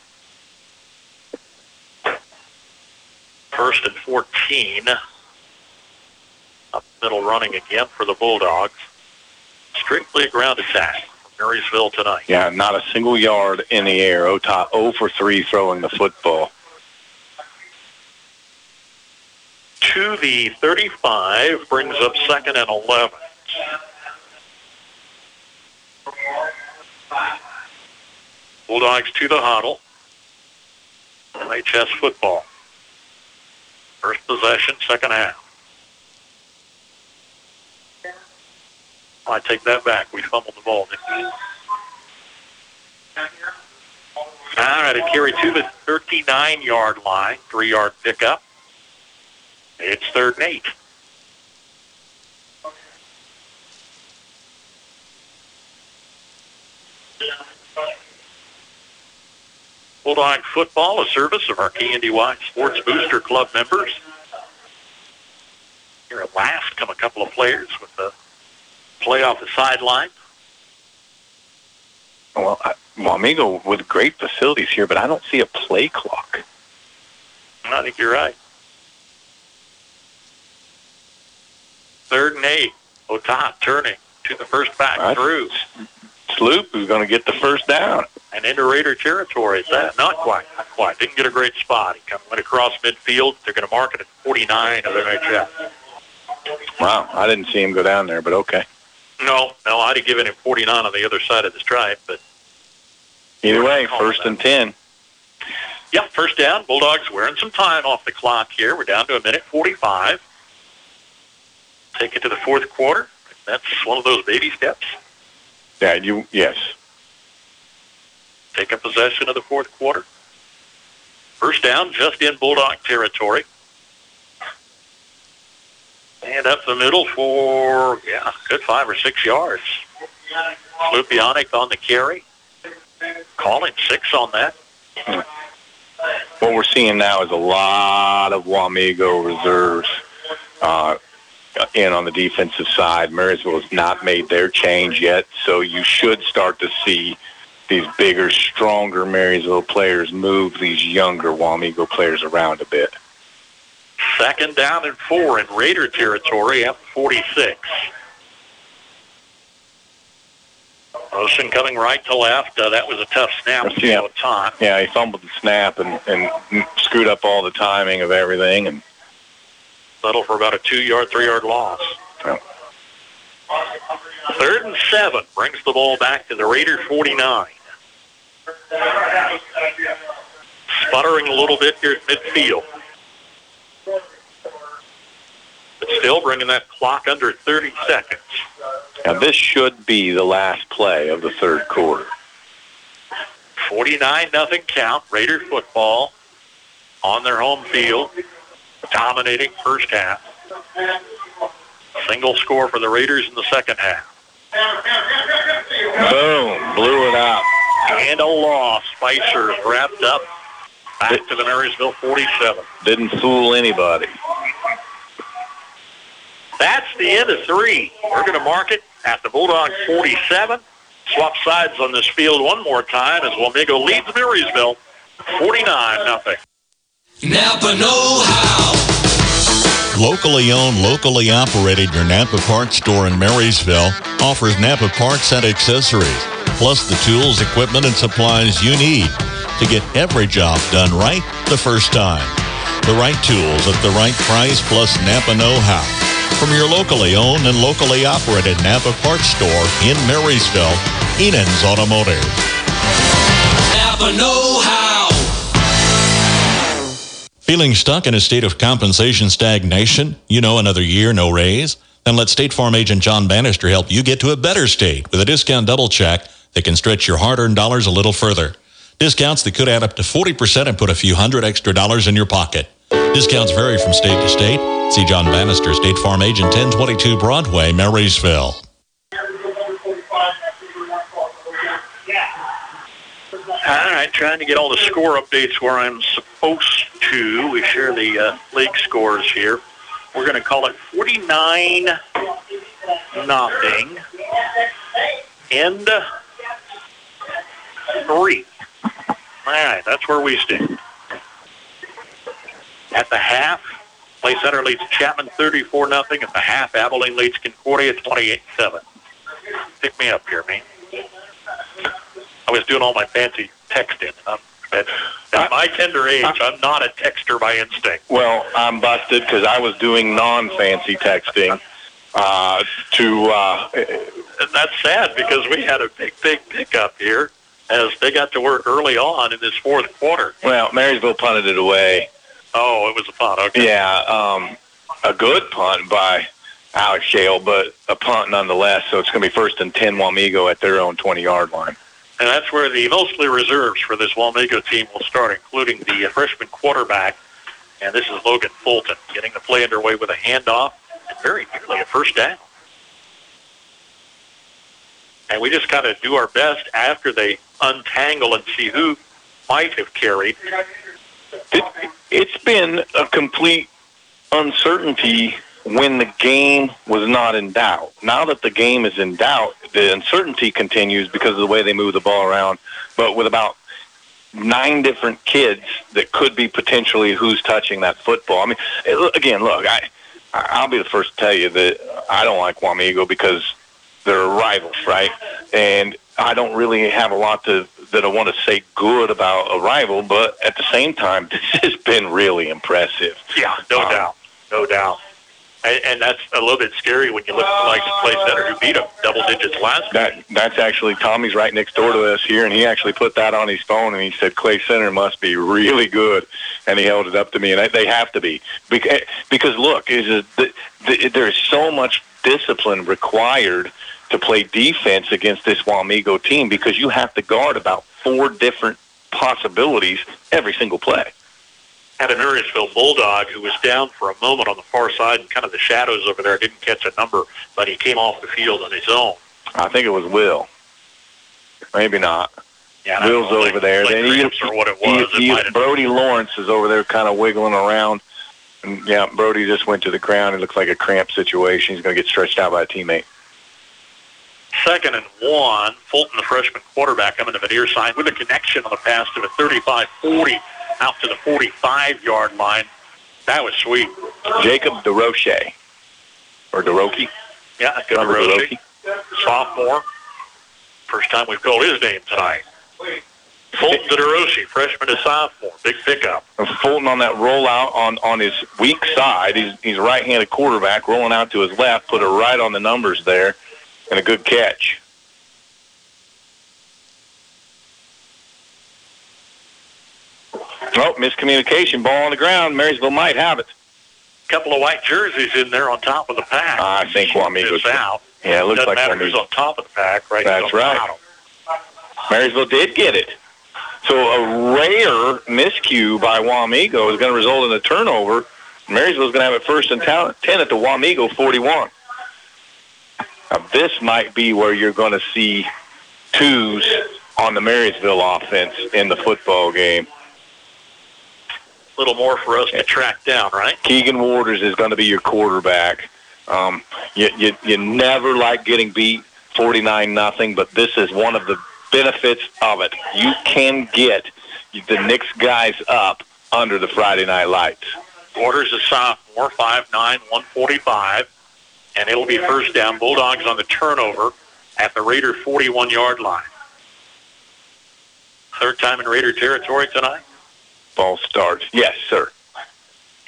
First and 14. Up middle running again for the Bulldogs. Strictly a ground attack Marysville tonight.
Yeah, not a single yard in the air. Otot 0 for 3 throwing the football.
To the 35 brings up second and 11. Bulldogs to the huddle. MHS football. First possession, second half. I take that back. We fumbled the ball. All right, a carry to the 39-yard line, three-yard pickup. It's third and eight. Bulldog football, a service of our KNDY Sports Booster Club members. Here at last come a couple of players with the play off the sideline.
Well, I, Wamego with great facilities here, but I don't see a play clock.
I think you're right. Third and eight. Otot turning to the first back
Right.
through.
Sloop who's going to get the first down.
And into Raider territory is that. Not quite. Not quite. Didn't get a great spot. He come, went across midfield. They're going to mark it at 49 of their MHF.
Wow, I didn't see him go down there, but okay.
No, no, I'd have given him 49 on the other side of the stripe, but
Either way, first and 10.
Yep, first down. Bulldogs wearing some time off the clock here. We're down to a minute 45. Take it to the fourth quarter. That's one of those baby steps.
Yeah, you yes.
Take a possession of the fourth quarter. First down, just in Bulldog territory. And up the middle for, yeah, good five or six yards. Slupionic on the carry. Calling six on that.
What we're seeing now is a lot of Wamego reserves. Uh, in on the defensive side. Marysville has not made their change yet, so you should start to see these bigger, stronger Marysville players move these younger Wamego players around a bit.
Second down and four in Raider territory at 46. Motion coming right to left. Uh, that was a tough snap
yeah.
time.
Yeah, he fumbled the snap and, and screwed up all the timing of everything. And
Settle for about a two-yard, three-yard loss.
Yeah.
Third and seven brings the ball back to the Raiders 49. Sputtering a little bit here at midfield. But still bringing that clock under 30 seconds.
now this should be the last play of the third quarter.
49 nothing count. Raider football on their home field, dominating first half. Single score for the Raiders in the second half.
Boom, blew it out.
And a loss. Spicer wrapped up back to the Marysville 47.
Didn't fool anybody.
That's the end of three. We're going to mark it at the Bulldogs 47. Swap sides on this field one more time as Wamego leads Marysville 49 nothing.
Napa Know How.
Locally owned, locally operated, your Napa Parts store in Marysville offers Napa parts and accessories, plus the tools, equipment, and supplies you need to get every job done right the first time. The right tools at the right price, plus Napa know-how. From your locally owned and locally operated Napa Parts store in Marysville, Enan's Automotive.
Napa Know How.
Feeling stuck in a state of compensation stagnation? You know, another year, no raise? Then let State Farm agent John Bannister help you get to a better state with a discount double check that can stretch your hard earned dollars a little further. Discounts that could add up to 40% and put a few hundred extra dollars in your pocket. Discounts vary from state to state. See John Bannister, State Farm agent 1022 Broadway, Marysville.
All right, trying to get all the score updates where I'm supposed to. We share the uh, league scores here. We're going to call it 49 nothing. End three. All right, that's where we stand. At the half, Clay Center leads Chapman 34 nothing. At the half, Abilene leads Concordia 28-7. Pick me up here, man. I was doing all my fancy texting. I'm, at, at my tender age, I'm not a texter by instinct.
Well, I'm busted because I was doing non-fancy texting uh, to. Uh,
And that's sad because we had a big, big pickup here as they got to work early on in this fourth quarter.
well, Marysville punted it away.
Oh, it was a punt. Okay.
Yeah, um, a good punt by Alex Shale, but a punt nonetheless. So it's going to be first and ten Wamego at their own 20-yard line.
And that's where the mostly reserves for this Wamego team will start, including the freshman quarterback. And this is Logan Fulton getting the play underway with a handoff and very nearly a first down. And we just kind of do our best after they untangle and see who might have carried.
It, it's been a complete uncertainty when the game was not in doubt. Now that the game is in doubt, the uncertainty continues because of the way they move the ball around. But with about nine different kids that could be potentially who's touching that football. I mean, eh, it- again, look, I I'll be the first to tell you that I don't like Wamego because they're rivals, right? And I don't really have a lot to that I want to say good about a rival, but at the same time, this has been really impressive.
Yeah, no um, doubt, no doubt. And, and that's a little bit scary when you look at the likes of Clay Center who beat them double digits last
That that's actually Tommy's right next door to us here, and he actually put that on his phone, and he said Clay Center must be really good, and he held it up to me, and they have to be because, eh, because look, is the, the, there's so much discipline required to play defense against this Wamego team because you have to guard about four different possibilities every single play.
Had a Marysville Bulldog who was down for a moment on the far side and kind of the shadows over there didn't catch a number, but he came off the field on his own.
I think it was Will. Maybe not.
Yeah,
Will's
know,
over there.
like
Then he,
or what it was.
he-
it have
Brody Lawrence is over there kind of wiggling around. And, yeah, Brody just went to the ground. It looks like a cramp situation. He's going to get stretched out by a teammate.
Second and one. Fulton, the freshman quarterback, coming to the near side with a connection on the pass to the 35-40 out to the 45-yard line. That was sweet.
Jacob DeRoche. Or DeRoche.
Yeah, good DeRoche. Sophomore. First time we've called his name tonight. Fulton to DeRoche, freshman to sophomore. Big pickup.
Fulton on that rollout on, on his weak side. He's, he's a right-handed quarterback rolling out to his left, put it right on the numbers there, and a good catch. Oh, miscommunication. Ball on the ground. Marysville might have it.
A couple of white jerseys in there on top of the pack.
I think Wamego.
This out.
Yeah, it looks
Doesn't
like
matter who's on top of the pack, right?
That's right.
bottom.
Marysville did get it. So a rare miscue by Wamego is going to result in a turnover. Marysville's going to have it first and 10 at the Wamego 41. Now, this might be where you're going to see twos on the Marysville offense in the football game.
A little more for us to track down, right?
Keegan Waters is going to be your quarterback. Um, you, you, you never like getting beat 49 nothing, but this is one of the benefits of it. You can get the Knicks guys up under the Friday night lights.
Waters is sophomore, 5'9", 145, and it'll be first down. Bulldogs on the turnover at the Raider 41-yard line. Third time in Raider territory tonight.
Ball starts. Yes, sir.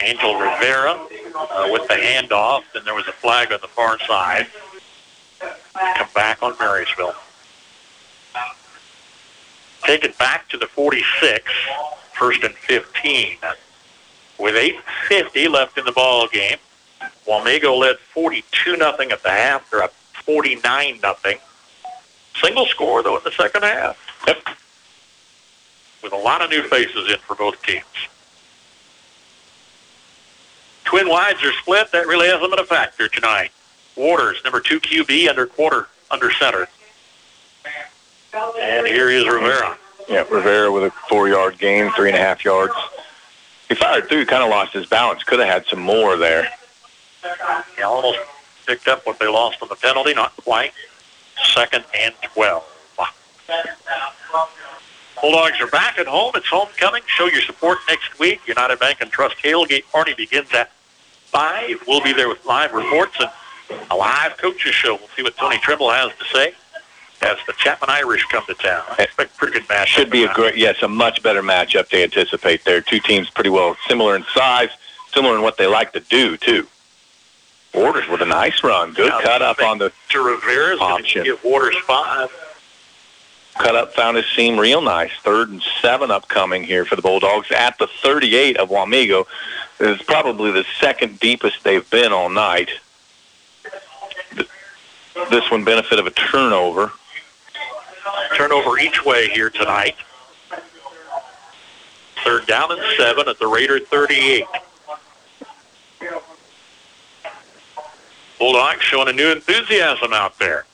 Angel Rivera uh, with the handoff, and there was a flag on the far side. Come back on Marysville. Take it back to the 46, first and 15. With 8.50 left in the ball game, Wamego led 42 nothing at the half. They're up 49 nothing. Single score, though, in the second half.
Yep.
With a lot of new faces in for both teams. Twin wides are split. That really hasn't been a factor tonight. Waters, number two QB, under quarter, under center. And here is Rivera.
Yeah, Rivera with a four-yard gain, three and a half yards. He fired through, kind of lost his balance. Could have had some more there.
He almost picked up what they lost on the penalty. Not quite. Second and 12. Bulldogs are back at home. It's homecoming. Show your support next week. United Bank and Trust tailgate party begins at 5. We'll be there with live reports and a live coaches show. We'll see what Tony Trimble has to say as the Chapman Irish come to town. I expect a pretty good match.
Should be a great, yes, a much better matchup to anticipate there. Two teams pretty well similar in size, similar in what they like to do, too. Waters with a nice run. Good
Now,
cut up on the
to Rivera's
option.
give Waters 5.
Cut up, found his seam real nice. Third and seven upcoming here for the Bulldogs at the 38 of Wamego. It's probably the second deepest they've been all night. This one benefit of a turnover.
Turnover each way here tonight. Third down and seven at the Raider 38. Bulldogs showing a new enthusiasm out there.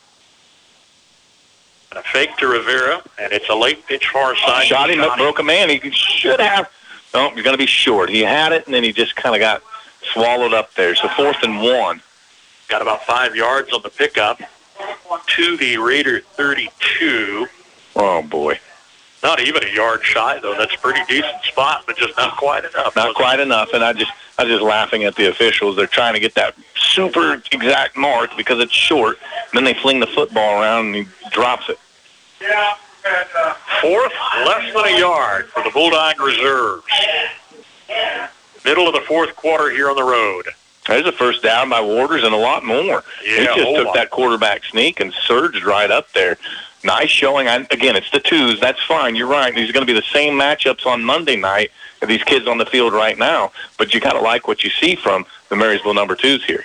A fake to Rivera, and it's a late pitch far side.
Shot him, broke a man. He should have. No, you're going to be short. He had it, and then he just kind of got swallowed up there. So fourth and one.
Got about five yards on the pickup to the Raider 32.
Oh, boy.
Not even a yard shy, though. That's a pretty decent spot, but just not quite enough.
Not quite enough, and I just I was just laughing at the officials. They're trying to get that super exact mark because it's short. And then they fling the football around and he drops it.
Fourth, less than a yard for the Bulldog reserves. Middle of the fourth quarter here on the road.
There's a first down by Waters and a lot more.
Yeah,
he just took
lot.
that quarterback sneak and surged right up there. Nice showing. I, again, it's the twos. That's fine. You're right. These are going to be the same matchups on Monday night. These kids on the field right now, but you kind of like what you see from the Marysville number twos here.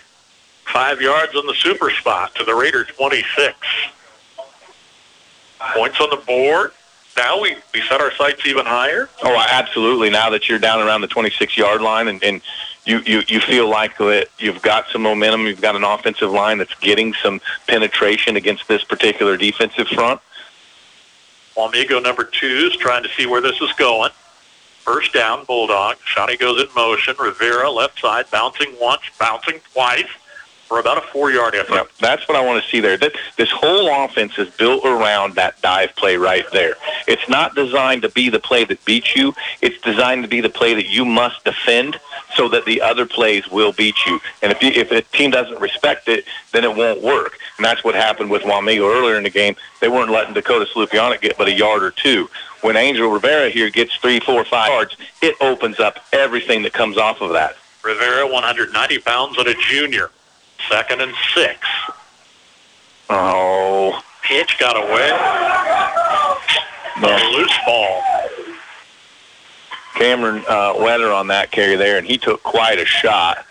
Five yards on the super spot to the Raider 26. Points on the board. Now we, we set our sights even higher.
Oh, absolutely. Now that you're down around the 26-yard line and, and you, you, you feel like that you've got some momentum, you've got an offensive line that's getting some penetration against this particular defensive front.
Wamego number two is trying to see where this is going. First down, Bulldog. Shotty goes in motion. Rivera left side, bouncing once, bouncing twice for about a four-yard effort.
Yep, that's what I want to see there. That, this whole offense is built around that dive play right there. It's not designed to be the play that beats you. It's designed to be the play that you must defend so that the other plays will beat you. And if you, if a team doesn't respect it, then it won't work. And that's what happened with Wamego earlier in the game. They weren't letting Dakota Slupionic get but a yard or two. When Angel Rivera here gets three, four, five yards, it opens up everything that comes off of that.
Rivera, 190 pounds, and a junior. Second and six.
Oh.
Pitch got away. A loose ball.
Cameron uh, Weather on that carry there, and he took quite a shot.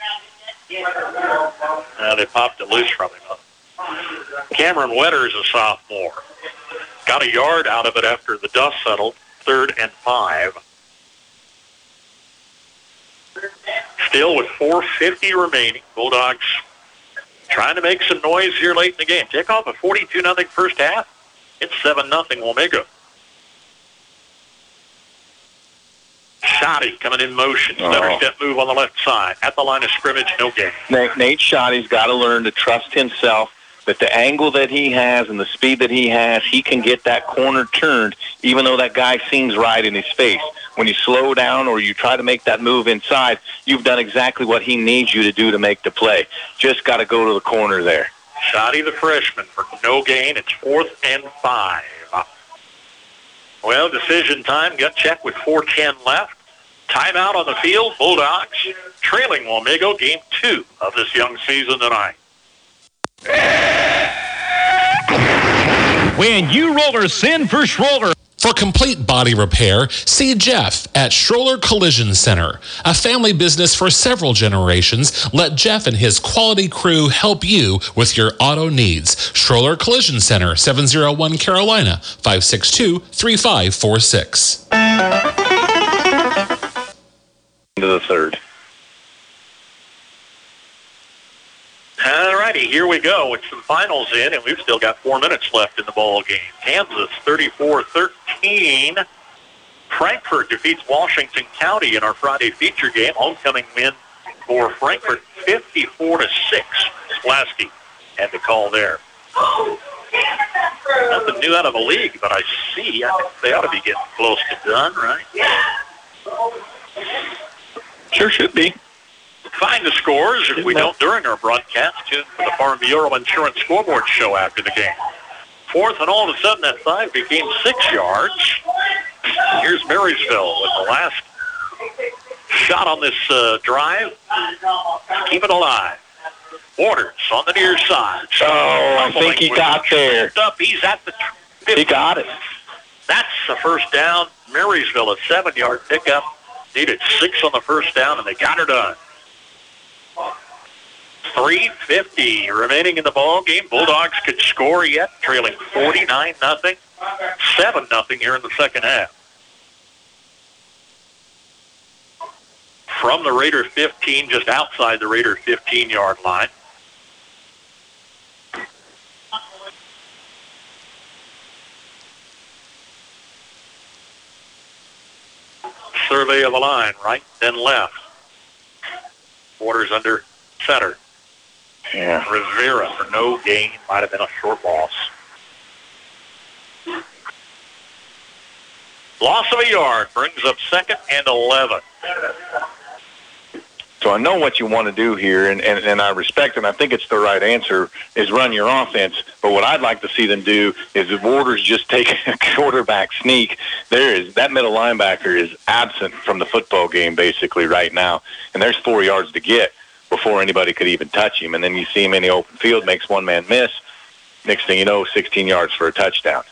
Uh, they popped it loose from him. Cameron Wetter is a sophomore. Got a yard out of it after the dust settled. Third and five. Still with 4.50 remaining. Bulldogs trying to make some noise here late in the game. Take off a 42 nothing first half. It's 7 nothing Wamego. Shoddy coming in motion. Center
Oh. Uh-huh.
step move on the left side. At the line of scrimmage, no gain.
Nate, Nate Shoddy's got to learn to trust himself that the angle that he has and the speed that he has, he can get that corner turned even though that guy seems right in his face. When you slow down or you try to make that move inside, you've done exactly what he needs you to do to make the play. Just got to go to the corner there.
Shoddy, the freshman, for no gain. It's fourth and five. Well, decision time. Gut check with 4.10 left. Timeout on the field. Bulldogs trailing Wamego game two of this young season tonight.
When you rollers send for Schroller.
For complete body repair, see Jeff at Schroller Collision Center. A family business for several generations, let Jeff and his quality crew help you with your auto needs. Schroller Collision Center, 701 Carolina, 562 3546.
Into the third.
All righty, here we go with some finals in, and we've still got four minutes left in the ball game. Kansas 34-13. Frankfurt defeats Washington County in our Friday feature game. Homecoming win for Frankfurt 54 to 6. Slasky had the call there. Nothing new out of the league, but I see I think they ought to be getting close to done, right?
Sure should be.
Find the scores if we don't during our broadcast. Tune for the Farm Bureau Insurance Scoreboard Show after the game. Fourth, and all of a sudden that five became six yards. Here's Marysville with the last shot on this uh, drive. Keep it alive. Waters on the near side.
Oh, I think he got there.
Up. He's at the.
He got it.
That's the first down. Marysville a seven-yard pickup. Needed six on the first down, and they got her done. 350 remaining in the ball game. Bulldogs could score yet, trailing 49 nothing, 7 nothing here in the second half. From the Raider 15, just outside the Raider 15 yard line. Survey of the line, right, then left. Waters under center.
Yeah.
Rivera for no gain. Might have been a short loss. Loss of a yard brings up second and 11.
So I know what you want to do here, and, and, and I respect and I think it's the right answer, is run your offense. But what I'd like to see them do is if Waters just take a quarterback sneak, there is that middle linebacker is absent from the football game basically right now. And there's four yards to get before anybody could even touch him. And then you see him in the open field, makes one man miss. Next thing you know, 16 yards for a touchdown.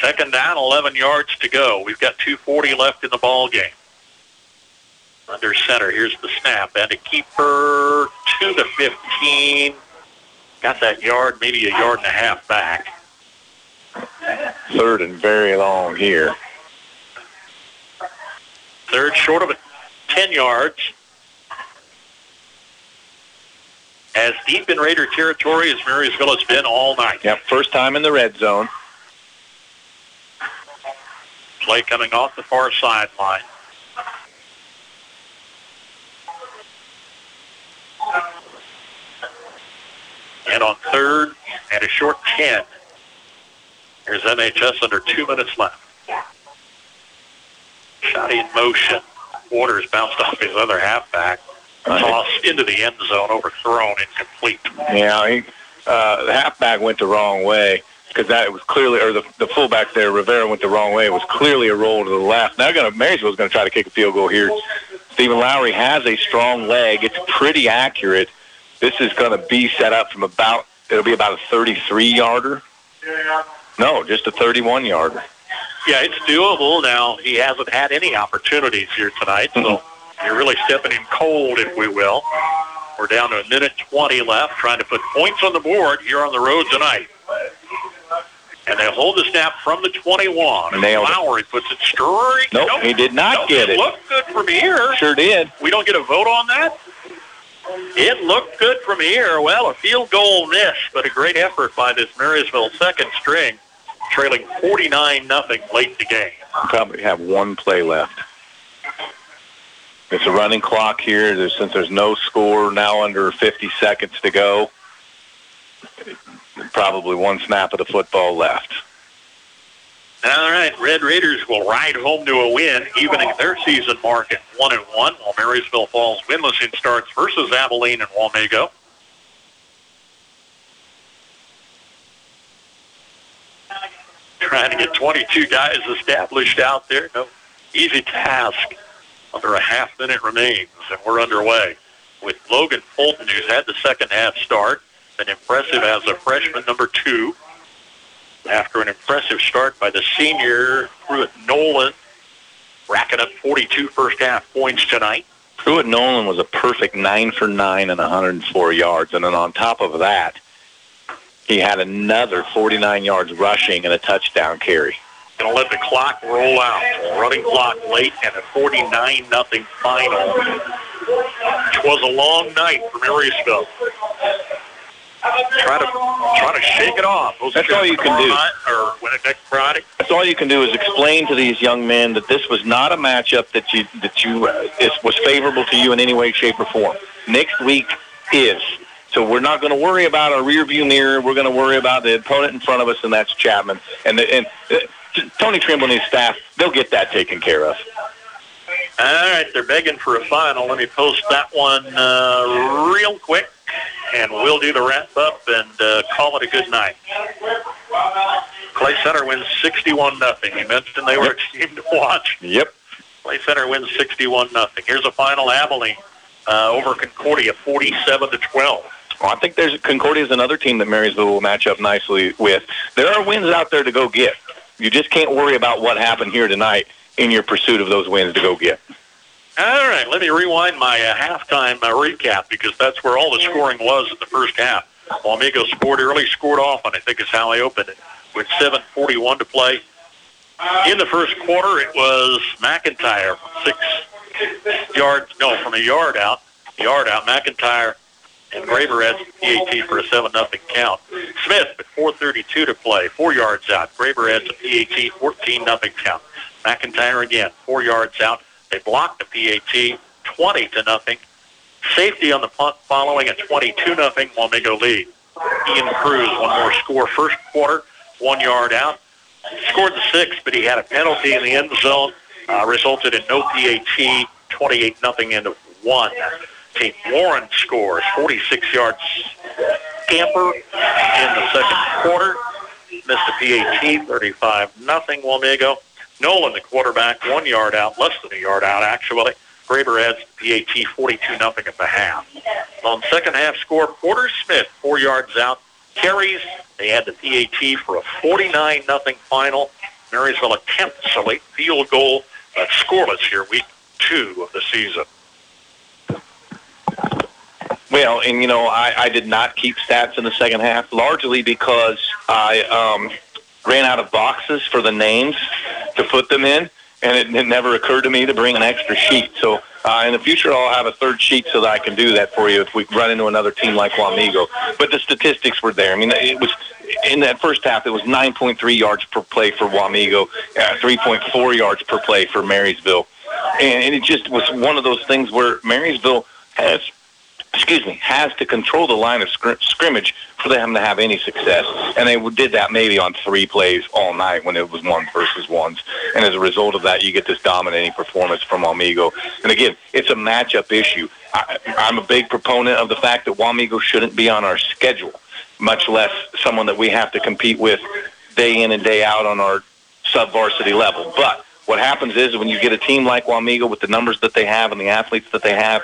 Second down, 11 yards to go. We've got 240 left in the ball game. Under center, here's the snap. And a keeper to the 15. Got that yard, maybe a yard and a half back.
Third and very long here.
Third short of it, 10 yards. As deep in Raider territory as Marysville has been all night.
Yep, first time in the red zone.
Play coming off the far sideline. And on third and a short 10. Here's MHS under two minutes left. Shot in motion. Waters bounced off his other halfback. Tossed into the end zone, overthrown, incomplete.
Yeah, he, uh, the halfback went the wrong way because that was clearly, or the, the fullback there, Rivera went the wrong way. It was clearly a roll to the left. Now, gonna Marysville's going to try to kick a field goal here. Stephen Lowry has a strong leg. It's pretty accurate. This is going to be set up from about, it'll be about a 33 yarder. No, just a 31 yarder.
Yeah, it's doable. Now, he hasn't had any opportunities here tonight, so you're really stepping in cold, if we will. We're down to a minute 20 left, trying to put points on the board here on the road tonight. And they hold the snap from the 21.
Nailed it.
Lowry puts it straight.
Nope, he did not
Nope,
get it. it.
looked good from here.
Sure did.
We don't get a vote on that? It looked good from here. Well, a field goal miss, but a great effort by this Marysville second string, trailing 49 nothing late in the game.
Probably have one play left. It's a running clock here. There's, since there's no score now under 50 seconds to go, probably one snap of the football left.
All right, Red Raiders will ride home to a win, evening their season mark at one and one, while Marysville falls winless in starts versus Abilene and Wamego. Trying to get 22 guys established out there. No easy task. Under a half minute remains, and we're underway with Logan Fulton, who's had the second half start, been impressive as a freshman, number two after an impressive start by the senior Pruitt Nolan, racking up 42 first half points tonight.
Pruitt Nolan was a perfect nine for nine and 104 yards, and then on top of that, he had another 49 yards rushing and a touchdown carry.
Going to let the clock roll out. Running clock late and a 49 nothing final. It was a long night for Marysville. Try to try to shake it off. Those
That's all you can do.
Or it next Friday.
That's all you can do is explain to these young men that this was not a matchup that you that you uh, is, was favorable to you in any way, shape, or form. Next week is. So we're not going to worry about our rear view mirror. We're going to worry about the opponent in front of us, and that's Chapman. And the, and uh, Tony Trimble and his staff, they'll get that taken care of.
All right, they're begging for a final. Let me post that one uh, real quick, and we'll do the wrap up and uh, call it a good night. Clay Center wins 61 nothing. You mentioned they were a team to watch.
Yep.
Clay Center wins 61 nothing. Here's a final Abilene uh, over Concordia, 47 to 12.
Well, I think there's Concordia is another team that Marysville will match up nicely with. There are wins out there to go get. You just can't worry about what happened here tonight in your pursuit of those wins to go get.
All right, let me rewind my uh, halftime uh, recap because that's where all the scoring was in the first half. Wamego scored early, scored often, I think is how I opened it, with 7.41 to play. In the first quarter, it was McIntyre from six yards, no, from a yard out, yard out, McIntyre and Graber has the PAT for a 7 nothing count. Smith with 4.32 to play, four yards out. Graber has a PAT, 14 nothing count. McIntyre again, four yards out. They blocked the PAT, 20 to nothing. Safety on the punt following a 22 nothing Wamego lead. Ian Cruz, one more score. First quarter, one yard out. Scored the six, but he had a penalty in the end zone. Uh, resulted in no PAT, 28 nothing into one. Tate Warren scores 46 yards scamper in the second quarter. Missed the PAT, 35 nothing Wamego. Nolan, the quarterback, one yard out, less than a yard out actually. Graber adds the PAT 42 nothing at the half. On second half score, Porter Smith, four yards out, carries. They had the PAT for a 49 nothing final. Marysville attempts a late field goal, but scoreless here, week two of the season.
Well, and you know, I, I did not keep stats in the second half, largely because I um, ran out of boxes for the names to put them in, and it, it never occurred to me to bring an extra sheet. So uh, in the future, I'll have a third sheet so that I can do that for you if we run into another team like Wamego. But the statistics were there. I mean, it was in that first half, it was 9.3 yards per play for Wamego, uh, 3.4 yards per play for Marysville. And, and it just was one of those things where Marysville has excuse me, has to control the line of scrim- scrimmage for them to have any success. And they did that maybe on three plays all night when it was one versus ones. And as a result of that, you get this dominating performance from Wamego. And again, it's a matchup issue. I, I'm a big proponent of the fact that Wamego shouldn't be on our schedule, much less someone that we have to compete with day in and day out on our sub-varsity level. But what happens is when you get a team like Wamego with the numbers that they have and the athletes that they have,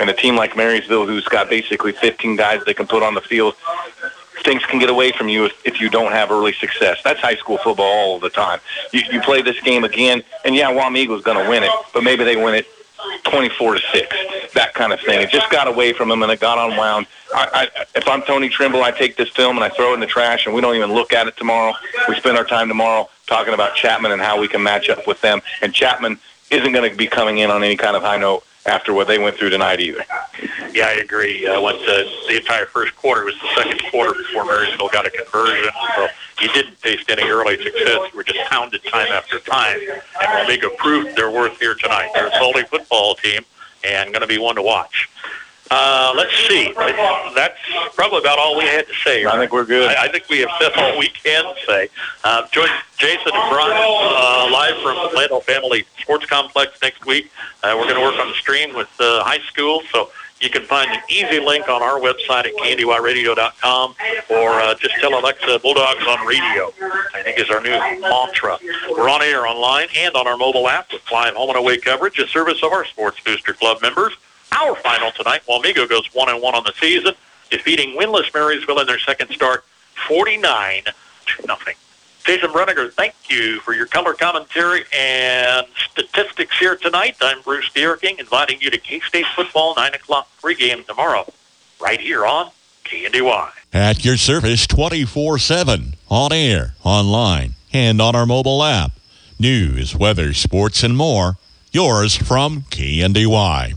and a team like Marysville, who's got basically 15 guys they can put on the field, things can get away from you if, if you don't have early success. That's high school football all the time. You, you play this game again, and yeah, Wamego's going to win it, but maybe they win it 24 to six, that kind of thing. It just got away from them, and it got unwound. I, I, if I'm Tony Trimble, I take this film and I throw it in the trash, and we don't even look at it tomorrow. We spend our time tomorrow talking about Chapman and how we can match up with them. And Chapman isn't going to be coming in on any kind of high note after what they went through tonight either.
Yeah, I agree. Uh, once uh, the entire first quarter was the second quarter before Marysville got a conversion, so you didn't taste any early success. You were just pounded time after time, and Wamego proved their worth here tonight. They're a solid football team and going to be one to watch. Uh, let's see. That's probably about all we had to say.
I think we're good.
I, I think we have said all we can say. Uh, join Jason and Brian uh, live from Landoll Family Sports Complex next week. Uh, we're going to work on the stream with uh, high school, so you can find an easy link on our website at kndyradio.com or uh, just tell Alexa Bulldogs on radio, I think is our new mantra. We're on air online and on our mobile app with live home and away coverage, a service of our Sports Booster Club members. Our final tonight, Wamego goes one and one on the season, defeating winless Marysville in their second start, 49 to nothing. Jason Bruniger, thank you for your color commentary and statistics here tonight. I'm Bruce Deerking, inviting you to K-State football, 9 o'clock pregame tomorrow, right here on KNDY.
At your service 24 7, on air, online, and on our mobile app. News, weather, sports, and more. Yours from KNDY.